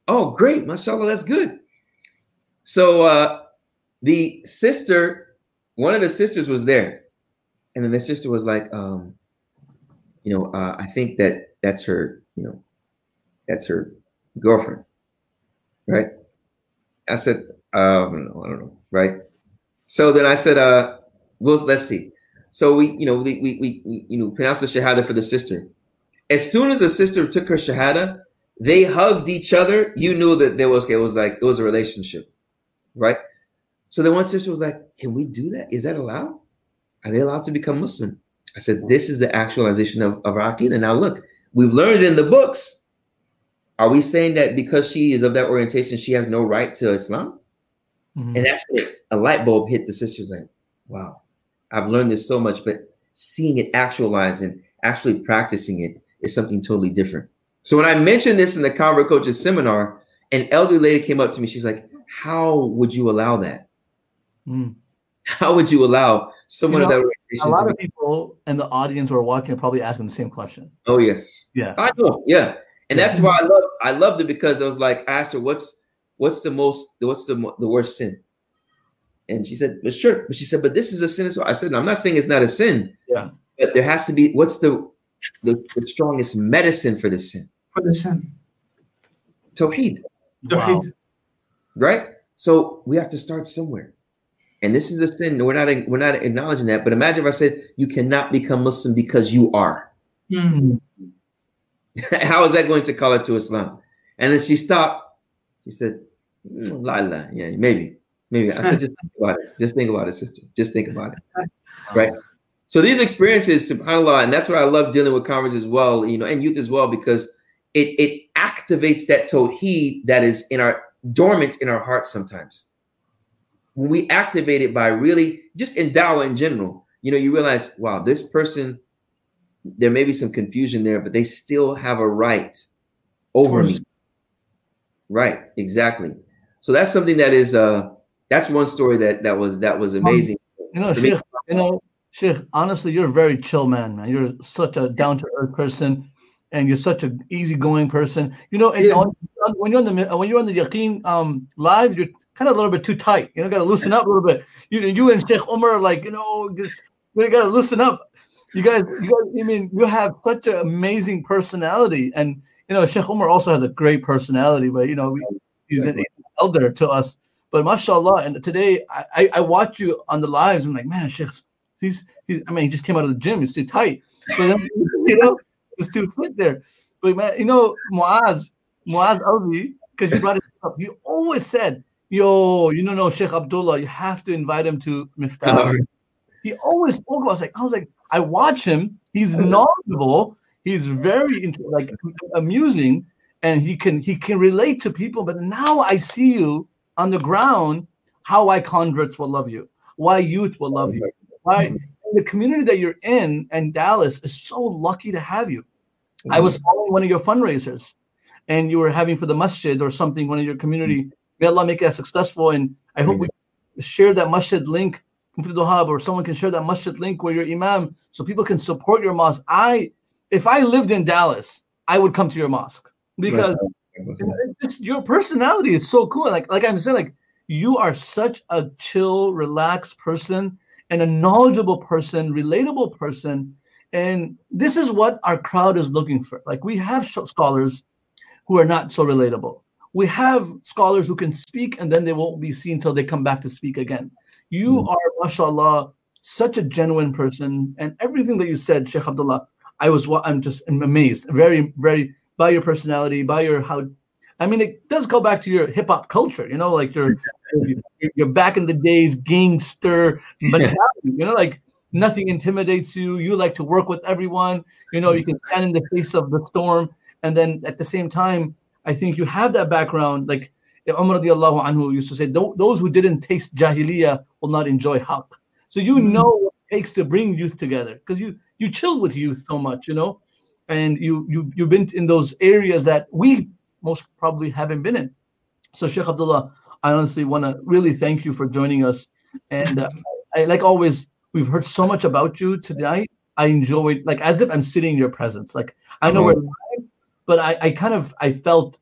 oh, great, mashallah, that's good. So uh, the sister, one of the sisters was there, and then the sister was like, um, you know, uh, I think that that's her, you know, that's her girlfriend, right? I said, uh, I don't know, right? So then I said, uh, let's see. So we, you know, we, we, we, you know, pronounced the shahada for the sister. As soon as the sister took her shahada, they hugged each other. You knew that there was, it was like, it was a relationship, right? So then one sister was like, can we do that? Is that allowed? Are they allowed to become Muslim? I said, this is the actualization of, of our. Now look, we've learned in the books. Are we saying that because she is of that orientation, she has no right to Islam? Mhm. And that's when a light bulb hit the sisters like, wow, I've learned this so much, but seeing it actualized and actually practicing it is something totally different. So when I mentioned this in the Convert Coaches seminar, an elderly lady came up to me. She's like, how would you allow that? Mm. How would you allow someone You of know- that a lot of people in the audience who are watching are probably asking the same question. Oh yes. Yeah. I know. Yeah. And that's why I love I loved it because I was like, I asked her, what's what's the most what's the the worst sin? And she said, well, sure. But she said, but this is a sin as well. I said, I'm not saying it's not a sin. Yeah. But there has to be what's the the, the strongest medicine for this sin? For the sin. Tawheed. Wow. Right? So we have to start somewhere. And this is the sin. We're not we're not acknowledging that. But imagine if I said you cannot become Muslim because you are. Mm. How is that going to call it to Islam? And then she stopped. She said, "Mm, yeah, maybe, maybe. I said, just think about it. Just think about it, sister. Just think about it. Right. So these experiences, subhanAllah, and that's why I love dealing with converts as well, you know, and youth as well, because it it activates that tawheed that is in our dormant in our hearts sometimes. When we activate it by really just in dawah in general, you know, you realize, wow, this person there may be some confusion there, but they still have a right over me. Right, exactly. So that's something that is uh that's one story that that was that was amazing. You know, Sheikh, you know, Sheikh, honestly, you're a very chill man, man. You're such a down to earth person and you're such an easygoing person. You know, and Yeah. on, when you're on the when you're on the Yaqeen um live, you're kind of a little bit too tight. You know, gotta loosen up a little bit. You you and Sheikh Omar, are like, you know, just we gotta loosen up. You guys, you guys, I mean, you have such an amazing personality, and you know, Sheikh Umar also has a great personality, but you know, he's an elder to us. But mashallah, and today I, I, watch you on the lives. I'm like, man, Sheikh, he's, he's I mean, he just came out of the gym. He's too tight. But then, you know, it's too fit there. But man, you know, Muaz, Muaz Alvi, because you brought it up, you always said, yo, you know Sheikh Abdullah, you have to invite him to Miftah. He always spoke about. I was like, I was like, I watch him. He's knowledgeable. He's very like amusing, and he can he can relate to people. But now I see you on the ground. How why converts will love you. Why youth will love you. Why mm-hmm. the community that you're in and Dallas is so lucky to have you. I mm-hmm. was following one of your fundraisers, and you were having for the masjid or something. One of your community. May Allah make that successful, and I hope we share that masjid link Mufti Wahab, or someone can share that masjid link where your imam so people can support your mosque. I if I lived in Dallas, I would come to your mosque because just, your personality is so cool. Like like I'm saying, like you are such a chill, relaxed person and a knowledgeable person, relatable person. And this is what our crowd is looking for. Like we have scholars who are not so relatable. We have scholars who can speak and then they won't be seen until they come back to speak again. You Mm. are, mashallah, such a genuine person. And everything that you said, Sheikh Abdullah, I was, wa- I'm just amazed. Very, very, by your personality, by your how, I mean, it does go back to your hip hop culture, you know, like your, your, your back in the days gangster mentality, you know, like nothing intimidates you. You like to work with everyone, you know, you can stand in the face of the storm. And then at the same time, I think you have that background. Like Umar radiallahu anhu used to say, those who didn't taste jahiliyyah will not enjoy haqq. So you know what it takes to bring youth together because you you chill with youth so much, you know, and you you you've been in those areas that we most probably haven't been in. So Sheikh Abdullah, I honestly want to really thank you for joining us. And uh, I, like always, we've heard so much about you tonight. I enjoyed like as if I'm sitting in your presence. Like I know we're live, but I, I kind of I felt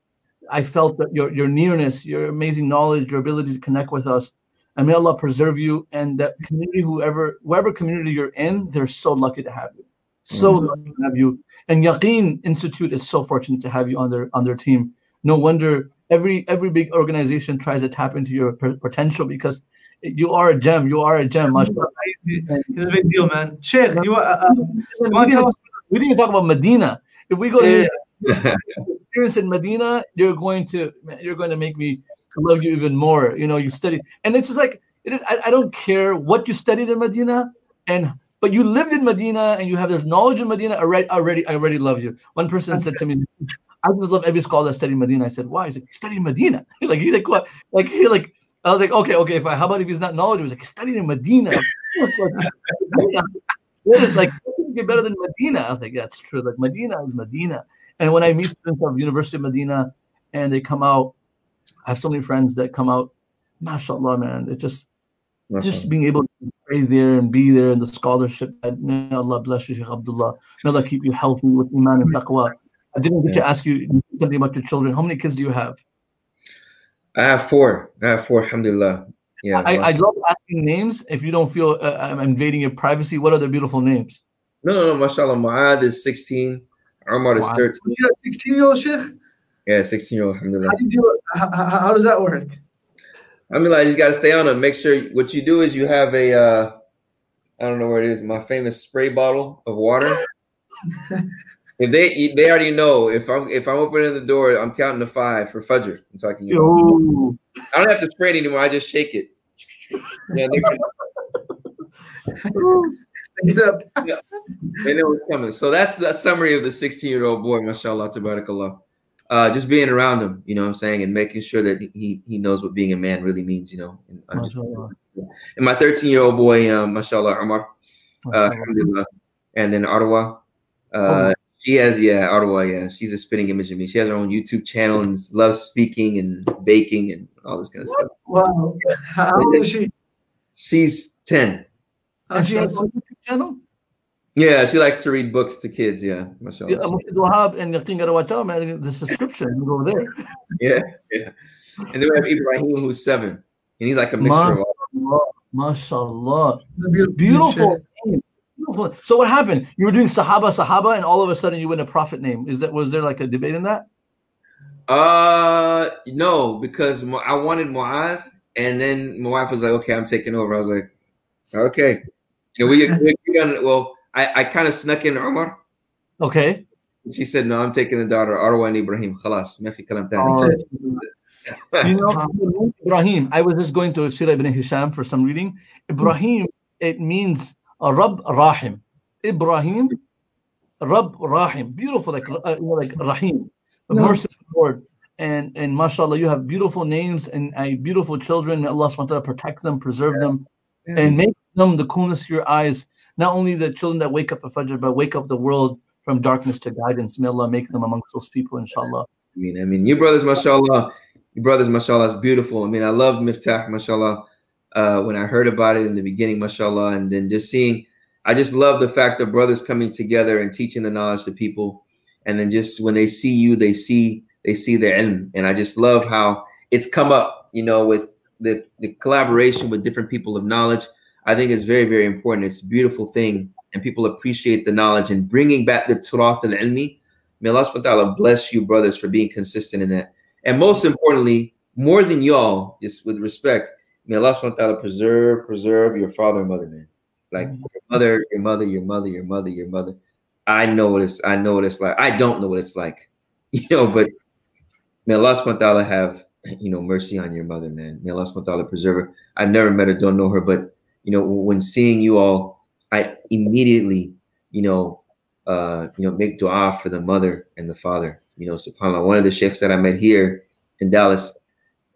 I felt that your your nearness, your amazing knowledge, your ability to connect with us. And may Allah preserve you and that community, whoever whatever community you're in, they're so lucky to have you. So Mhm. lucky to have you. And Yaqeen Institute is so fortunate to have you on their on their team. No wonder every every big organization tries to tap into your p- potential because you are a gem. You are a gem. mashallah. He's a big deal, man. Sheikh, you, uh, uh, We didn't, we didn't even talk about Medina. If we go to Yeah. experience in Medina, you're going to you're going to make me love you even more. You know, you study, and it's just like it I, I don't care what you studied in Medina, and but you lived in Medina and you have this knowledge in Medina. Already, already, I already love you. One person said to me, "I just love every scholar studied Medina." I said, "Why?" He said, "Study in Medina." He's like he's like what? Like he like. I was like, okay, okay, fine. How about if he's not knowledgeable? He's like, he studied in Medina. is like get better than Medina? I was like, it's true. Like Medina is Medina. And when I meet students of University of Medina and they come out, I have so many friends that come out, mashallah, man. It just just being able to pray there and be there and the scholarship. May Allah bless you, Sheikh Abdullah. May Allah keep you healthy with iman and taqwa. I didn't get to ask you something about your children. How many kids do you have? I have four. I have four. Alhamdulillah. Yeah. I, I love asking names. If you don't feel uh, I'm invading your privacy, what are their beautiful names? No, no, no. Mashallah. Mu'ad is 16. Umar is Wow. 13. You're a 16 year old Sheikh? Yeah, 16 year old. Alhamdulillah. How, did you, how, how, how does that work? I mean, like, you just got to stay on them. Make sure what you do is you have a, uh, I don't know where it is, my famous spray bottle of water. if they they already know if I'm if I'm opening the door, I'm counting to five for Fajr. I'm talking. You know. I don't have to spray it anymore. I just shake it. Yeah, up. they know what's coming. So that's the summary of the 16 year old boy, mashallah, tabarakallah. Uh, just being around him, you know what I'm saying, and making sure that he he knows what being a man really means, you know. And, just- and my 13 year old boy, uh, mashallah, Umar, uh, and then Ottawa. Uh, Oh. She has, yeah, Ottawa, yeah. She's a spitting image of me. She has her own YouTube channel and loves speaking and baking and all this kind of stuff. Wow. How old is she? She's 10. And she has a YouTube channel? Yeah, she likes to read books to kids. Yeah, mashallah. Yeah, Mufti Wahab and Yaqeen Garawata, man, the subscription, you go over there. Yeah, yeah. And then we have Ibrahim, who's seven, and he's like a mixture Ma- of all. Mashallah. Beautiful. Beautiful. Beautiful. So what happened? You were doing Sahaba, Sahaba, and all of a sudden you went a prophet name. Is that was there like a debate in that? Uh, no, because I wanted Mu'adh, and then my wife was like, "Okay, I'm taking over." I was like, "Okay." You know, we, agreed on well. I, I kind of snuck in Omar. Okay. She said, "No, I'm taking the daughter Arwan Ibrahim. Khalas, kalam You know, Ibrahim. I was just going to Sirah ibn Hisham for some reading. Ibrahim. It means a Rab Rahim. Ibrahim, Rab Rahim. Beautiful, like uh, like Rahim, the no. merciful Lord. And and mashallah, you have beautiful names and uh, beautiful children. May Allah subhanahu wa ta'ala protect them, preserve yeah. them, yeah. and make them the coolness of your eyes. Not only the children that wake up for Fajr, but wake up the world from darkness to guidance. May Allah make them amongst those people, inshallah. I mean, I mean, you brothers, mashallah, you brothers, mashallah, is beautiful. I mean, I love Miftah, mashallah. Uh, when I heard about it in the beginning, mashallah, and then just seeing, I just love the fact of brothers coming together and teaching the knowledge to people, and then just when they see you, they see they see their end. and I just love how it's come up, you know, with the the collaboration with different people of knowledge. I think it's very very important. It's a beautiful thing, and people appreciate the knowledge and bringing back the turath al ilmi. May Allah subhanahu wa ta'ala bless you, brothers, for being consistent in that. And most importantly, more than y'all, just with respect, may Allah subhanahu wa ta'ala preserve, preserve your father and mother, man. Like your mother, your mother, your mother, your mother, your mother. I know what it's I know what it's like. I don't know what it's like, you know, but may Allah subhanahu wa ta'ala have you know mercy on your mother, man. May Allah subhanahu wa ta'ala preserve her. I've never met her, don't know her, but you know, when seeing you all, I immediately, you know, uh, you know, make dua for the mother and the father. You know, subhanAllah. One of the sheikhs that I met here in Dallas,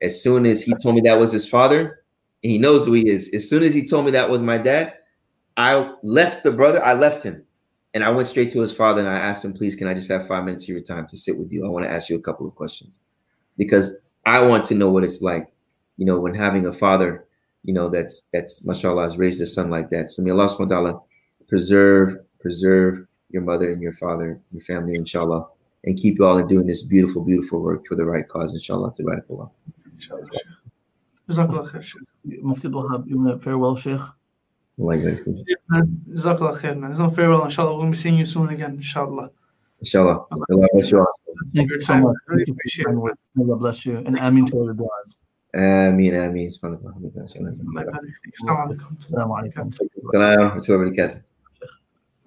as soon as he told me that was his father, and he knows who he is, as soon as he told me that was my dad, I left the brother, I left him. And I went straight to his father and I asked him, please, can I just have five minutes of your time to sit with you? I want to ask you a couple of questions. Because I want to know what it's like, you know, when having a father, you know, that's that's mashallah has raised a son like that. So may Allah subhanahu wa ta'ala preserve, preserve your mother and your father, your family, inshallah, and keep you all in doing this beautiful, beautiful work for the right cause, inshallah. Tabarakallah. Jazakallah khair, Sheikh. Mufti Wahab, you want to farewell, Sheikh? Allah yabarak fiik. Jazakallah khair, man. It's not farewell, inshallah. We'll be seeing you soon again, inshallah. Inshallah. Allah bless you all. Thank you so much. Really for appreciate your kind it. Allah bless you. And Amin to all your du'as. Ameen, ameen. Subhanallah. Allah yabarik feek. Assalamu alaikum. Assalamu alaikum. Salam wa rahmatullahi wa barakatuh.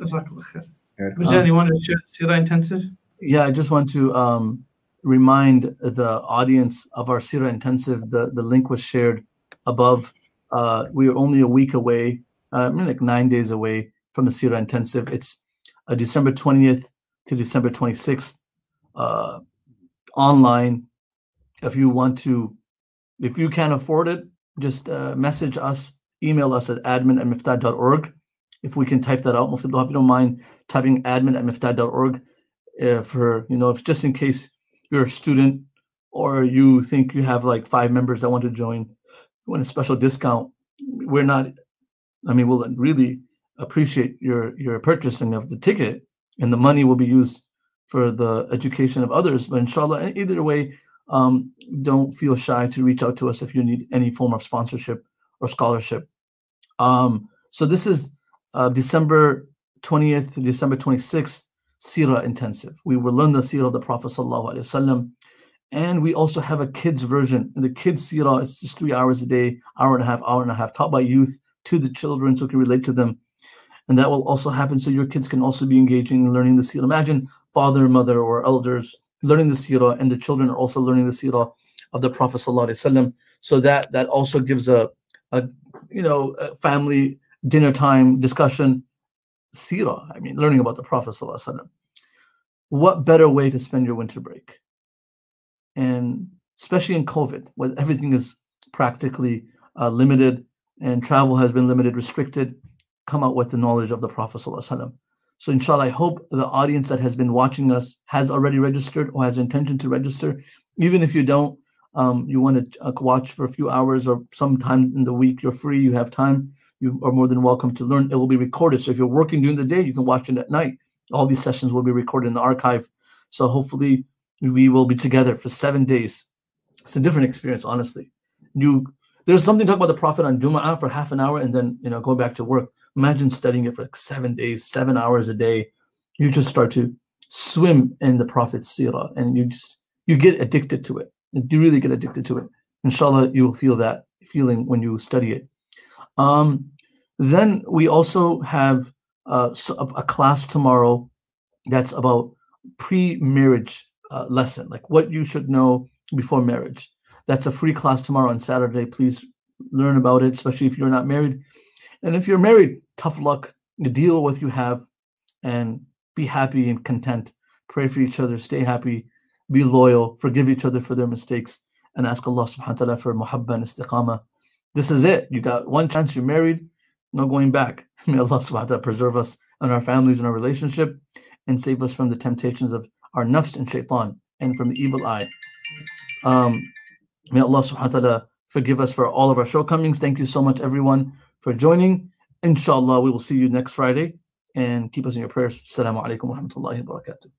Jazakallah khair. Alright. Rajan, you want to share Sirah Intensive? Yeah, I just want to um, remind the audience of our Sira Intensive. The, the link was shared above. Uh, we are only a week away, uh, maybe like nine days away from the Sira Intensive. It's uh, December 20th to December 26th uh, online. If you want to, if you can't afford it, just uh, message us, email us at admin at miftah.org. If we can type that out, Mufti if you don't mind typing admin at miftah.org uh, for you know if just in case you're a student or you think you have like five members that want to join you want a special discount we're not. I mean, we'll really appreciate your your purchasing of the ticket, and the money will be used for the education of others. But inshallah, either way, um, don't feel shy to reach out to us if you need any form of sponsorship or scholarship. Um, so this is uh, December 20th to December 26th, Sirah Intensive. We will learn the Sirah of the Prophet Wasallam, and we also have a kids version. And the kids Sirah is just three hours a day, hour and a half, hour and a half, taught by youth to the children so can relate to them. And that will also happen so your kids can also be engaging and learning the Sirah. Imagine father, mother, or elders learning the Sirah, and the children are also learning the Sirah of the Prophet Wasallam. So that that also gives a, a you know a family dinner time discussion Sirah. I mean, learning about the Prophet Wasallam. What better way to spend your winter break? And especially in COVID, where everything is practically uh, limited and travel has been limited, restricted, come out with the knowledge of the Prophet. ﷺ. So, inshallah, I hope the audience that has been watching us has already registered or has intention to register. Even if you don't, um, you want to uh, watch for a few hours or sometime in the week, you're free, you have time, you are more than welcome to learn. It will be recorded. So, if you're working during the day, you can watch it at night. All these sessions will be recorded in the archive. So, hopefully, we will be together for seven days. It's a different experience, honestly. You there's something to talk about the Prophet on Jum'ah for half an hour and then you know go back to work. Imagine studying it for like seven days, seven hours a day. You just start to swim in the Prophet's seerah and you just you get addicted to it. You really get addicted to it. Inshallah, you will feel that feeling when you study it. Um, then we also have uh, a class tomorrow that's about pre-marriage uh, lesson, like what you should know before marriage. That's a free class tomorrow on Saturday. Please learn about it, especially if you're not married. And if you're married, tough luck. Deal with what you have and be happy and content. Pray for each other, stay happy, be loyal, forgive each other for their mistakes, and ask Allah subhanahu wa ta'ala for muhabba and istiqamah. This is it. You got one chance, you're married, no going back. May Allah subhanahu wa ta'ala preserve us and our families and our relationship and save us from the temptations of our nafs and shaitan and from the evil eye. Um, may Allah subhanahu wa ta'ala forgive us for all of our shortcomings. Thank you so much, everyone, for joining. Inshallah, we will see you next Friday and keep us in your prayers. Assalamu alaikum wa rahmatullahi wa barakatuh.